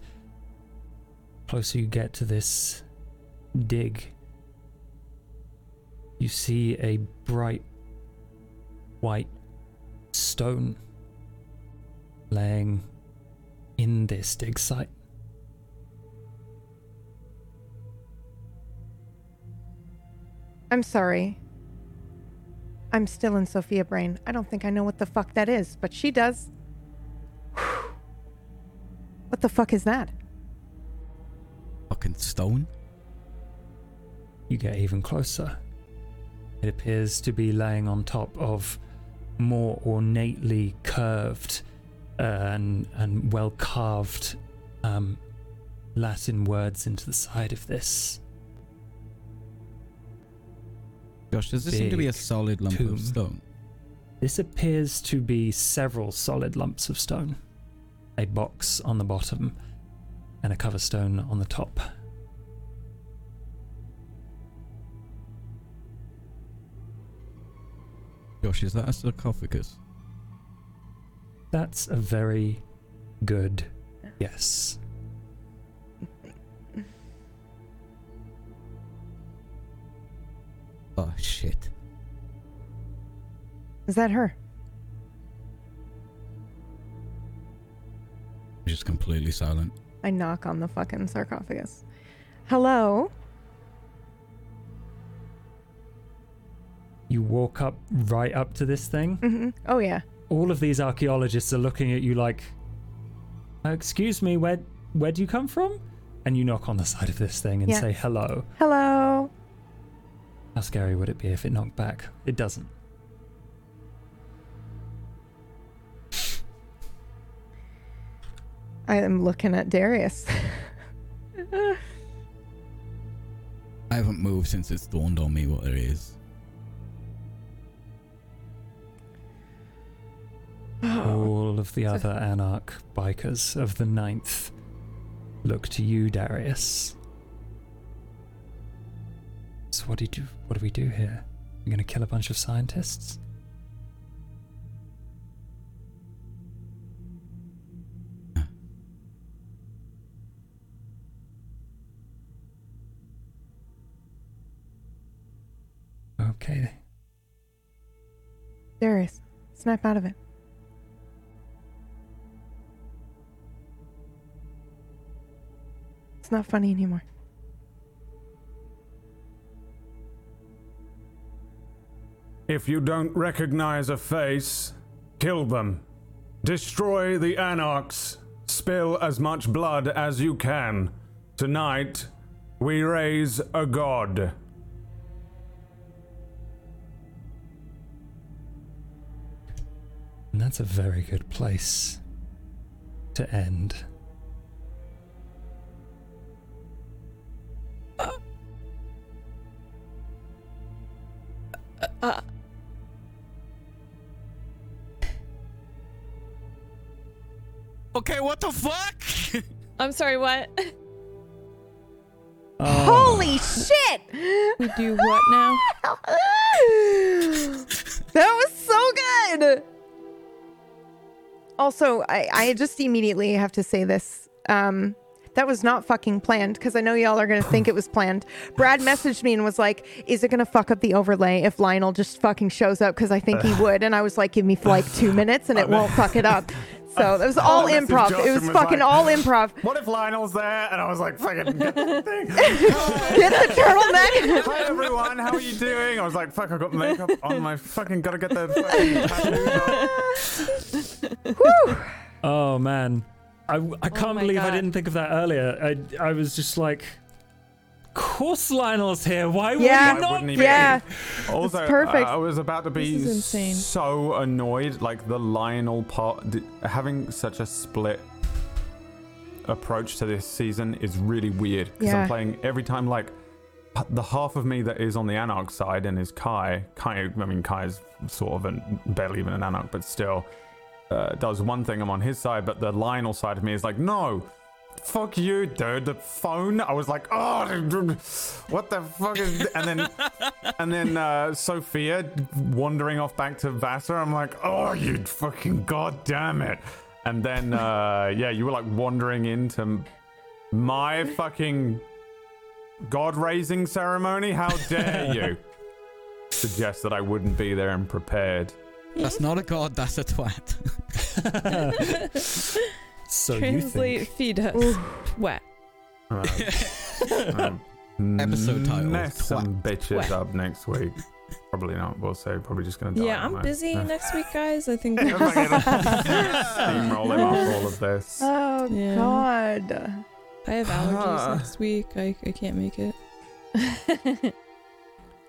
closer you get to this dig, you see a bright white stone laying in this dig site. I'm sorry. I'm still in Sophia Brain. I don't think I know what the fuck that is, but she does. <sighs> what the fuck is that? Fucking stone. You get even closer. It appears to be laying on top of more ornately curved uh, and, and well carved um, Latin words into the side of this. Josh, does this seem to be a solid lump tomb. of stone? This appears to be several solid lumps of stone. A box on the bottom and a cover stone on the top. Gosh, is that a sarcophagus? That's a very good guess. Oh shit. Is that her? Just completely silent. I knock on the fucking sarcophagus. Hello? You walk up right up to this thing. Mm-hmm. Oh, yeah. all of these archaeologists are looking at you like, "Uh, "Excuse me, where where do you come from?" And you knock on the side of this thing and Yeah. say hello. Hello? How scary would it be if it knocked back? It doesn't. I am looking at Darius. <laughs> I haven't moved since it's dawned on me what it is. <sighs> All of the other Anarch bikers of the Ninth look to you, Darius. So what do you do? What do we do here? We're gonna kill a bunch of scientists? Okay. Darius, snap out of it. It's not funny anymore. If you don't recognize a face, kill them. Destroy the Anarchs. spill as much blood as you can. Tonight, we raise a god. And that's a very good place to end. Uh, Okay, what the fuck? <laughs> I'm sorry, what? Oh, Holy shit! we do what now? <laughs> that was so good. Also, I, I just immediately have to say this. Um, that was not fucking planned because I know y'all are gonna <sighs> think it was planned. Brad messaged me and was like, "Is it gonna fuck up the overlay if Lionel just fucking shows up?" Because I think he <laughs> would, and I was like, "Give me like two minutes and it won't fuck it up." So that was all improv. It was was fucking like- all improv. <gasps> What if Lionel's there? And I was like, fucking get the <laughs> thing. <laughs> Get the turtleneck. <laughs> Hi everyone, how are you doing? I was like, fuck, I've got makeup on my fucking, gotta get the fucking tattoos oh man. I, I oh can't my believe I didn't think of that earlier. I, I was just like, of course Lionel's here. Why would Yeah. he not wouldn't he be? be? Yeah. Also, It's perfect. I, I was about to be This is insane. so annoyed. Like the Lionel part, d- having such a split approach to this season is really weird because Yeah. I'm playing every time like the half of me that is on the Anarch side and is Kai. Kai, I mean, Kai is sort of an, barely even an Anarch, but still uh, does one thing. I'm on his side, but the Lionel side of me is like, no. Fuck you, dude. The phone. I was like, oh, what the fuck is? And then <laughs> and then uh, Sophia wandering off back to Vassar. I'm like, oh, you fucking goddamn it. And then, uh, yeah, you were like wandering into my fucking god raising ceremony. How dare you <laughs> suggest that I wouldn't be there and prepared? That's not a god, that's a twat. <laughs> So you Translate, think. feed us. What? Uh, um, Episode title, Mess some bitches Twat. up next week. Probably not. We'll say probably just gonna die. Yeah, I'm aren't I? busy Yeah. next week, guys. I think. <laughs> <laughs> Steamrolling off all of this. <laughs> Oh Yeah. God. I have allergies next week. I, I can't make it.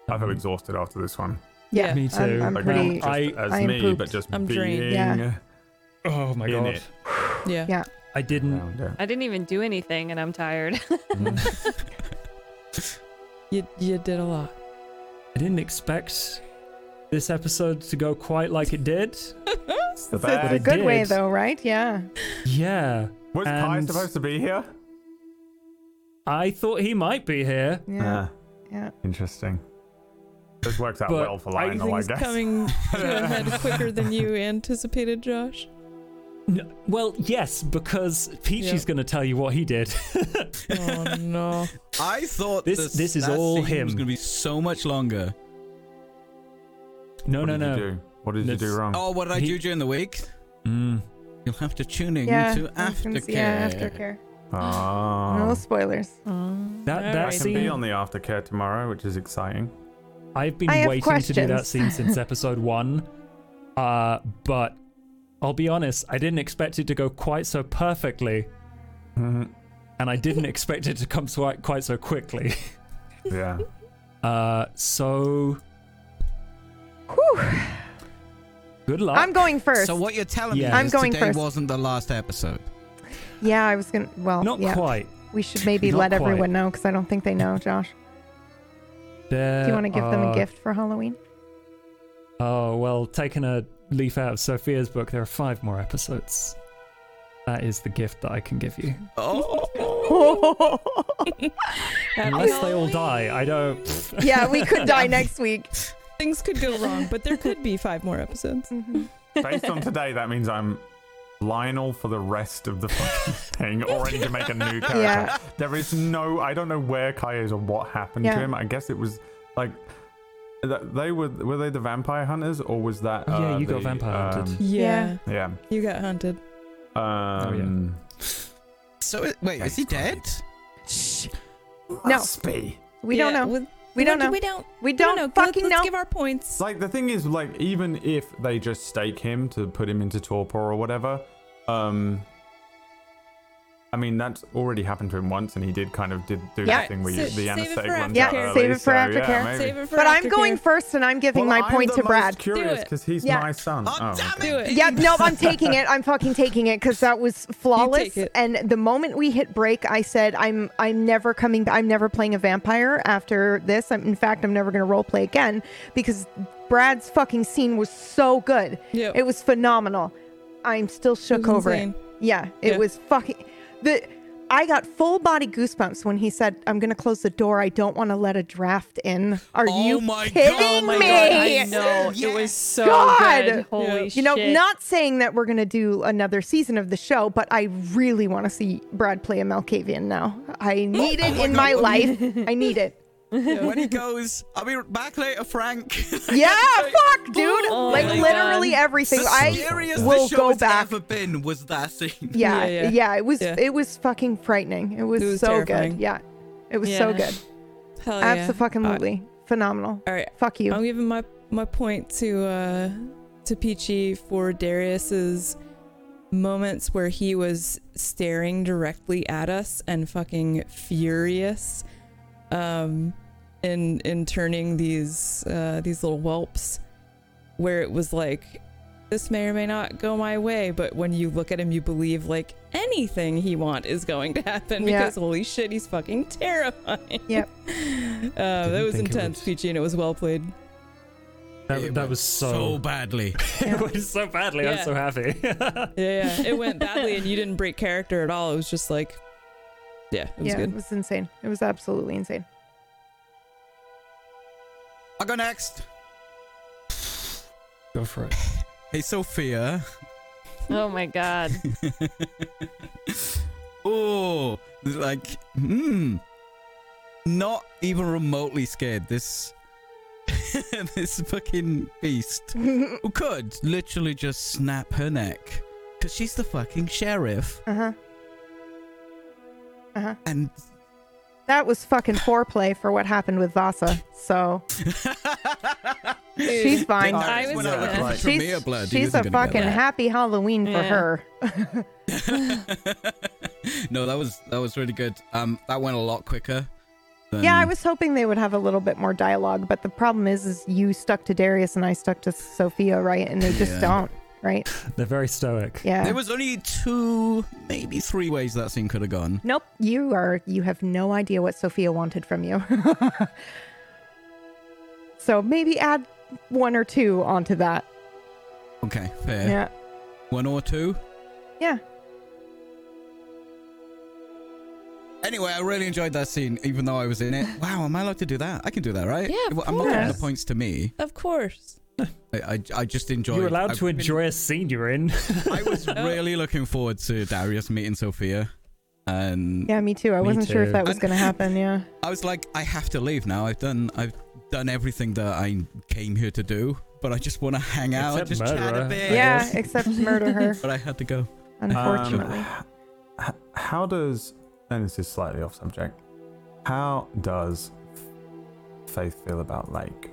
I feel exhausted after this one. Yeah, Me I'm, too. I'm Like pretty. not just I- as I am me, pooped. but just I'm being drained. Yeah. Oh my in god. it. Yeah. Yeah. I didn't. I didn't even do anything and I'm tired. <laughs> Mm. <laughs> You you did a lot. I didn't expect this episode to go quite like it did. It's <laughs> the It's a, bag. it's it good way, though, right? Yeah. Yeah. Was Kai supposed to be here? I thought he might be here. Yeah. Ah, Yeah. interesting. This works out But well for Lionel, I Everything's guess. coming to a head quicker than you anticipated, Josh. N- well, yes, because Peachy's Yeah. going to tell you what he did. <laughs> Oh no. I thought This- this is that all scene him. was going to be so much longer. no, what no, did no. You do? What did you do wrong? Oh, what did I do during the week? Mm. You'll have to tune in Yeah. to I was aftercare. Yeah, aftercare. Oh. No spoilers. That Alright. that I can be on the aftercare tomorrow, which is exciting. I've been I waiting to do that scene since <laughs> episode one. Uh, but I'll be honest, I didn't expect it to go quite so perfectly, Mhm. and I didn't <laughs> expect it to come so, quite so quickly. <laughs> yeah. Uh, so Whew. good luck. I'm going first. So what you're telling Yeah. me I'm is going today first. wasn't the last episode. yeah, I was gonna. Well, Not yeah. quite. We should maybe Not let quite. everyone know because I don't think they know. Josh, There do you want to give them a gift for Halloween? Oh well, taking a leaf out of Sophia's book, there are five more episodes. That is the gift that I can give you. <laughs> Oh, <laughs> Unless they all die, I don't. yeah, we could <laughs> die next week. Things could go wrong, but there could be five more episodes. Mhm. Based on today, that means I'm Lionel for the rest of the fucking thing, or I need to make a new character. Yeah. There is no, I don't know where Kai is or what happened Yeah. to him. I guess it was like th- they were were they the vampire hunters or was that? Oh, yeah, uh, you got the, vampire hunted. um, Yeah, Yeah. you got hunted. Um, so it, wait, is he dead? Shh. No. Must be. We Yeah, don't know. with- We don't know. We don't. We we don't don't know. fucking let's, let's know. give our points. Like the thing is, like even if they just stake him to put him into torpor or whatever, um, I mean, that's already happened to him once, and he did kind of did do Yeah. that thing where Sa- you, the save it anesthetic runs Yeah, out aftercare. early, save it for so, yeah, aftercare. maybe. Save it for But I'm going first, and I'm giving Well, my I'm point the to Brad. Most curious because he's Yeah. my son. Oh, Oh, damn okay. Do it. Yeah, no, I'm taking it. <laughs> I'm fucking taking it because that was flawless. it. And the moment we hit break, I said, "I'm I'm never coming. I'm never playing a vampire after this. I'm, in fact, I'm never going to role play again because Brad's fucking scene was so good. Yep. It was phenomenal. I'm still shook over insane. it. Yeah, it Yeah. was fucking the. I got full body goosebumps when he said, "I'm going to close the door. I don't want to let a draft in." Are Oh you my kidding God. Oh my me? god, I know. It was so God. good. Holy Yeah. shit. You know, not saying that we're going to do another season of the show, but I really want to see Brad play a Malkavian now. I need it my in God. my life. <laughs> I need it. When he <laughs> goes, I'll be back later, Frank. Yeah, <laughs> fuck, dude. Oh like literally God. everything. the I scariest will the show go has back. ever been was that scene. Yeah, Yeah, yeah, yeah. It was Yeah. it was fucking frightening. It was, It was so terrifying. good. Yeah. It was so Yeah. good. Hell yeah. Absolutely. Phenomenal. All right. Fuck you. I'm giving my my point to uh to Peachy for Darius's moments where he was staring directly at us and fucking furious um in in turning these uh these little whelps where it was like this may or may not go my way but when you look at him you believe like anything he want is going to happen Yeah. because holy shit he's fucking terrifying Yep. <laughs> uh, that was intense would- peachy and it was well played That, It that was so. badly. <laughs> it went so badly. I'm so happy. <laughs> Yeah, yeah. It went badly and you didn't break character at all. It was just like, yeah, it was yeah, good. it was insane. It was absolutely insane. I'll go next. Go for it. <laughs> Hey, Sophia. Oh my god. <laughs> oh, like, hmm. Not even remotely scared. This. <laughs> this fucking beast who could literally just snap her neck because she's the fucking sheriff Uh huh. Uh huh. and That was fucking foreplay for what happened with Vasa. So <laughs> she's fine. I was when I She's, Tremere blood, she's a isn't gonna get fucking happy Halloween for Yeah. her. <laughs> no, that was that was really good. Um, that went a lot quicker. Than, Yeah, I was hoping they would have a little bit more dialogue, but the problem is, is you stuck to Darius and I stuck to Sophia, right? And they just Yeah. don't, right? <laughs> They're very stoic. Yeah. There was only two, maybe three ways that scene could have gone. Nope, you are. You have no idea what Sophia wanted from you. <laughs> so maybe add one or two onto that. Okay, fair. Yeah. One or two. Yeah. Anyway, I really enjoyed that scene, even though I was in it. Wow, am I allowed to do that? I can do that, right? Yeah, of Well, I'm not giving the points to me. Of course. I, I, I just enjoyed. You're allowed I've to been- enjoy a scene you're in. <laughs> I was really looking forward to Darius meeting Sophia, and Yeah, me too. I Me wasn't sure if that was And- going to happen. Yeah. I was like, I have to leave now. I've done, I've done everything that I came here to do, but I just want to hang out, Except just chat a bit. Yeah, except murder her, <laughs> But I had to go. unfortunately. Um, how does, and this is slightly off subject, how does Faith feel about Lake?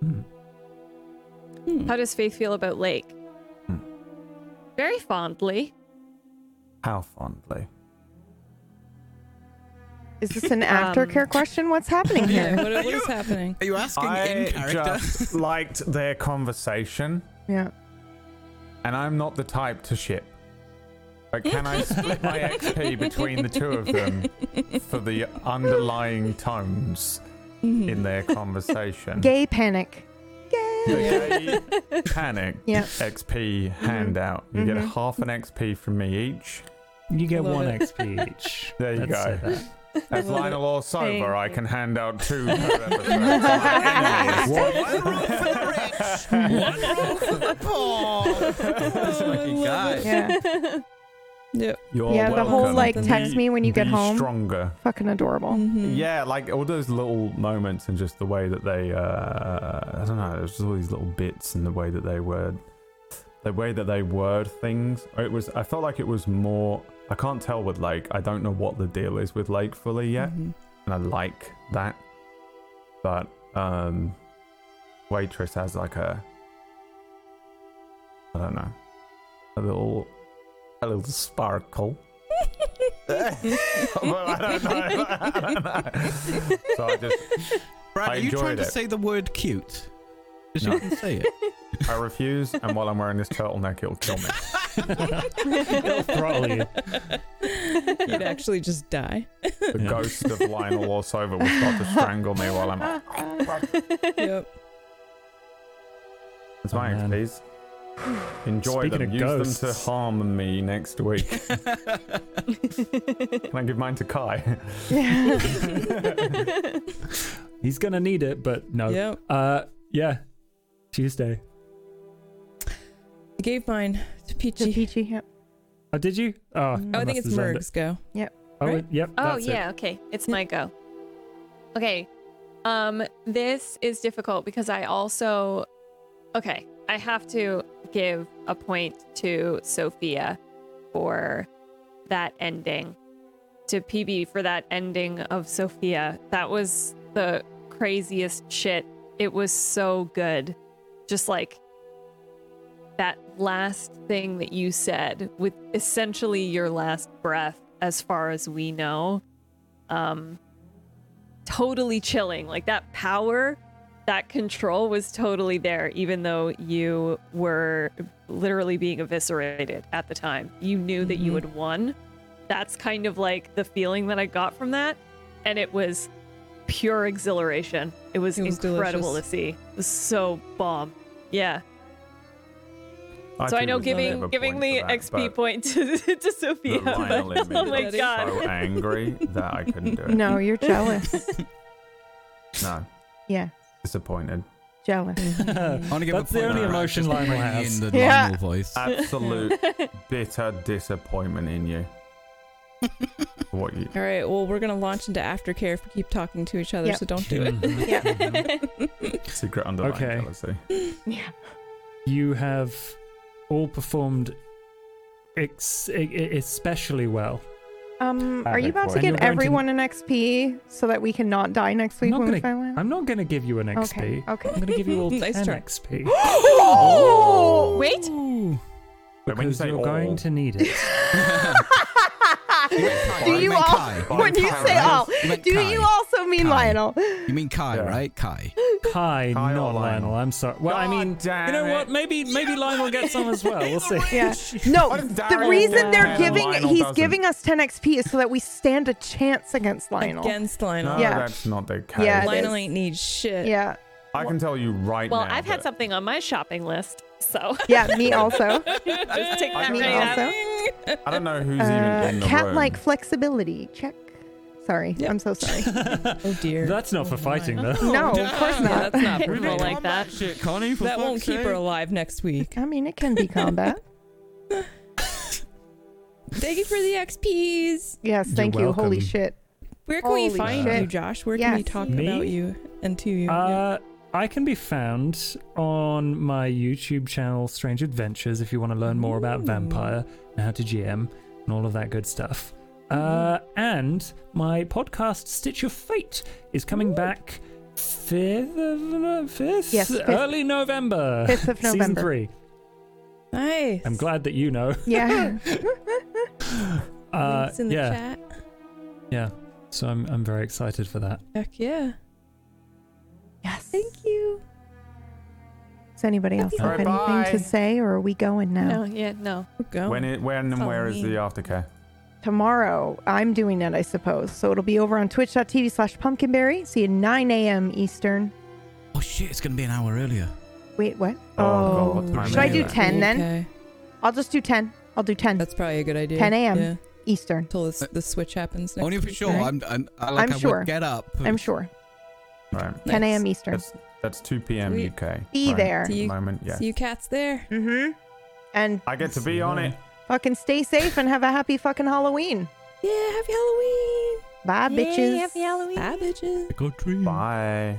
Hmm. How does Faith feel about Lake? Hmm. Very fondly. How fondly? Is this an aftercare question? What's happening Yeah, <laughs> here? what, what <laughs> is happening? Are you asking in I character? just <laughs> liked their conversation, Yeah. and I'm not the type to ship. But can I split my XP between the two of them for the underlying tones Mhm. in their conversation? <laughs> Gay panic. Gay. Gay <laughs> panic Yeah. XP handout. You get Mhm. half an XP from me each. You get Love one it. XP each. <laughs> There you Let's go. say that. As Lionel or sober, I can hand out two per episode. One roll for the rich, one roll for the poor. this fucking guy. Yeah. Yep. You're yeah, the whole welcome. like text me when you get Be home. Stronger. Fucking adorable. Mhm. Yeah, like all those little moments and just the way that they, uh, I don't know, there's just all these little bits and the way that they word, the way that they word things. It was, I felt like it was more, I can't tell with Lake. I don't know what the deal is with Lake fully yet. Mhm. and I like that. But um waitress has like a I don't know a little a little sparkle. <laughs> But I don't know. <laughs> I don't know. So I just Brad, I are you trying enjoyed to it. say the word cute? Because No. you can say it. <laughs> I refuse, and while I'm wearing this turtleneck, it'll kill me. It'll throttle you. You'd actually just die. The Yeah. ghost of Lionel Orsover will start to strangle me while I'm. Yep. It's Oh, my man. XPs. Enjoy Speaking them. of Use them to harm me next week. <laughs> Can I give mine to Kai? Yeah. <laughs> He's gonna need it, but no. Yep. Uh, yeah. Tuesday. I gave mine to To Peachy. Peachy, yep. Oh, did you? Oh, Oh, Oh, I must think it's have zoned it. Merg's go. Oh, right? yep. Oh that's it. yeah, okay. It's my go. Okay. Um this is difficult because I also Okay, I have to give a point to Sophia for that ending. To PB for that ending of Sophia. That was the craziest shit. It was so good. Just like that last thing that you said with essentially your last breath as far as we know um totally chilling like that power that control was totally there even though you were literally being eviscerated at the time you knew that you Mhm. had won that's kind of like the feeling that i got from that and it was pure exhilaration it was, It was incredible delicious. to see it was so bomb yeah so I know giving giving the that, XP point <laughs> to, to Sophia. but- oh my was god. so angry that I couldn't do it. No, you're jealous. <laughs> No, yeah, disappointed. jealous. I want to give That's a the point only to emotion just Lionel bringing has. In the Yeah. Lionel voice. Absolute <laughs> bitter disappointment in you. <laughs> what you? All right. Well, we're gonna launch into aftercare if we keep talking to each other. Yep. So don't do it. <laughs> Yeah. Secret underlying Okay. jealousy. Yeah. you have all performed ex- e- e- especially well. Um, are you about to point. Give going to- everyone an XP so that we can not die next week not when we gonna- find one? I'm not going to give you an XP. Okay. Okay. I'm going to give you all <laughs> Nice 10 try. XP. oh! Wait. Ooh. Wait, when you Because say you're going to need it. <laughs> Do You you all? Kai. When you say all, do Kai. you also mean Kai. Lionel? You mean Kai, Yeah. right? Kai. Kai, Kai not Lionel? Lionel. I'm sorry. Well, I mean, you know it. what? Maybe maybe Lionel gets some as well. We'll see. Yeah. <laughs> No, the reason they're gets 10 and giving Lionel he's doesn't? giving us 10 XP is so that we stand a chance against Lionel. Against No, Lionel. Yeah. that's not the case. Yeah, Lionel is. ain't need shit. Yeah. I can tell you right Well, now. Well, I've had that- something on my shopping list, so <laughs> Yeah, me also. <laughs> just take I that Me right also. I don't know who's Uh, even in the cat room. like flexibility. Check. Sorry. Yep. I'm so sorry. <laughs> Oh dear. That's not for fighting, though. no, of course Yeah, not. that's not Hit for people fighting. like that. Shit, Connie, for that won't fuck's keep her sake. alive next week. I mean, it can be combat. Thank you for the XPs. Yes, You're thank you. Holy welcome. shit. Where can we find shit. you, Josh? Where can we Yes. talk Me? about you and to you? Yeah. Uh, I can be found on my YouTube channel, Strange Adventures, if you want to learn more about Vampire and how to GM and all of that good stuff. Uh, and my podcast, Stitch of Fate, is coming back fifth of fifth, Yes, fifth. early November, 5th of November, season three. nice. I'm glad that you know. Yeah. <laughs> Uh, in the yeah, chat. yeah. So I'm I'm very excited for that. Heck yeah. Yes. Thank you. Does anybody else Happy have Alright, anything to say, or are we going now? No, yeah, no. We're going. when it, when and where is the aftercare? Tomorrow, I'm doing it, I suppose. So it'll be over on twitch.tv slash pumpkinberry. See you 9 a.m. Eastern. Oh shit, it's gonna be an hour earlier. Wait, what? Oh, God, what oh. time Should I is do it? 10 then? Okay. I'll just do 10. I'll do 10 That's probably a good idea. 10 a.m. Yeah. Eastern. Until this, the switch happens next Only for week, sure. right? I'm, I'm, I, like, I'm I sure. get up. I'm sure. Right. 10 a.m. Eastern. That's that's 2 p.m. Sweet. UK. Be right, there. At the See you- moment, yeah. See you cats there. Mm-hmm. And I get to be on it. fucking stay safe and have a happy fucking Halloween. Yeah, happy Halloween. Bye, bitches. Yay, happy Halloween. Bye, bitches. Trick or treat. Bye.